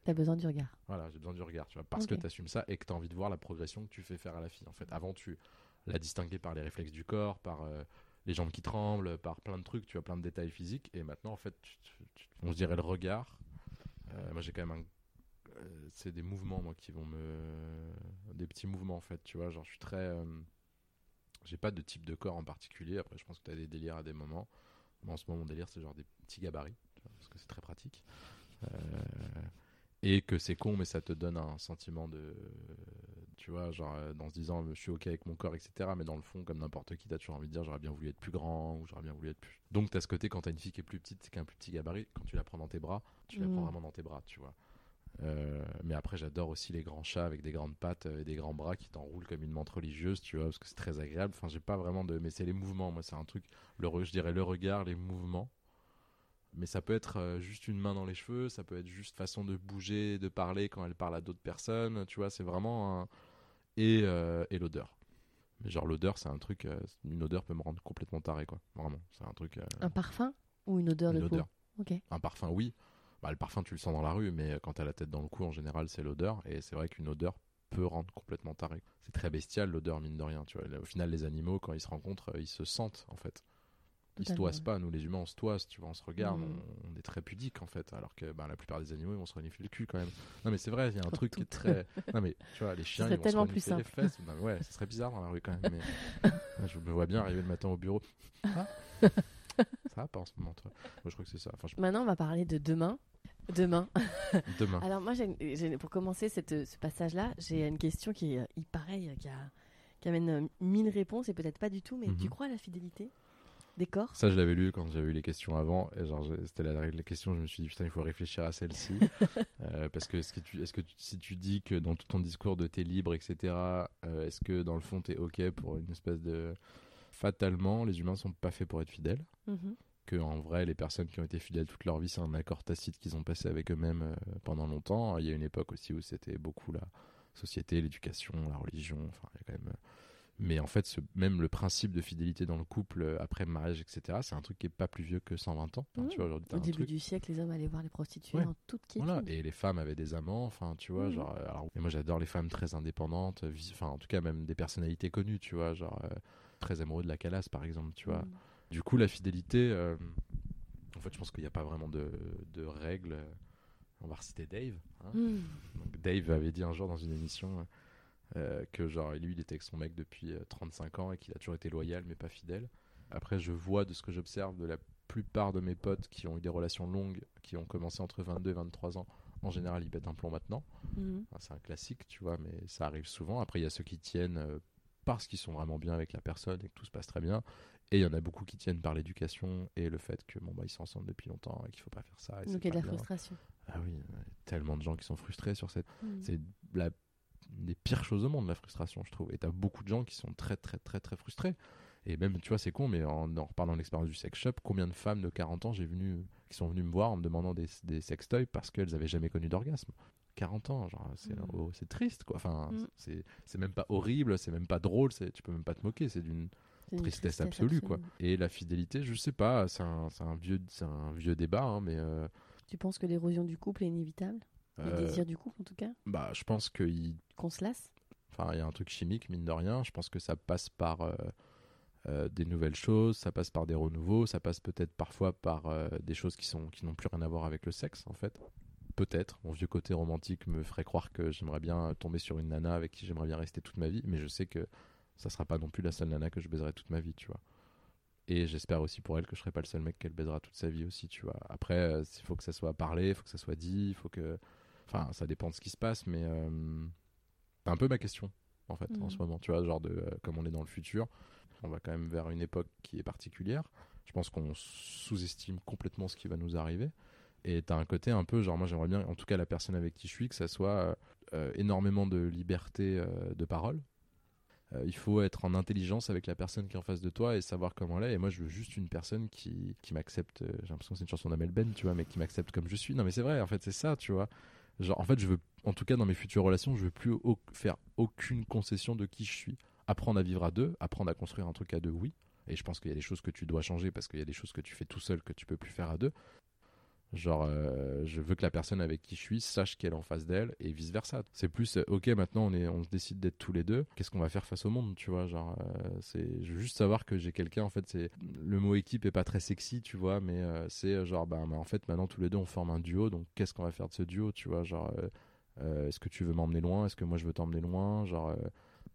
[SPEAKER 1] T'as besoin du regard.
[SPEAKER 2] Voilà, j'ai besoin du regard, tu vois, parce
[SPEAKER 1] Ok.
[SPEAKER 2] que tu assumes ça et que tu as envie de voir la progression que tu fais faire à la fille. En fait, avant, tu la distinguais par les réflexes du corps, par euh, les jambes qui tremblent, par plein de trucs, tu as plein de détails physiques. Et maintenant, en fait, tu- tu- tu- on se dirait le regard. Euh, moi, j'ai quand même un. euh, c'est des mouvements, moi, qui vont me. Des petits mouvements, en fait, tu vois. Genre, je suis très. euh, J'ai pas de type de corps en particulier. Après, je pense que tu as des délires à des moments. Moi, en ce moment, mon délire, c'est genre des petits gabarits, parce que c'est très pratique. Et que c'est con mais ça te donne un sentiment de tu vois genre euh, dans se disant je suis ok avec mon corps etc mais dans le fond comme n'importe qui t'as toujours envie de dire j'aurais bien voulu être plus grand ou j'aurais bien voulu être plus donc t'as ce côté quand t'as une fille qui est plus petite c'est qu'un plus petit gabarit quand tu la prends dans tes bras tu la
[SPEAKER 1] Mm.
[SPEAKER 2] prends vraiment dans tes bras tu vois. Euh, mais après j'adore aussi les grands chats avec des grandes pattes euh, et des grands bras qui t'enroulent comme une menthe religieuse tu vois parce que c'est très agréable. Enfin j'ai pas vraiment de mais c'est les mouvements moi c'est un truc le je dirais le regard les mouvements. Mais ça peut être euh, juste une main dans les cheveux, ça peut être juste façon de bouger, de parler quand elle parle à d'autres personnes, tu vois, c'est vraiment un... Et, euh, et l'odeur. Mais genre l'odeur, c'est un truc, euh, une odeur peut me rendre complètement taré, quoi. Vraiment, c'est un truc... euh,
[SPEAKER 1] Un parfum ou une odeur
[SPEAKER 2] une
[SPEAKER 1] de
[SPEAKER 2] odeur.
[SPEAKER 1] peau ok.
[SPEAKER 2] Un parfum, oui. Bah, le parfum, tu le sens dans la rue, mais quand t'as la tête dans le cou, en général, c'est l'odeur. Et c'est vrai qu'une odeur peut rendre complètement taré. C'est très bestial l'odeur, mine de rien. Tu vois. Au final, les animaux, quand ils se rencontrent, ils se sentent, en fait. Ils se toisent pas. Nous, les humains, on se toise, tu vois, on se regarde,
[SPEAKER 1] Mhm.
[SPEAKER 2] on, on est très pudique, en fait. Alors que bah, la plupart des animaux, ils vont se renifler le cul quand même. Non, mais c'est vrai, il y a un truc qui est très. Non, mais tu vois, les chiens, ils vont se renifler les fesses. Non, mais ouais, ce serait bizarre dans la rue quand même. Mais... Je me vois bien arriver le matin au bureau. Ah ça va pas en ce moment, toi Moi, je crois que c'est ça. Enfin, je-
[SPEAKER 1] Maintenant, on va parler de demain. Demain.
[SPEAKER 2] Demain.
[SPEAKER 1] Alors moi, j'ai pour commencer cette- ce passage-là, j'ai une question qui est euh, pareil, qui, a- qui amène euh, mille réponses et peut-être pas du tout, mais
[SPEAKER 2] Mhm.
[SPEAKER 1] tu crois à la fidélité?
[SPEAKER 2] Ça, je l'avais lu quand j'avais eu les questions avant. Et genre, je- c'était la, la question. Je me suis dit, putain, il faut réfléchir à celle-ci. Euh, parce que, est-ce que, tu, est-ce que tu- si tu dis que dans tout ton discours de t'es libre, etc., euh, est-ce que dans le fond, t'es OK pour une espèce de. Fatalement, les humains sont pas faits pour être fidèles?
[SPEAKER 1] Mhm.
[SPEAKER 2] Que en vrai, les personnes qui ont été fidèles toute leur vie, c'est un accord tacite qu'ils ont passé avec eux-mêmes euh, pendant longtemps. Il y a une époque aussi où c'était beaucoup la société, l'éducation, la religion. Enfin, il y a quand même. Mais en fait, ce, même le principe de fidélité dans le couple euh, après le mariage, etc., c'est un truc qui est pas plus vieux que 120 ans. Enfin, tu vois, aujourd'hui, t'as
[SPEAKER 1] Au début
[SPEAKER 2] truc-
[SPEAKER 1] du siècle, les hommes allaient voir les prostituées
[SPEAKER 2] Ouais.
[SPEAKER 1] en toute quiétude.
[SPEAKER 2] Voilà, et les femmes avaient des amants, enfin, tu vois, genre. euh, Alors, et moi, j'adore les femmes très indépendantes, euh, enfin, en tout cas, même des personnalités connues, tu vois, genre euh, très amoureux de la calasse, par exemple, tu vois.
[SPEAKER 1] Mhm.
[SPEAKER 2] Du coup, la fidélité, euh, en fait, je pense qu'il n'y a pas vraiment de, de règles. On va reciter Dave. hein. Donc, Dave avait dit un jour dans une émission euh, que genre lui il était avec son mec depuis euh, 35 ans et qu'il a toujours été loyal mais pas fidèle. Après je vois de ce que j'observe de la plupart de mes potes qui ont eu des relations longues, qui ont commencé entre 22 et 23 ans, en général ils pètent un plomb maintenant.
[SPEAKER 1] Mhm.
[SPEAKER 2] Enfin, c'est un classique tu vois mais ça arrive souvent. Après il y a ceux qui tiennent euh, parce qu'ils sont vraiment bien avec la personne et que tout se passe très bien. Et il y en a beaucoup qui tiennent par l'éducation et le fait que bon bah ils sont ensemble depuis longtemps et qu'il faut pas faire ça. et
[SPEAKER 1] Donc il y a de la
[SPEAKER 2] bien.
[SPEAKER 1] frustration.
[SPEAKER 2] Ah oui, ouais, tellement de gens qui sont frustrés sur cette
[SPEAKER 1] Mhm.
[SPEAKER 2] c'est la des pires choses au monde, la frustration, je trouve. Et t'as beaucoup de gens qui sont très, très, très, très frustrés. Et même, tu vois, c'est con, mais en, en reparlant de l'expérience du sex shop, combien de femmes de 40 ans j'ai venu, qui sont venues me voir en me demandant des, des sextoys parce qu'elles avaient jamais connu d'orgasme? 40 ans, genre, c'est
[SPEAKER 1] Mm.
[SPEAKER 2] oh, c'est triste, quoi. Enfin,
[SPEAKER 1] Mm.
[SPEAKER 2] c'est même pas horrible, c'est même pas drôle, tu peux même pas te moquer, c'est d'une tristesse, absolue, quoi. Et la fidélité, je sais pas, c'est un, un, vieux, un vieux débat, hein, mais euh,
[SPEAKER 1] Tu penses que l'érosion du couple est inévitable? Le
[SPEAKER 2] euh,
[SPEAKER 1] désir du couple, en tout cas
[SPEAKER 2] bah, je pense qu'il
[SPEAKER 1] Qu'on se lasse
[SPEAKER 2] Enfin, il y a un truc chimique, mine de rien. Je pense que ça passe par euh, euh, des nouvelles choses, ça passe par des renouveaux, ça passe peut-être parfois par euh, des choses qui sont qui n'ont plus rien à voir avec le sexe, en fait. Peut-être. Mon vieux côté romantique me ferait croire que j'aimerais bien tomber sur une nana avec qui j'aimerais bien rester toute ma vie, mais je sais que ça sera pas non plus la seule nana que je baiserai toute ma vie, tu vois. Et j'espère aussi pour elle que je serai pas le seul mec qu'elle baisera toute sa vie aussi, tu vois. Après, euh, il faut que ça soit parlé, il faut que ça soit dit, il faut que. Enfin, ça dépend de ce qui se passe, mais euh, c'est un peu ma question, en fait, en
[SPEAKER 1] Mhm.
[SPEAKER 2] ce moment, tu vois, genre de euh, comme on est dans le futur, on va quand même vers une époque qui est particulière. Je pense qu'on sous-estime complètement ce qui va nous arriver. Et t'as un côté un peu, genre, moi j'aimerais bien, en tout cas la personne avec qui je suis, que ça soit euh, énormément de liberté euh, de parole. Euh, il faut être en intelligence avec la personne qui est en face de toi et savoir comment elle est. Et moi, je veux juste une personne qui, qui m'accepte. J'ai l'impression que c'est une chanson d'Amel Ben, tu vois, mais qui m'accepte comme je suis. Non, mais c'est vrai, en fait, c'est ça, tu vois. Genre, en fait, je veux, en tout cas, dans mes futures relations, je veux plus faire aucune concession de qui je suis. Apprendre à vivre à deux, apprendre à construire un truc à deux, oui. Et je pense qu'il y a des choses que tu dois changer parce qu'il y a des choses que tu fais tout seul que tu peux plus faire à deux. Genre, euh, je veux que la personne avec qui je suis sache qu'elle est en face d'elle et vice versa. C'est plus, euh, ok, maintenant on est, on décide d'être tous les deux. Qu'est-ce qu'on va faire face au monde, tu vois Genre, euh, c'est, je veux juste savoir que j'ai quelqu'un. En fait, c'est le mot équipe est pas très sexy, tu vois, mais c'est genre, bah, en fait, maintenant tous les deux on forme un duo. Donc, qu'est-ce qu'on va faire de ce duo, tu vois Genre, est-ce que tu veux m'emmener loin? Est-ce que moi je veux t'emmener loin? Genre.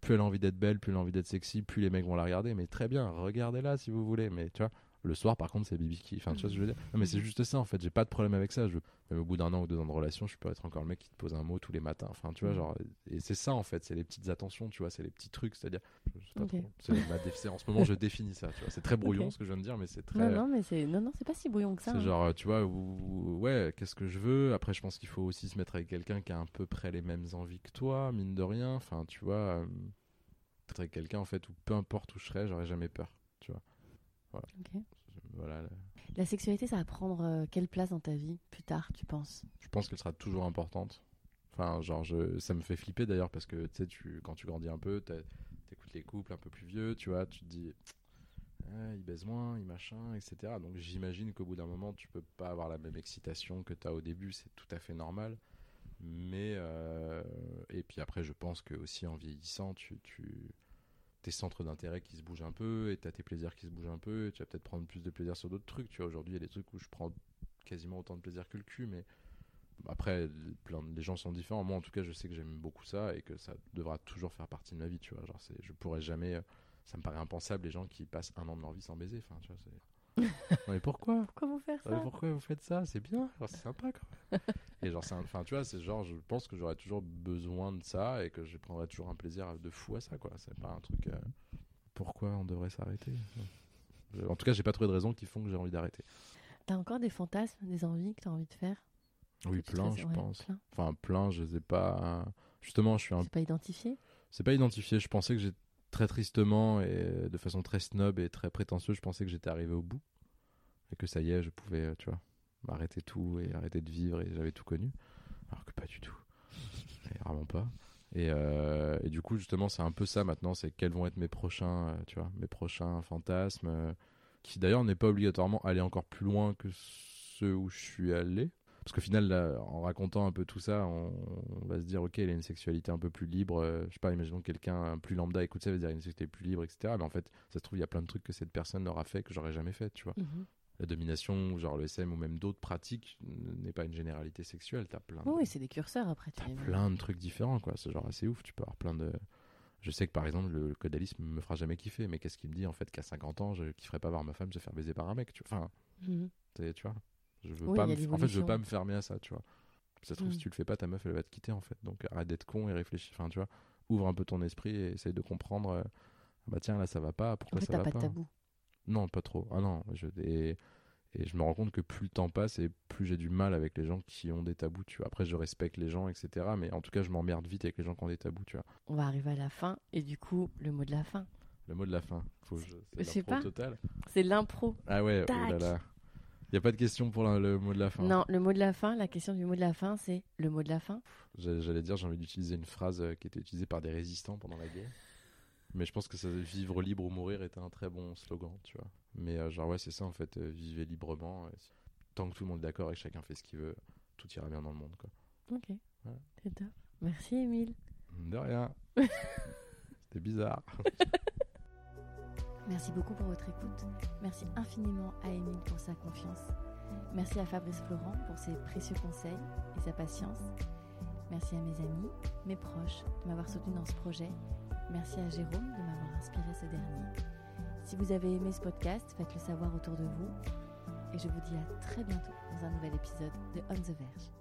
[SPEAKER 2] plus elle a envie d'être belle, plus elle a envie d'être sexy, plus les mecs vont la regarder. Mais très bien, regardez-la si vous voulez. Mais tu vois, le soir, par contre, c'est Bibi qui. Enfin, tu vois ce que je veux dire? Non, mais c'est juste ça, en fait. J'ai pas de problème avec ça. Je. Même au bout d'un an ou deux ans de relation, je peux être encore le mec qui te pose un mot tous les matins. Enfin, tu vois,
[SPEAKER 1] Mhm.
[SPEAKER 2] genre. Et c'est ça, en fait. C'est les petites attentions, tu vois. C'est les petits trucs. C'est-à-dire. je sais pas
[SPEAKER 1] Ok.
[SPEAKER 2] trop. C'est ma dé- c'est- En ce moment, je définis ça, tu vois. C'est très brouillon ce que je viens de dire, mais c'est très.
[SPEAKER 1] Non, non, mais c'est non, non, c'est pas si brouillon que ça.
[SPEAKER 2] C'est
[SPEAKER 1] hein.
[SPEAKER 2] genre, tu vois, où- ouais, qu'est-ce que je veux? Après, je pense qu'il faut aussi se mettre avec quelqu'un qui a à peu près les mêmes envies que toi, mine de rien. Enfin, tu vois, euh, être avec quelqu'un, en fait, où peu importe où je serais, j'aurais jamais peur. Voilà.
[SPEAKER 1] Ok.
[SPEAKER 2] Voilà.
[SPEAKER 1] La sexualité, ça va prendre euh, quelle place dans ta vie plus tard, tu penses?
[SPEAKER 2] Je pense qu'elle sera toujours importante. Enfin, genre, je, ça me fait flipper d'ailleurs parce que, tu sais, tu, quand tu grandis un peu, t'écoutes les couples un peu plus vieux, tu vois, tu te dis, euh, ouais, il baise moins, il machin, etc. Donc j'imagine qu'au bout d'un moment, tu peux pas avoir la même excitation que tu as au début, c'est tout à fait normal. Mais euh, et puis après, je pense que aussi en vieillissant, tu, tu tes centres d'intérêt qui se bougent un peu et tu as tes plaisirs qui se bougent un peu. Et tu vas peut-être prendre plus de plaisir sur d'autres trucs. Tu vois, aujourd'hui, il y a des trucs où je prends quasiment autant de plaisir que le cul, mais après, plein les gens sont différents. Moi, en tout cas, je sais que j'aime beaucoup ça et que ça devra toujours faire partie de ma vie. Tu vois, genre, je pourrais jamais. Ça me paraît impensable les gens qui passent un an de leur vie sans baiser. Enfin, tu vois, mais pourquoi
[SPEAKER 1] Pourquoi vous faire ça
[SPEAKER 2] Pourquoi vous faites ça? C'est bien, c'est sympa quand même. et genre, enfin, tu vois, c'est genre, je pense que j'aurais toujours besoin de ça et que je prendrais toujours un plaisir de fou à ça, quoi. C'est pas un truc. euh, Pourquoi on devrait s'arrêter? En tout cas, j'ai pas trouvé de raison qui font que j'ai envie d'arrêter.
[SPEAKER 1] T'as encore des fantasmes, des envies que t'as envie de faire?
[SPEAKER 2] Oui, plein, je
[SPEAKER 1] ouais,
[SPEAKER 2] pense.
[SPEAKER 1] plein.
[SPEAKER 2] Enfin, plein, je sais pas. Justement, je suis un
[SPEAKER 1] C'est pas identifié?
[SPEAKER 2] C'est pas identifié. Je pensais que j'ai très tristement et de façon très snob et très prétentieuse, je pensais que j'étais arrivé au bout et que ça y est, je pouvais, euh, tu vois, m'arrêter tout et arrêter de vivre et j'avais tout connu. Alors que pas du tout. Et vraiment pas. Et, euh, et du coup, justement, c'est un peu ça maintenant. C'est quels vont être mes prochains, euh, tu vois, mes prochains fantasmes, euh, qui d'ailleurs n'est pas obligatoirement aller encore plus loin que ceux où je suis allé. Parce qu'au final, là, en racontant un peu tout ça, on, on va se dire, ok, il a une sexualité un peu plus libre. euh, je sais pas, imaginons que quelqu'un plus lambda écoute ça, il va dire, une sexualité plus libre, etc. Mais en fait, ça se trouve, il y a plein de trucs que cette personne aura fait que j'aurais jamais fait, tu vois.
[SPEAKER 1] Mhm.
[SPEAKER 2] La domination, genre le SM ou même d'autres pratiques, n'est pas une généralité sexuelle. T'as plein, de-
[SPEAKER 1] Oui, c'est des curseurs après.
[SPEAKER 2] T'as plein de trucs différents, quoi. C'est genre assez ouf. Tu peux avoir plein de. Je sais que par exemple, le, caudalisme me fera jamais kiffer, mais qu'est-ce qui me dit en fait qu'à 50 ans, je kifferais pas voir ma femme se faire baiser par un mec, tu vois. Enfin,
[SPEAKER 1] Mhm.
[SPEAKER 2] t'es- tu vois. Je veux
[SPEAKER 1] Oui,
[SPEAKER 2] pas me- en fait, je veux pas me fermer à ça, tu vois. Ça se trouve,
[SPEAKER 1] Mm.
[SPEAKER 2] si tu le fais pas, ta meuf, elle va te quitter, en fait. Donc arrête d'être con et réfléchis. Enfin, tu vois, ouvre un peu ton esprit et essaye de comprendre. euh, bah tiens, là, ça va pas.
[SPEAKER 1] En
[SPEAKER 2] Pourquoi
[SPEAKER 1] fait,
[SPEAKER 2] ça va
[SPEAKER 1] pas
[SPEAKER 2] pas
[SPEAKER 1] de tabou.
[SPEAKER 2] Non, pas trop. Ah non, je, et, et je me rends compte que plus le temps passe et plus j'ai du mal avec les gens qui ont des tabous, tu vois. Après, je respecte les gens, etc. Mais en tout cas, je m'emmerde vite avec les gens qui ont des tabous, tu vois.
[SPEAKER 1] On va arriver à la fin et du coup, le mot de la fin.
[SPEAKER 2] Le mot de la fin. Faut je,
[SPEAKER 1] sais
[SPEAKER 2] l'impro. Total.
[SPEAKER 1] C'est l'impro.
[SPEAKER 2] Ah ouais, oh là là. Y a pas de question pour la- le mot de la fin.
[SPEAKER 1] Non, le mot de la fin, la question du mot de la fin, c'est le mot de la fin.
[SPEAKER 2] J'allais dire, j'ai envie d'utiliser une phrase euh, qui était utilisée par des résistants pendant la guerre. Mais je pense que ça, vivre libre ou mourir était un très bon slogan, tu vois. Mais euh, genre, ouais, c'est ça en fait, euh, vivez librement. et tant que tout le monde est d'accord et que chacun fait ce qu'il veut, tout ira bien dans le monde, quoi.
[SPEAKER 1] Ok. C'est top. Merci, Émile.
[SPEAKER 2] De rien. C'était bizarre.
[SPEAKER 1] Merci beaucoup pour votre écoute. Merci infiniment à Émile pour sa confiance. Merci à Fabrice Florent pour ses précieux conseils et sa patience. Merci à mes amis, mes proches de m'avoir soutenu dans ce projet. Merci à Jérôme de m'avoir inspiré ce dernier. Si vous avez aimé ce podcast, faites-le savoir autour de vous. Et je vous dis à très bientôt dans un nouvel épisode de On the Verge.